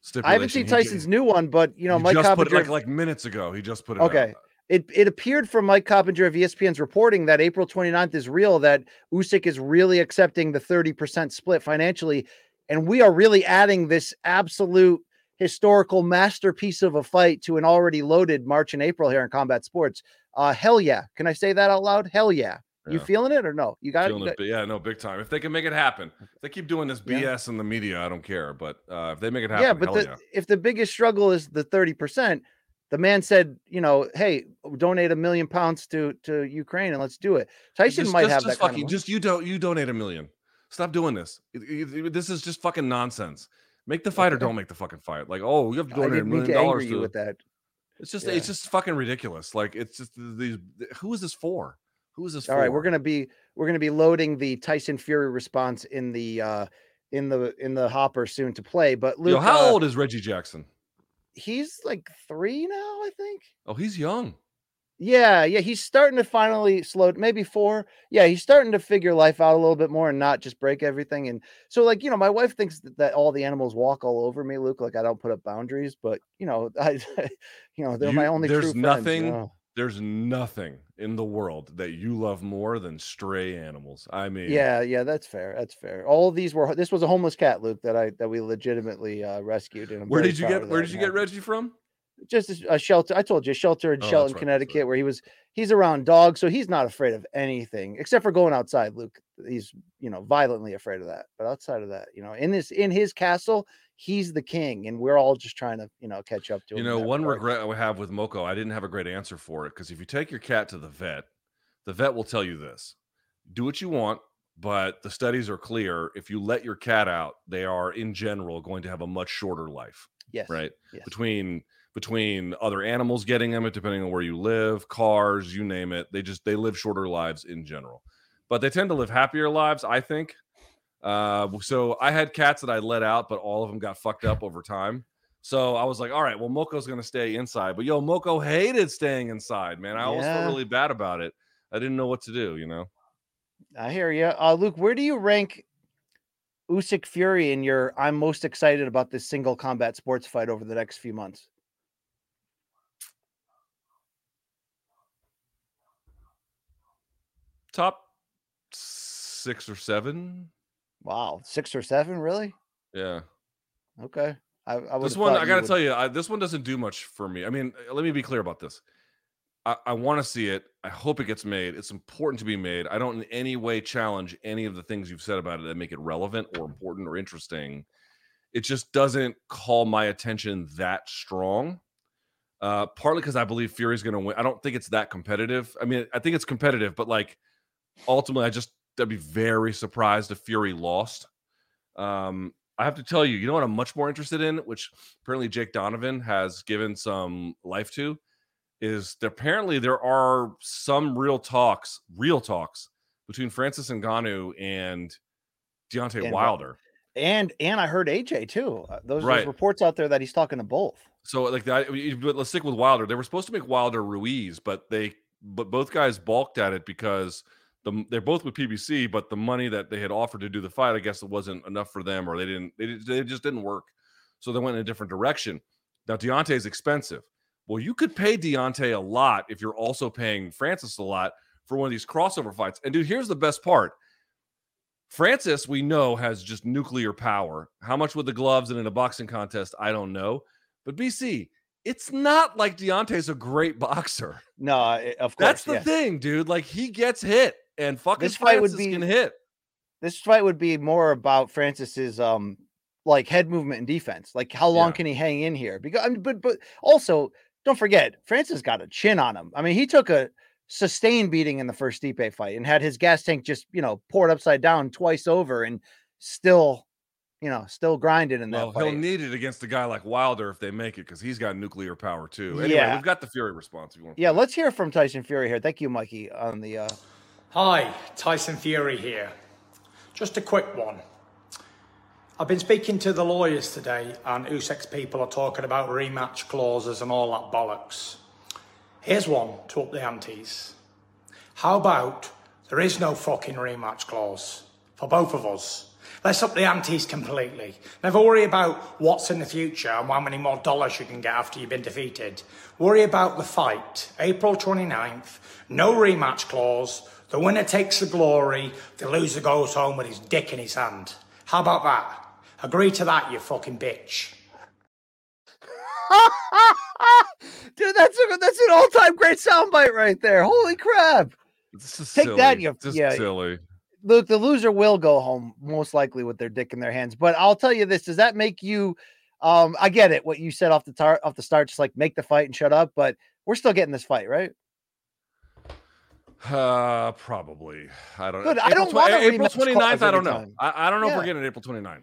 stipulation. I haven't seen Tyson's new one, but you know, Mike just put it like, like minutes ago. He just put it okay. Out. It, it appeared from Mike Coppinger of ESPN's reporting that April 29th is real, that Usyk is really accepting the 30% split financially. And we are really adding this absolute historical masterpiece of a fight to an already loaded March and April here in combat sports. Uh, hell yeah! Can I say that out loud? Hell yeah! yeah. You feeling it or no? You got it. Yeah, no, big time. If they can make it happen, if they keep doing this BS yeah. in the media, I don't care. But uh, if they make it happen, yeah. But the, yeah. if the biggest struggle is the thirty percent, the man said, you know, hey, donate a million pounds to to Ukraine and let's do it. Tyson just, might just, have just that. Fucking, just you don't you donate a million. Stop doing this. This is just fucking nonsense. Make the fight or don't make the fucking fight. Like, oh, you have to donate a million dollars to with that. It's just yeah. it's just fucking ridiculous. Like it's just these who is this for? Who is this All for? right, we're gonna be we're gonna be loading the Tyson Fury response in the uh in the in the hopper soon to play. But Luke, Yo, how uh, old is Reggie Jackson? He's like three now, I think. Oh, he's young. Yeah, yeah, he's starting to finally slow, maybe four. Yeah, he's starting to figure life out a little bit more and not just break everything. And so, like, you know, my wife thinks that, that all the animals walk all over me, Luke. Like, I don't put up boundaries, but you know, <laughs> I, you know, they're you, my only. There's nothing. Friends, you know? There's nothing in the world that you love more than stray animals. I mean, yeah, yeah, that's fair. That's fair. All these were. This was a homeless cat, Luke, that I that we legitimately uh, rescued. And where did you get? Where did you get Reggie from? just a shelter. I told you, shelter in oh, Shelton, right, Connecticut, right. where he was. He's around dogs, so he's not afraid of anything except for going outside. Luke, he's you know violently afraid of that. But outside of that, you know, in this in his castle, he's the king, and we're all just trying to you know catch up to him. You know, one part. regret I have with Moko, I didn't have a great answer for it because if you take your cat to the vet, the vet will tell you this: do what you want, but the studies are clear. If you let your cat out, they are in general going to have a much shorter life. Yes. Right. Yes. Between between other animals getting them, depending on where you live, cars, you name it. They just they live shorter lives in general, but they tend to live happier lives. I think. Uh, so I had cats that I let out, but all of them got fucked up over time. So I was like, all right, well, Moko's gonna stay inside. But yo, Moko hated staying inside, man. I always felt really bad about it. I didn't know what to do, you know. I hear you. Uh, Luke, where do you rank Usyk Fury in your I'm most excited about this single combat sports fight over the next few months? top six or seven. Wow, six or seven, really? Yeah. Okay. I, I this one, I got to would... tell you, I, this one doesn't do much for me. I mean, let me be clear about this. I, I want to see it. I hope it gets made. It's important to be made. I don't in any way challenge any of the things you've said about it that make it relevant or important or interesting. It just doesn't call my attention that strong. Uh, partly because I believe Fury's going to win. I don't think it's that competitive. I mean, I think it's competitive, but like ultimately, I just I'd be very surprised if Fury lost. Um, I have to tell you, you know what I'm much more interested in, which apparently Jake Donovan has given some life to. is that apparently there are some real talks, real talks between Francis Ngannou and Deontay And Wilder. And and I heard AJ too. Uh, Those, Right. those reports out there that he's talking to both. So like that, but let's stick with Wilder. They were supposed to make Wilder Ruiz, but they but both guys balked at it because the they're both with PBC, but the money that they had offered to do the fight, I guess it wasn't enough for them, or they didn't they, they just didn't work. So they went in a different direction. Now Deontay's expensive. Well, you could pay Deontay a lot if you're also paying Francis a lot for one of these crossover fights. And dude, here's the best part. Francis, we know, has just nuclear power. How much with the gloves and in a boxing contest, I don't know. But BC, it's not like Deontay's a great <laughs> boxer. No, eh, of course. That's the yeah. thing, dude. Like he gets hit, and fucking This fight would be- can hit. This fight would be more about Francis's um like head movement and defense. Like how long Yeah. can he hang in here? Because I mean, but but also don't forget Francis got a chin on him. I mean, he took a sustained beating in the first Stipe fight and had his gas tank just you know poured upside down twice over and still you know still grinding in that Well, fight. he'll need it against a guy like Wilder if they make it because he's got nuclear power too. Anyway, Yeah. we've got the Fury response. If you want, yeah, let's hear from Tyson Fury here. Thank you, Mikey, on the uh Hi, Tyson Fury here. Just a quick one. I've been speaking to the lawyers today, and Usyk's people are talking about rematch clauses and all that bollocks. Here's one to up the antes. How about there is no fucking rematch clause for both of us? Let's up the antes completely. Never worry about what's in the future and how many more dollars you can get after you've been defeated. Worry about the fight, April 29th, no rematch clause. The winner takes the glory, the loser goes home with his dick in his hand. How about that? Agree to that, you fucking bitch. <laughs> Dude, that's a that's an all-time great soundbite right there. Holy crap. This is Take that, silly. you- Just yeah. silly. Look, the loser will go home most likely with their dick in their hands. But I'll tell you this: Does that make you? Um, I get it. What you said off the tar- off the start, just like make the fight and shut up. But we're still getting this fight, right? Uh, probably. I don't. Good, I don't tw- want April rematch clause 29th. I don't know. I, I don't know if we're getting April 29th.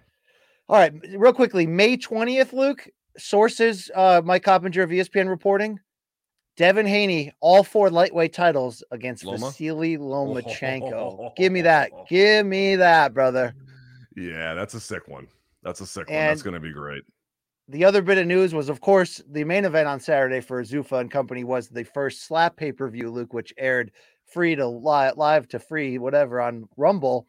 All right, real quickly, May twentieth, Luke. Sources, uh, Mike Coppinger of ESPN reporting. Devin Haney, all four lightweight titles against Loma? Vasily Lomachenko. Give me that. <laughs> Give me that, brother. Yeah, that's a sick one. That's a sick one. That's going to be great. The other bit of news was, of course, the main event on Saturday for Zuffa and Company was the first slap pay per view, Luke, which aired free to live, live to free, whatever on Rumble.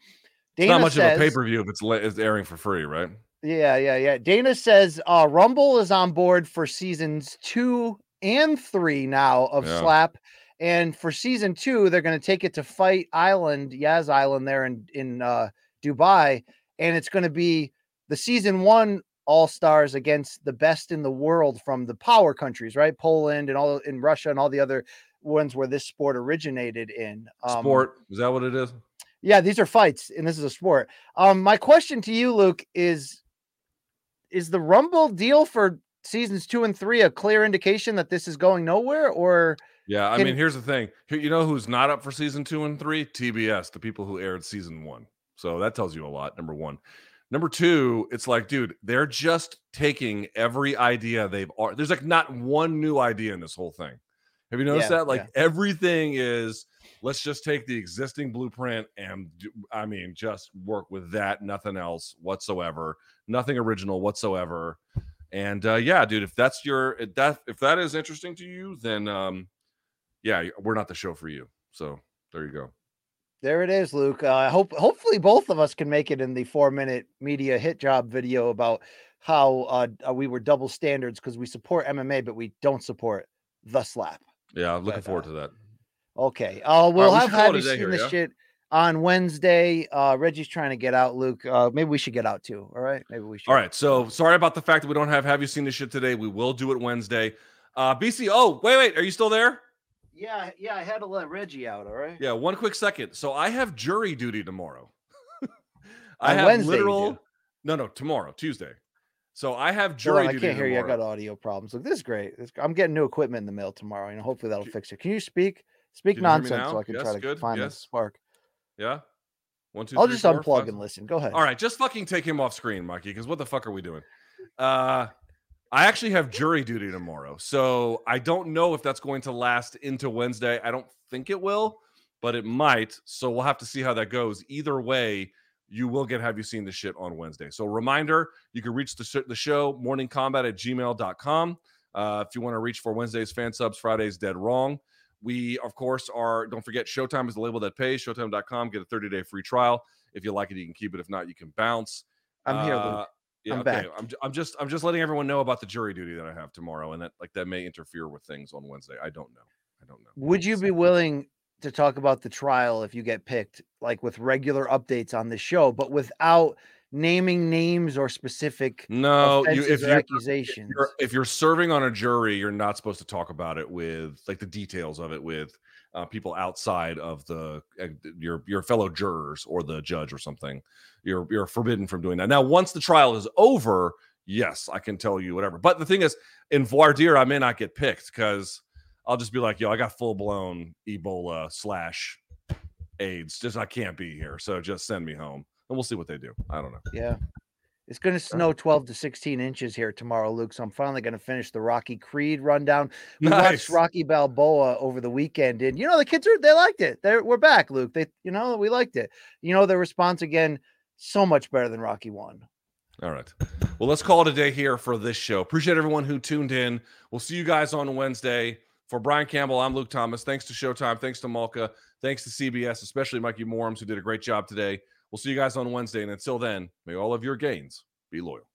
It's not much says, of a pay per view if it's, la- it's airing for free, right? Yeah, yeah, yeah. Dana says uh, Rumble is on board for seasons two and three now of Yeah. Slap, and for season two, they're going to take it to Fight Island, Yas Island, there in in uh, Dubai, and it's going to be the season one all stars against the best in the world from the power countries, right? Poland and all in Russia and all the other ones where this sport originated in. Um, Sport. Is that what it is? yeah, these are fights, and this is a sport. Um, my question to you, Luke, is is the Rumble deal for seasons two and three a clear indication that this is going nowhere, or Yeah. I Can- mean, here's the thing. You know who's not up for season two and three? TBS, the people who aired season one. So that tells you a lot. Number one. Number two, it's like, dude, they're just taking every idea they've. There's like not one new idea in this whole thing. Have you noticed Yeah, that? Like yeah. everything is, let's just take the existing blueprint and, do- I mean, just work with that, nothing else whatsoever, nothing original whatsoever. And uh, yeah, dude, if that's your if that if that is interesting to you, then um, yeah, we're not the show for you. So there you go. there it is, Luke. Uh, hope hopefully both of us can make it in the four minute media hit job video about how uh, uh, we were double standards because we support MMA, but we don't support the slap. Yeah, I'm looking But, forward uh, to that. Okay. Uh, we'll we have should call it have you seen here, this yeah? shit on Wednesday. Uh, Reggie's trying to get out, Luke. Uh, maybe we should get out too. All right. Maybe we should. All right. So sorry about the fact that we don't have have you seen this shit today. We will do it Wednesday. Uh BC. Oh, wait, wait. Are you still there? Yeah, yeah, I had to let Reggie out. All right. Yeah, one quick second. So I have jury duty tomorrow. <laughs> I On have Wednesday literal no, no, tomorrow, Tuesday. So I have jury on, I duty. can't hear you. I got audio problems. Look, this is great. This- I'm getting new equipment in the mail tomorrow. and hopefully that'll fix it. Can you speak? Speak Can you hear me nonsense so? I can Yes, try to good, find yes. the spark. Yeah. One, two, I'll three, just four, unplug five, and listen. Go ahead. All right, just fucking take him off screen, Mikey, because what the fuck are we doing? Uh I actually have jury duty tomorrow. So I don't know if that's going to last into Wednesday. I don't think it will, but it might. So we'll have to see how that goes. Either way, you will get have you seen the shit on Wednesday. So reminder, you can reach the, the show morningkombat at gmail.com. Uh, if you want to reach for Wednesday's fan subs, Friday's dead wrong. We, of course, are, don't forget, Showtime is the label that pays. Showtime.com, get a 30 day free trial. If you like it, you can keep it. If not, you can bounce. I'm here, Uh, yeah, I'm okay. back. I'm, I'm just I'm just letting everyone know about the jury duty that I have tomorrow, and that like that may interfere with things on Wednesday. I don't know. I don't know. Would you be willing to talk about the trial if you get picked, like with regular updates on the show, but without naming names or specific No, you if you're, if you're if you're serving on a jury, you're not supposed to talk about it with like the details of it with uh, people outside of the uh, your your fellow jurors or the judge or something. You're you're forbidden from doing that. Now, once the trial is over, yes, I can tell you whatever. But the thing is, in voir dire, I may not get picked because I'll just be like, yo, I got full blown Ebola slash AIDS. Just I can't be here, so just send me home, and we'll see what they do. I don't know. Yeah. It's going to snow 12 to 16 inches here tomorrow, Luke. So I'm finally going to finish the Rocky Creed rundown. We Nice. watched Rocky Balboa over the weekend, and you know the kids are they liked it. They're we're back, Luke. They you know we liked it. You know the response again, so much better than Rocky One. All right. Well, let's call it a day here for this show. Appreciate everyone who tuned in. We'll see you guys on Wednesday. For Brian Campbell, I'm Luke Thomas. Thanks to Showtime. Thanks to Malka. Thanks to CBS, especially Mikey Morums, who did a great job today. We'll see you guys on Wednesday. And until then, may all of your gains be loyal.